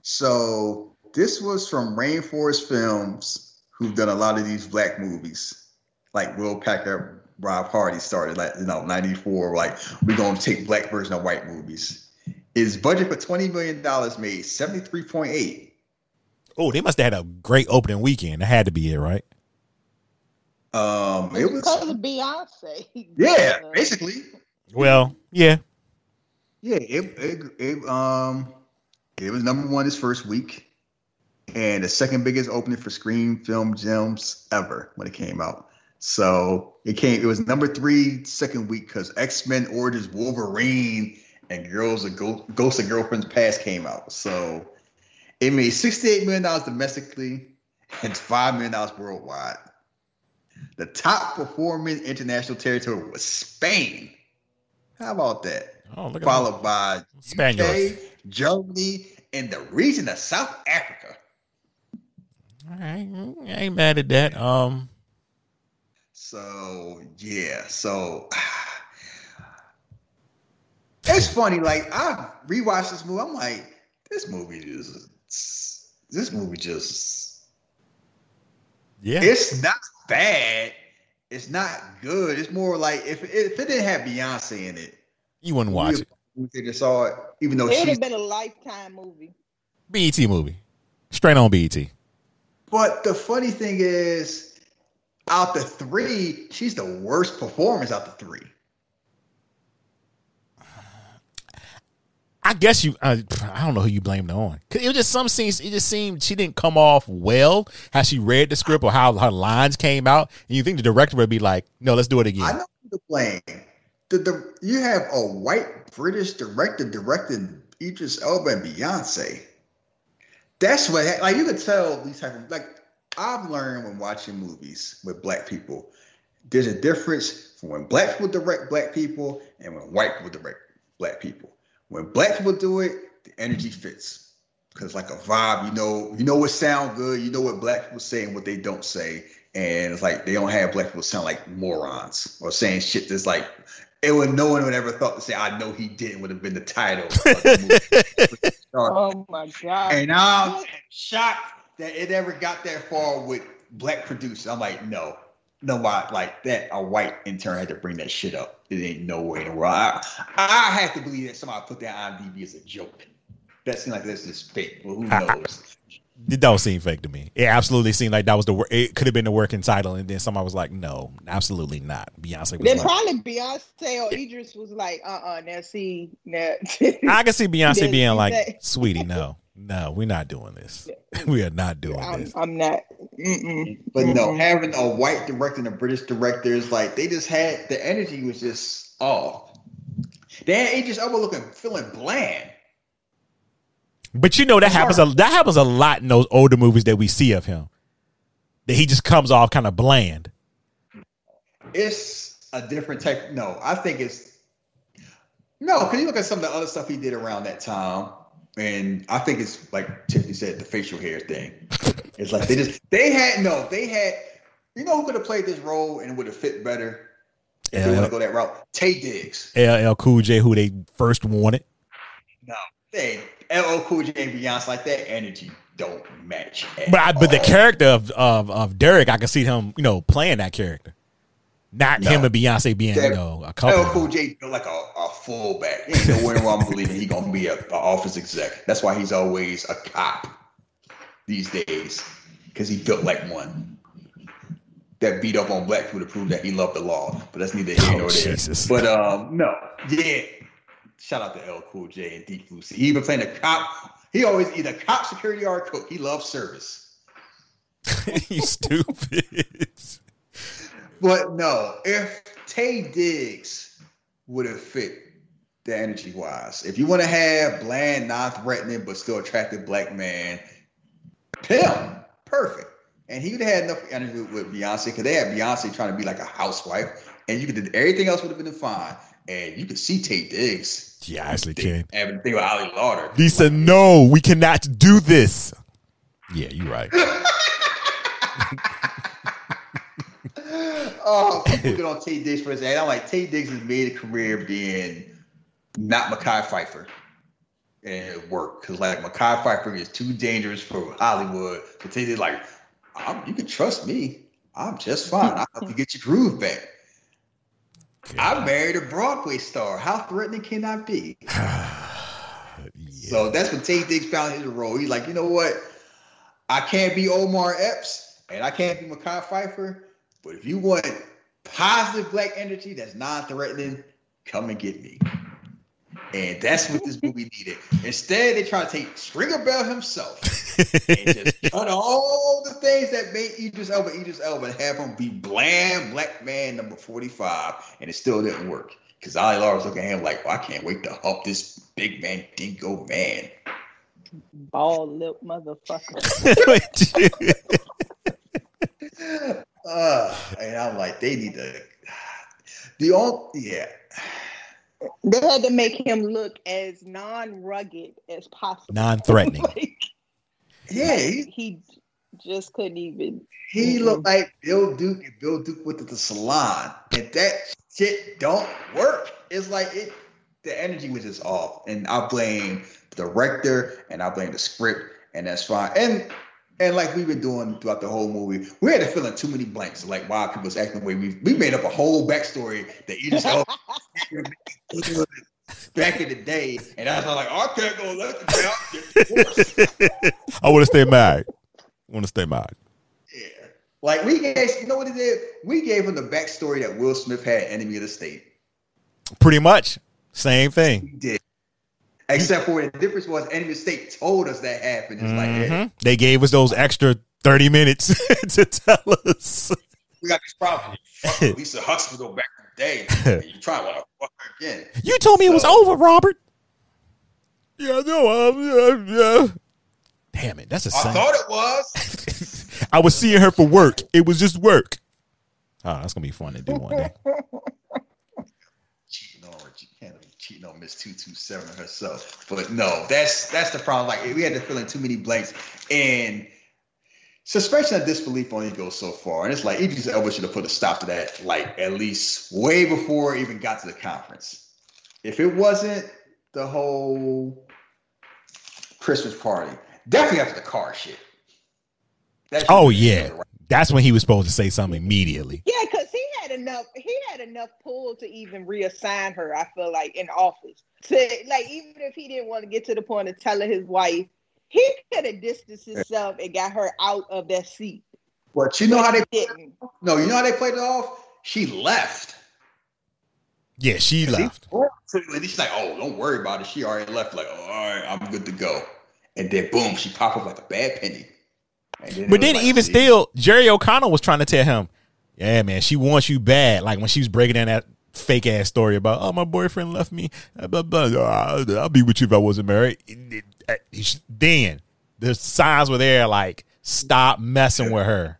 So this was from Rainforest Films, who've done a lot of these black movies, like Will Packer, Rob Hardy started, like you know, '94. Like we're gonna take black version of white movies. His budget for twenty million dollars made seventy three point eight. oh, they must have had a great opening weekend. That had to be it, right? Um, it was because of Beyonce. yeah, basically Well, yeah. yeah. It, it it um it was number one his first week, and the second biggest opening for Screen Film Gems ever when it came out. So it came. It was number three second week because X Men Origins Wolverine and Girls of Go- Ghosts of Girlfriend's Past came out. So it made sixty eight million dollars domestically and five million dollars worldwide. The top performing international territory was Spain. How about that? Oh, look at that. Followed by Spaniards. UK, Germany, in the region of South Africa. All right, I ain't mad at that. Um, so yeah, so it's funny. Like I rewatched this movie, I'm like, this movie is this movie just, yeah, it's not bad. It's not good. It's more like if if it didn't have Beyonce in it, you wouldn't watch we, it. We just saw it, even though it would have been a lifetime movie. BET movie, straight on BET. But the funny thing is, out the three, she's the worst performance out the three. I guess you. Uh, I don't know who you blamed on. Cause it was just some scenes. It just seemed she didn't come off well. How she read the script or how her lines came out, and you think the director would be like, "No, let's do it again." I know the blame. The, the you have a white British director directing Idris Elba and Beyonce. That's what like you could tell these type of like I've learned when watching movies with black people. There's a difference from when black people direct black people and when white people direct black people. When black people do it, the energy fits because like a vibe. You know, you know what sound good. You know what black people say and what they don't say, and it's like they don't have black people sound like morons or saying shit that's like it would no one would ever thought to say I know he didn't would have been the title. The oh my god! And I'm shocked that it ever got that far with black producers. I'm like, no, no, like that. A white intern had to bring that shit up. It ain't no way in the world. I, I have to believe that somebody put that on DB as a joke. That seems like this is fake. Well, who knows? it don't seem fake to me. It absolutely seemed like that was the work. it could have been the working title, and then somebody was like, "No, absolutely not." Beyonce. then like, probably Beyonce or Idris was like, "Uh, uh now see, now." I can see Beyonce being like, "Sweetie, no, no, we're not doing this. we are not doing I'm, this." I'm not. Mm-mm, but mm-mm. no, having a white director and a British director is like they just had the energy was just off. They had Idris Elba looking feeling bland. But you know that happens a that happens a lot in those older movies that we see of him. That he just comes off kind of bland. It's a different type. No, I think it's no. Because you look at some of the other stuff he did around that time, and I think it's like Tiffany said, the facial hair thing. It's like they just they had no, they had. You know who could have played this role and would have fit better if they want to go that route? Taye Diggs. LL Cool J, who they first wanted. No, they LL Cool J and Beyonce like that energy don't match. But I, but the character of, of of Derek, I can see him, you know, playing that character. Not no. him and Beyonce being, that, you know, a couple. LL Cool J like a, a fullback. Ain't nowhere where I'm believing he gonna be a, office exec. That's why he's always a cop these days because he built like one that beat up on black people to prove that he loved the law. But that's neither here oh, nor there. Jesus. But um, no, yeah, Shout out to LL Cool J and Deep Blue Sea. He even playing a cop. He always either cop, security, or cook. He loves service. you stupid. But no, if Taye Diggs would have fit the energy wise, if you want to have bland, non-threatening, but still attractive black man, him perfect. And he would have had enough energy with Beyonce because they had Beyonce trying to be like a housewife, and you could everything else would have been fine. And you could see Taye Diggs yeah, I actually can. Having to think about Ali Larter. He said, "No, we cannot do this." Yeah, you're right. oh, get on Taye Diggs for his head. I'm like, Taye Diggs has made a career being not Mekhi Phifer. And it worked because like Mekhi Phifer is too dangerous for Hollywood. So Taye Diggs like, you can trust me. I'm just fine. I'll help you get your groove back. I married a Broadway star. How threatening can I be? yeah. So that's when Taye Diggs found his role. He's like, you know what? I can't be Omar Epps and I can't be Mekhi Phifer, but if you want positive black energy that's non-threatening, come and get me. And that's what this movie needed. Instead, they try to take Stringer Bell himself and just cut all the things that made Idris Elba Idris Elba and have him be bland black man number 45. And it still didn't work. Because Ali Larter was looking at him like, well, I can't wait to help this big man dingo man. Ball lip motherfucker. uh, and I'm like, they need to. The only, yeah. They had to make him look as non-rugged as possible. Non-threatening. Like, Yeah, he, he just couldn't even. he looked like Bill Duke and Bill Duke went to the salon, and that shit don't work. It's like it, the energy was just off, and I blame the director and I blame the script, and that's fine. And and like we've been doing throughout the whole movie, we had to fill in too many blanks. Like why people was acting the way we we made up a whole backstory that you just back in the day, and I was like, oh, I can't go let the child get. I want to stay mad. I want to stay mad. Yeah. Like we gave, you know what it did? We gave him the backstory that Will Smith had enemy of the state. Pretty much same thing. We did. Except for the difference was enemy of state told us that happened. It's like, hey. They gave us those extra thirty minutes to tell us. we got this problem. Fuck Lisa Hospital back in the day. you try to fuck her again. You told me it was over, Robert. Yeah, no, um, yeah, yeah. Damn it, that's a I sign. thought it was. I was seeing her for work. It was just work. Oh, that's gonna be fun to do one day. cheating on her. She can't be cheating on Miss Two Two Seven herself. But no, that's that's the problem. Like we had to fill in too many blanks, and suspension of disbelief only goes so far. And it's like Idris Elba should have put a stop to that, like at least way before it even got to the conference. If it wasn't the whole Christmas party, definitely after the car shit. That Oh was- yeah, that's when he was supposed to say something immediately. Yeah, because he had enough. He had enough pull to even reassign her. I feel like in office to like even if he didn't want to get to the point of telling his wife, he could have distanced himself and got her out of that seat. But you know how they didn't. no, you know how they played it off. She left. Yeah, she left. So she's like, "Oh, don't worry about it. She already left. Like, oh, all right, I'm good to go." And then boom, she popped up like a bad penny. Then But then like, even see, still, Jerry O'Connell was trying to tell him, "Yeah, man, she wants you bad." Like when she was breaking down that fake ass story about, "Oh, my boyfriend left me." Blah, blah, blah. I'll, be with you if I wasn't married. It- it- he sh- Then the signs were there, like stop messing with her.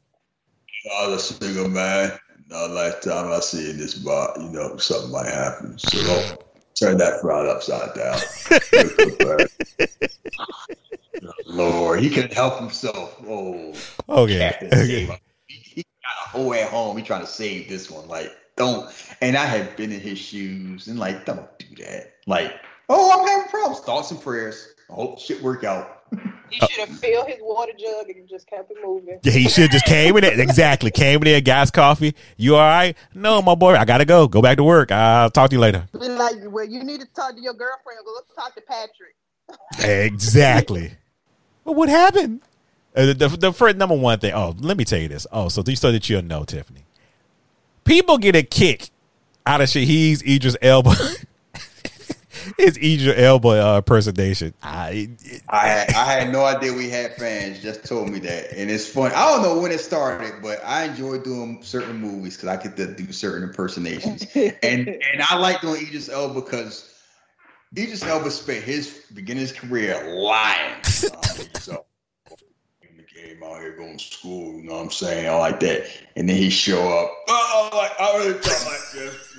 Was a single man. Not last time I see in this bar, you know, something might happen. So don't turn that frown upside down. Lord, he couldn't help himself. Oh, Okay, okay. Save. He, he got a whole at home. He trying to save this one. Like, don't. And I had been in his shoes and like, don't do that. Like, oh, I'm having problems. Thoughts and prayers. I hope shit work out. He should have filled his water jug and just kept it moving. Yeah, he should just came in there. Exactly. Came in there, gas coffee. You all right? No, my boy, I gotta go. Go back to work. I'll talk to you later. Be like, well, you need to talk to your girlfriend. Go talk to Patrick. Exactly. but what happened? Uh, the, the first number one thing. Oh, let me tell you this. Oh, so you so that you'll know, Tiffany. People get a kick out of Shahid's Idris Elba. It's Idris Elba uh, impersonation. I, I had, I had no idea we had fans. Just told me that, and it's fun. I don't know when it started, but I enjoy doing certain movies because I get to do certain impersonations, and and I like doing Idris Elba because Idris Elba spent his beginning his career lying. Um, so in the game out here going to school, you know what I'm saying? I like that, and then he show up. Oh, like I really talk like this.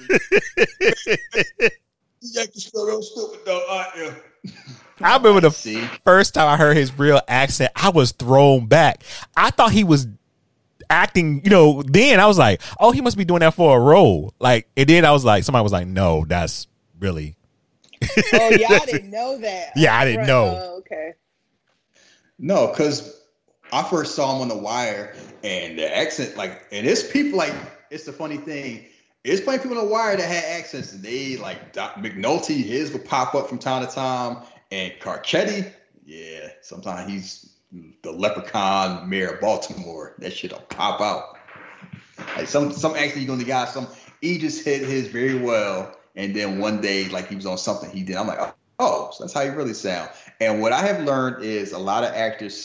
You act so real stupid though, aren't you? I remember the See. first time I heard his real accent, I was thrown back. I thought he was acting, you know, then I was like, oh, he must be doing that for a role. Like, and then I was like, somebody was like, no, that's really. oh yeah, I didn't know that. Yeah, I didn't Right. know. Oh, okay. No, because I first saw him on The Wire, and the accent, like, and it's people like, it's the funny thing. It's of people on The Wire that had accents, they like Doc McNulty, his would pop up from time to time, and Carcetti, yeah, sometimes he's the leprechaun mayor of Baltimore. That shit'll pop out. Like some some accent you're gonna got some. He just hit his very well, and then one day, like he was on something he did. I'm like, oh, so that's how you really sound. And what I have learned is a lot of actors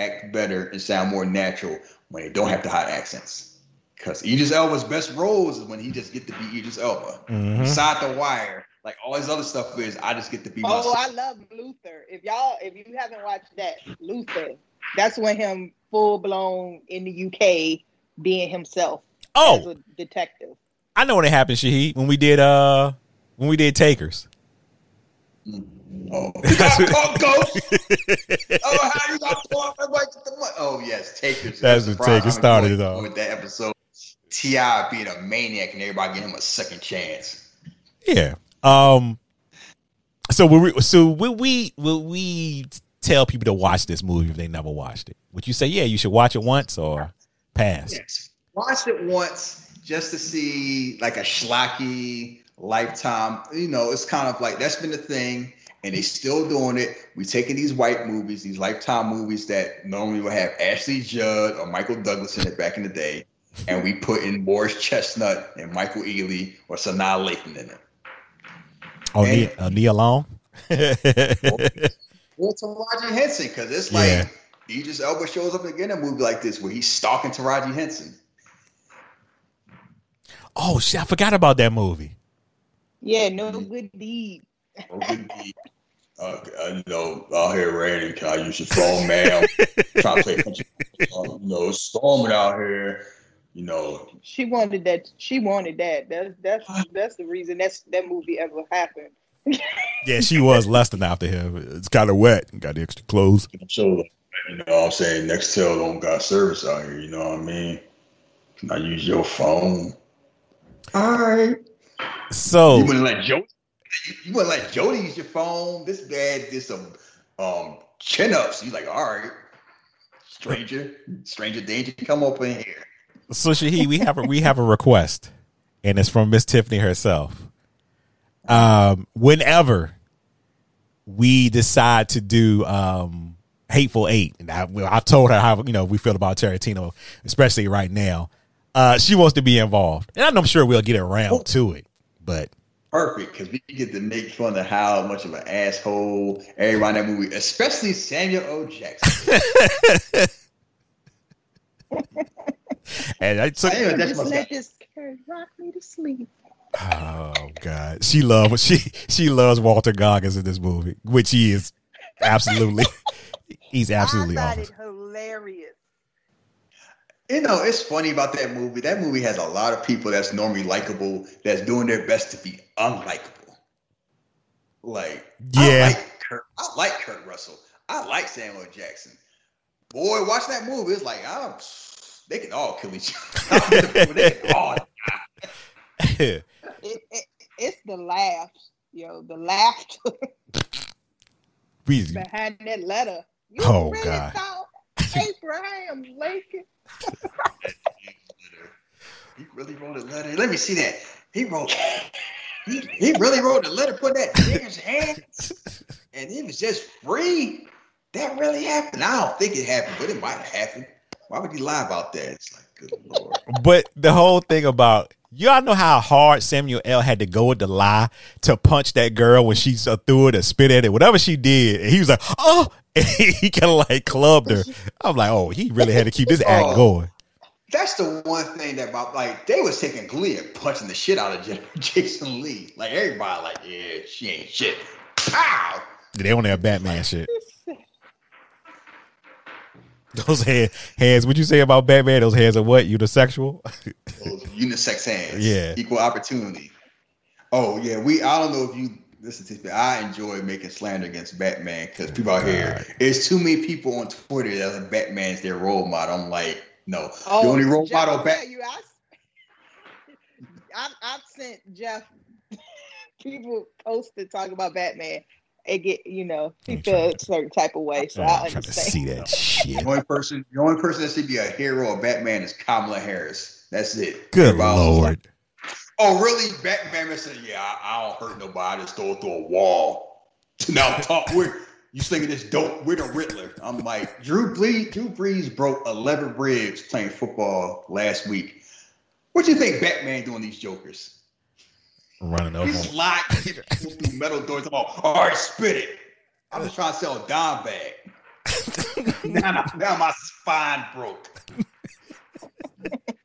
act better and sound more natural when they don't have the hot accents. Because Idris Elba's best roles is when he just get to be Idris Elba. Mhm. Beside the wire, like all his other stuff is, I just get to be Oh, myself. I love Luther. If y'all, if you haven't watched that, Luther, that's when him full blown in the UK being himself as Oh, a detective. I know when it happened, Shahid. When we did, uh, when we did Takers. Oh, you got caught, ghost. oh, how you got caught? Oh, yes, Takers. That's what Takers started it off. With that episode, T.I. being a maniac and everybody giving him a second chance. Yeah. Um. So will we, so will we will we tell people to watch this movie if they never watched it? Would you say yeah you should watch it once or pass? Yes, watch it once just to see like a schlocky lifetime. You know, it's kind of like that's been the thing, and they still doing it. We taking these white movies, these lifetime movies that normally would have Ashley Judd or Michael Douglas in it back in the day, and we put in Morris Chestnut and Michael Ealy or Sanaa Lathan in it. Oh, and, Nia, uh, Nia Long. well, Taraji Henson, because it's like yeah. Idris Elba shows up again in a movie like this where he's stalking Taraji Henson. Oh shit! I forgot about that movie. Yeah, no good deed. No good deed. Uh, I know out here raining. Can I use your phone, man? trying to play country. Uh, you know, it's storming out here. You know, she wanted that. She wanted that. That's that's that's the reason that's that movie ever happened. yeah, she was lusting after him. It's kind of wet. Got the extra clothes. So, you know, what I'm saying Nextel don't got service out here. You know what I mean? Can I use your phone? All right. So you wouldn't let Jody. You wouldn't let Jody use your phone. This bad did some um chin ups. You like, all right, stranger, stranger danger, come up in here. So Shahid, we have a we have a request, and it's from Miss Tiffany herself. Um, whenever we decide to do um Hateful Eight, and I, I've told her how you know we feel about Tarantino, especially right now. Uh, she wants to be involved, and I'm sure we'll get around to it. But perfect because we get to make fun of how much of an asshole everybody in that movie, especially Samuel L. Jackson. and I took I just let this rock me to sleep. Oh God, she loves she she loves Walton Goggins in this movie, which he is absolutely he's absolutely I awesome. hilarious. You know, it's funny about that movie. That movie has a lot of people that's normally likable that's doing their best to be unlikable. Like, yeah, I like Kurt, I like Kurt Russell. I like Samuel Jackson. Boy, watch that movie. It's like, oh, they can all kill each other. they can all it, it, it's the laughs, yo, the laughter behind that letter. You oh really God! Abraham Lincoln he really wrote a letter. Let me see that. He wrote. He, he really wrote a letter, put that in his hands, and it was just free. That really happened. I don't think it happened, but it might have happened. Why would he lie about that? It's like, good lord. But the whole thing about y'all know how hard Samuel L. had to go with the lie to punch that girl when she threw it or spit at it, whatever she did. And he was like, oh, and he kind of like clubbed her. I'm like, oh, he really had to keep this act oh, going. That's the one thing that about like they was taking glee and punching the shit out of Jason Leigh. Like everybody, like, yeah, she ain't shit. Pow. They only have Batman shit. Those hands, hands. What you say about Batman? Those hands are what? Unisexual? Those unisex hands. Yeah. Equal opportunity. Oh yeah, we. I don't know if you listen to. I enjoy making slander against Batman because people out here. There's too many people on Twitter that are Batman's their role model. I'm like, no, oh, the only role Jeff, model. Bat- you, I, I've, I've sent Jeff people posted talking about Batman it get you know he feel a certain type of way. So I understand. To see that shit. The only person, the only person that should be a hero of Batman is Kamala Harris. That's it. Good Everybody lord. Like, oh really? Batman said, "Yeah, I, I, don't hurt nobody. I just throw it through a wall." Now talk. We're you thinking this dope? We're the Riddler. I'm like Drew Brees. Drew Brees broke 11 ribs playing football last week. What do you think Batman doing these jokers? running over. He's lying through metal doors. I'm all, all right, spit it. I'm just trying to sell a dime bag. now, now my spine broke.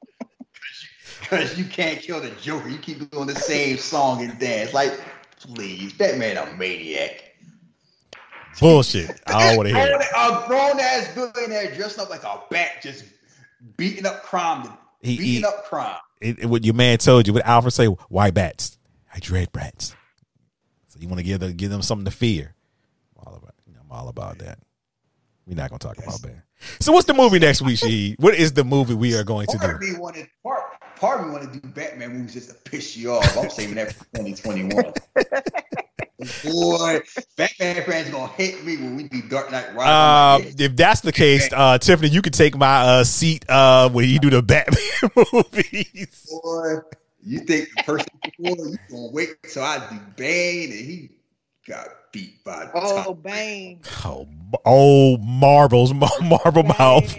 Because you can't kill the Joker. You keep doing the same song and dance. Like, please, that man a maniac. Bullshit. I don't want to hear it. A grown ass billionaire dressed up like a bat, just beating up crime. He, beating he, up crime. It, it, what your man told you, what Alfred say, why bats? I dread rats. So you want to give them give them something to fear. I'm all about, I'm all about that. We're not gonna talk about that. So what's the movie next week, She? What is the movie we are going to do? wanted part part of me want to do Batman movies just to piss you off. I'm saving that for 2021. Boy, Batman fans gonna hate me when we do Dark Knight Uh, if that's the case, uh, Tiffany, you can take my uh, seat uh, when you do the Batman movies. Boy, you think the person before you gonna wait till I do Bane and he got beat by the Oh, top. Bane. Oh, oh, marbles, marble mouth.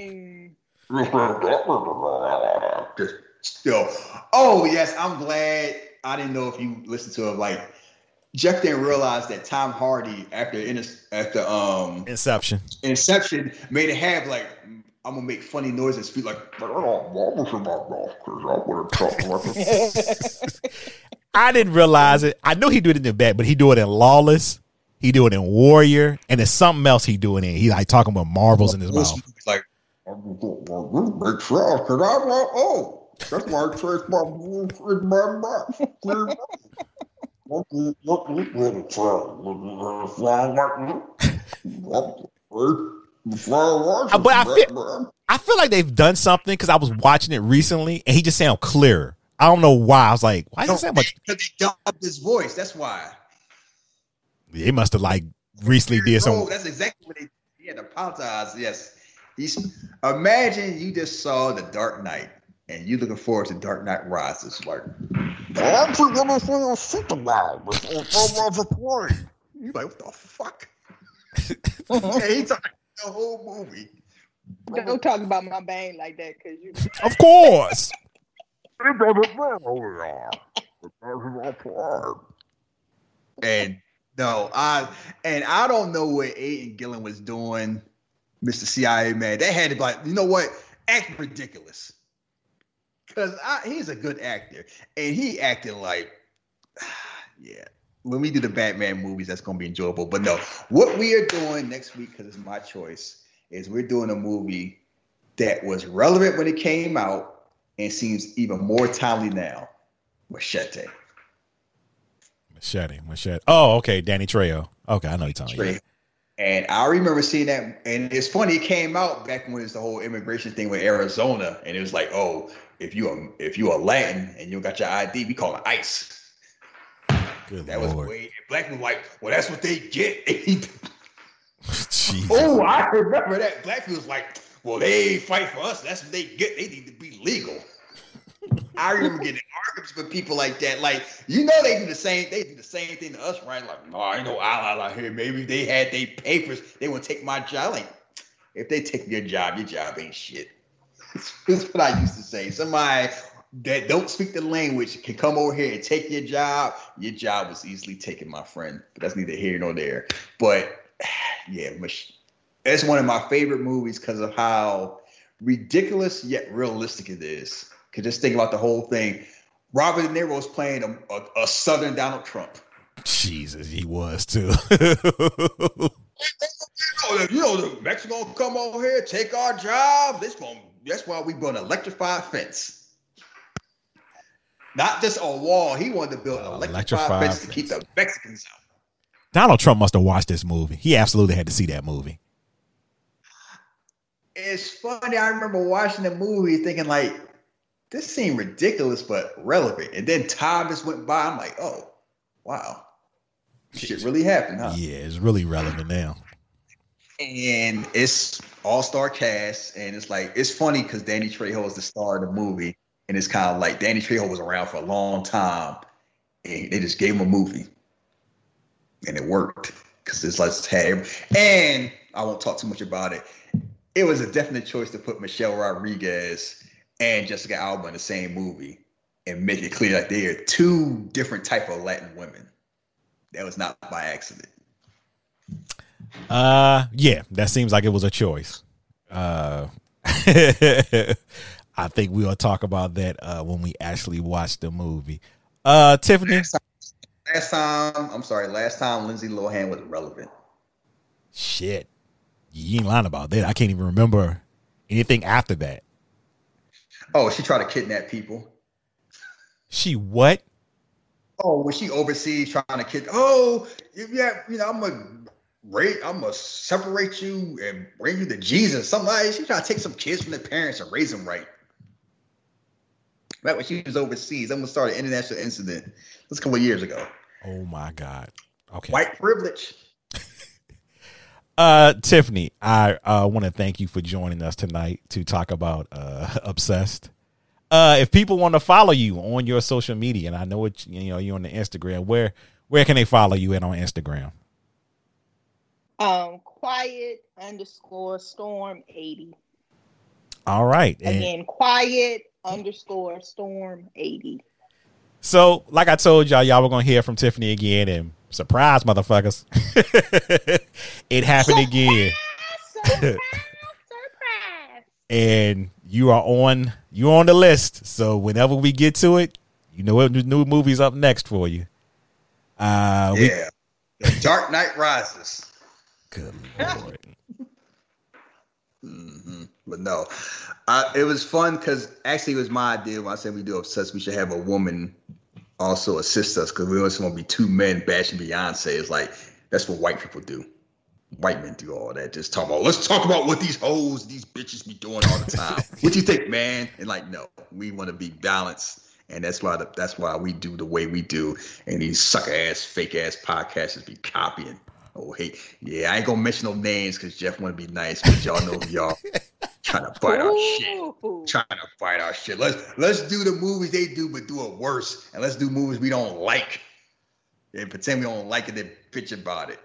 Just still. Oh yes, I'm glad. I didn't know if you listened to it. Like Jeff didn't realize that Tom Hardy after after um Inception. Inception made it have like I'm gonna make funny noises, speak like I didn't realize it. I knew he do it in the back, but he do it in Lawless. He do it in Warrior, and there's something else he doing in. He like talking about marbles in his mouth. Like make sure because I'm like, oh, that's why I trace my in my mouth. Uh, but I feel- I feel like they've done something because I was watching it recently, and he just sound clearer. I don't know why. I was like, why does he sound much? Because they dubbed his voice. That's why. They must have like recently did No, some. that's exactly what they. He had to apologize. Yes. He's imagine you just saw the Dark Knight and you looking forward to Dark Knight Rises. Like, I'm gonna feel Superman. You like what the fuck? and he talking the whole movie. Don't talk about my bang like that, cause you. Of course. And no, I and I don't know what Aidan Gillen was doing, Mr. CIA man. They had to be like, you know what? Act ridiculous. Cause he's a good actor. And he acted like, yeah. When we do the Batman movies, that's gonna be enjoyable. But no, what we are doing next week, because it's my choice, is we're doing a movie that was relevant when it came out and seems even more timely now. Machete. Machete, machete. Oh, okay. Danny Trejo. Okay, I know you're talking. about. And I remember seeing that, and it's funny. It came out back when it was the whole immigration thing with Arizona, and it was like, oh, if you are if you are Latin and you got your ID, we call it ICE. Good That was way black people like, well, that's what they get. Oh, I remember that. Black people was like, well, they fight for us. That's what they get. They need to be legal. I remember getting arguments with people like that. Like, you know, they do the same. They do the same thing to us, right? Like, no, I know Allah out here. Maybe they had their papers. They want to take my job. Like, if they take your job, your job ain't shit. That's what I used to say. Somebody that don't speak the language can come over here and take your job. Your job was easily taken, my friend. But that's neither here nor there. But yeah, it's one of my favorite movies because of how ridiculous yet realistic it is. Cause just think about the whole thing. Robert De Niro was playing a, a, a Southern Donald Trump. Jesus, he was too. You know, the Mexico gonna come over here, take our job. This going that's why we built an electrified fence. Not just a wall. He wanted to build an electrified, electrified fence to keep the Mexicans out. Donald Trump must have watched this movie. He absolutely had to see that movie. It's funny. I remember watching the movie thinking like, this seemed ridiculous but relevant. And then time just went by. I'm like, oh, wow. Shit really happened, huh? Yeah, it's really relevant now. And it's all star cast, and it's like it's funny because Danny Trejo is the star of the movie, and it's kind of like Danny Trejo was around for a long time, and they just gave him a movie, and it worked because it's like had, and I won't talk too much about it. It was a definite choice to put Michelle Rodriguez and Jessica Alba in the same movie and make it clear that they are two different type of Latin women. That was not by accident. Uh, yeah, that seems like it was a choice. Uh, I think we'll talk about that uh, when we actually watch the movie. Uh, Tiffany, Last time, I'm sorry, last time Lindsay Lohan was relevant. shit, you ain't lying about that. I can't even remember anything after that. Oh, she tried to kidnap people. She what? Oh, was she overseas trying to kid. Oh, yeah, you know, I'm a I'm gonna separate you and bring you to Jesus. Like she trying to take some kids from their parents and raise them right. Back when she was overseas, I'm gonna start an international incident. This a couple of years ago. Oh my God. Okay. White privilege. Uh, Tiffany, I uh, want to thank you for joining us tonight to talk about uh, Obsessed. Uh, if people want to follow you on your social media, and I know it, you know, you're on the Instagram, where where can they follow you at on Instagram? Um, quiet underscore storm eighty. All right. And Again, quiet underscore storm eighty. so, like I told y'all, y'all were gonna hear from Tiffany again, and surprise, motherfuckers, it happened again. Surprise! Surprise! surprise! and you are on you are on the list. So whenever we get to it, you know what new movie's up next for you. Uh we, Yeah. The Dark Knight Rises. Good lord. hmm But no, uh, it was fun because actually it was my idea. When I said we do obsessed, we should have a woman also assist us because we always want to be two men bashing Beyonce. It's like that's what white people do. White men do all that. Just talk about let's talk about what these hoes, these bitches be doing all the time. what you think, man? And like, no, we want to be balanced. And that's why the, that's why we do the way we do. And these sucker ass, fake ass podcasters be copying. Oh, hey, yeah, I ain't gonna mention no names because Jeff want to be nice, but y'all know y'all trying to fight our shit trying to fight our shit. Let's let's do the movies they do, but do it worse, and let's do movies we don't like, and pretend we don't like it and bitch about it,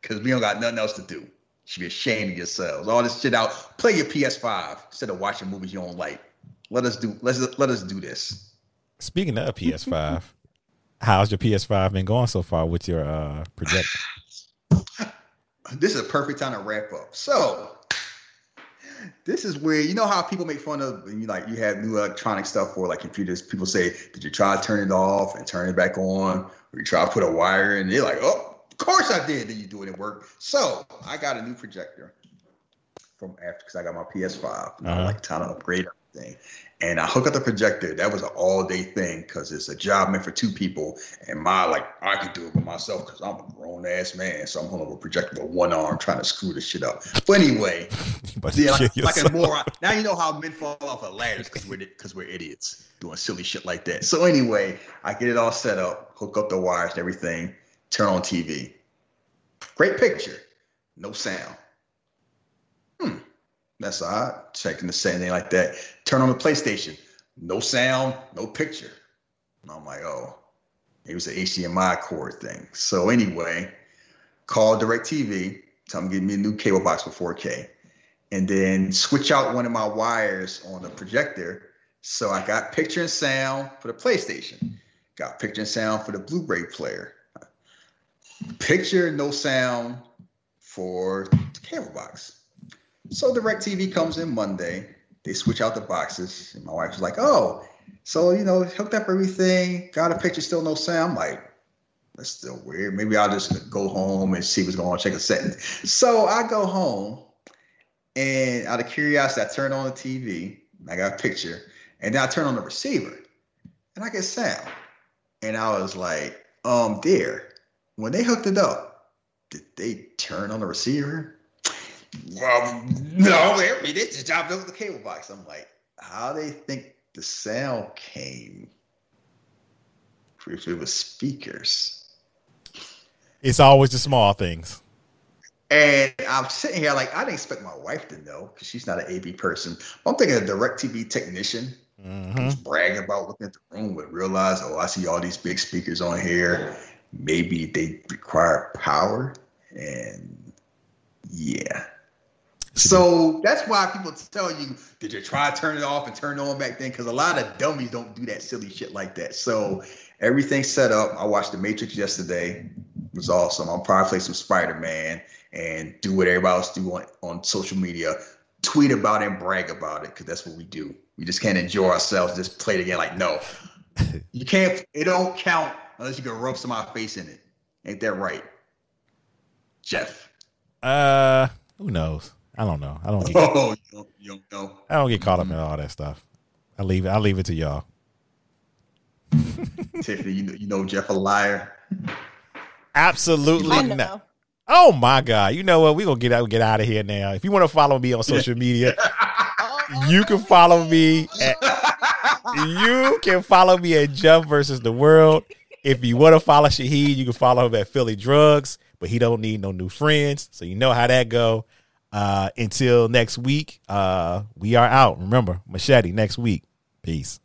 because we don't got nothing else to do. You should be ashamed of yourselves. All this shit out. Play your PS5 instead of watching movies you don't like. Let us do. Let's let us do this. Speaking of PS5, how's your PS5 been going so far with your uh project? This is a perfect time to wrap up. So. This is where you know how people make fun of you like you have new electronic stuff or like computers. People say, "Did you try to turn it off and turn it back on?" Or you try to put a wire in? They're like, "Oh, of course I did." Then you do it at work. So I got a new projector from after because I got my PS5. I Uh-huh. like time to upgrade everything, and I hook up the projector. That was an all day thing because it's a job meant for two people, and my like I could do it by myself because I'm a grown ass man. So I'm holding a projector with one arm trying to screw this shit up. But anyway. Yeah, like, like a moron. Now you know how men fall off of ladders because we're because we're idiots doing silly shit like that. So anyway, I get it all set up, hook up the wires and everything, turn on TV. Great picture, no sound. That's odd. Checking the setting like that. Turn on the PlayStation, no sound, no picture. And I'm like, oh, it was an HDMI cord thing. So anyway, call DirecTV, tell them to give me a new cable box for 4K and then switch out one of my wires on the projector. So I got picture and sound for the PlayStation, got picture and sound for the Blu-ray player, picture no sound for the cable box. So DirecTV comes in Monday. They switch out the boxes, and my wife was like, "Oh, so you know, hooked up everything, got a picture, still no sound." I'm like, that's still weird. Maybe I'll just go home and see what's going on, check a setting. So I go home and out of curiosity, I turn on the TV. I got a picture, and then I turn on the receiver, and I get sound. And I was like, um, dear, when they hooked it up, did they turn on the receiver? Well, no, they just dropped over the cable box. I'm like, how they think the sound came? If it was speakers. It's always the small things. And I'm sitting here like I didn't expect my wife to know because she's not an AV person. I'm thinking a DirecTV technician hmm who's bragging about looking at the room would realize, oh, I see all these big speakers on here. Maybe they require power. And yeah. So that's why people tell you, did you try to turn it off and turn it on back then? Because a lot of dummies don't do that silly shit like that. So everything's set up. I watched The Matrix yesterday. It was awesome. I'll probably play some Spider Man and do what everybody else do on, on social media. Tweet about it and brag about it because that's what we do. We just can't enjoy ourselves. Just play it again. Like no, you can't. It don't count unless you can rub some of my face in it. Ain't that right, Jeff? Uh, who knows? I don't know. I don't get Oh, you don't, you don't know. I don't get caught up in all that stuff. I leave it. I leave it to y'all. Tiffany, you know, you know Jeff a liar. Absolutely I not. Oh my god! You know what? We gonna get out get out of here now. If you want to follow me on social media, you can follow me at you can follow me at Jump versus the World. If you want to follow Shahid, you can follow him at Philly Drugs, but he don't need no new friends, so you know how that go. Uh, until next week, uh, we are out. Remember, machete next week. Peace.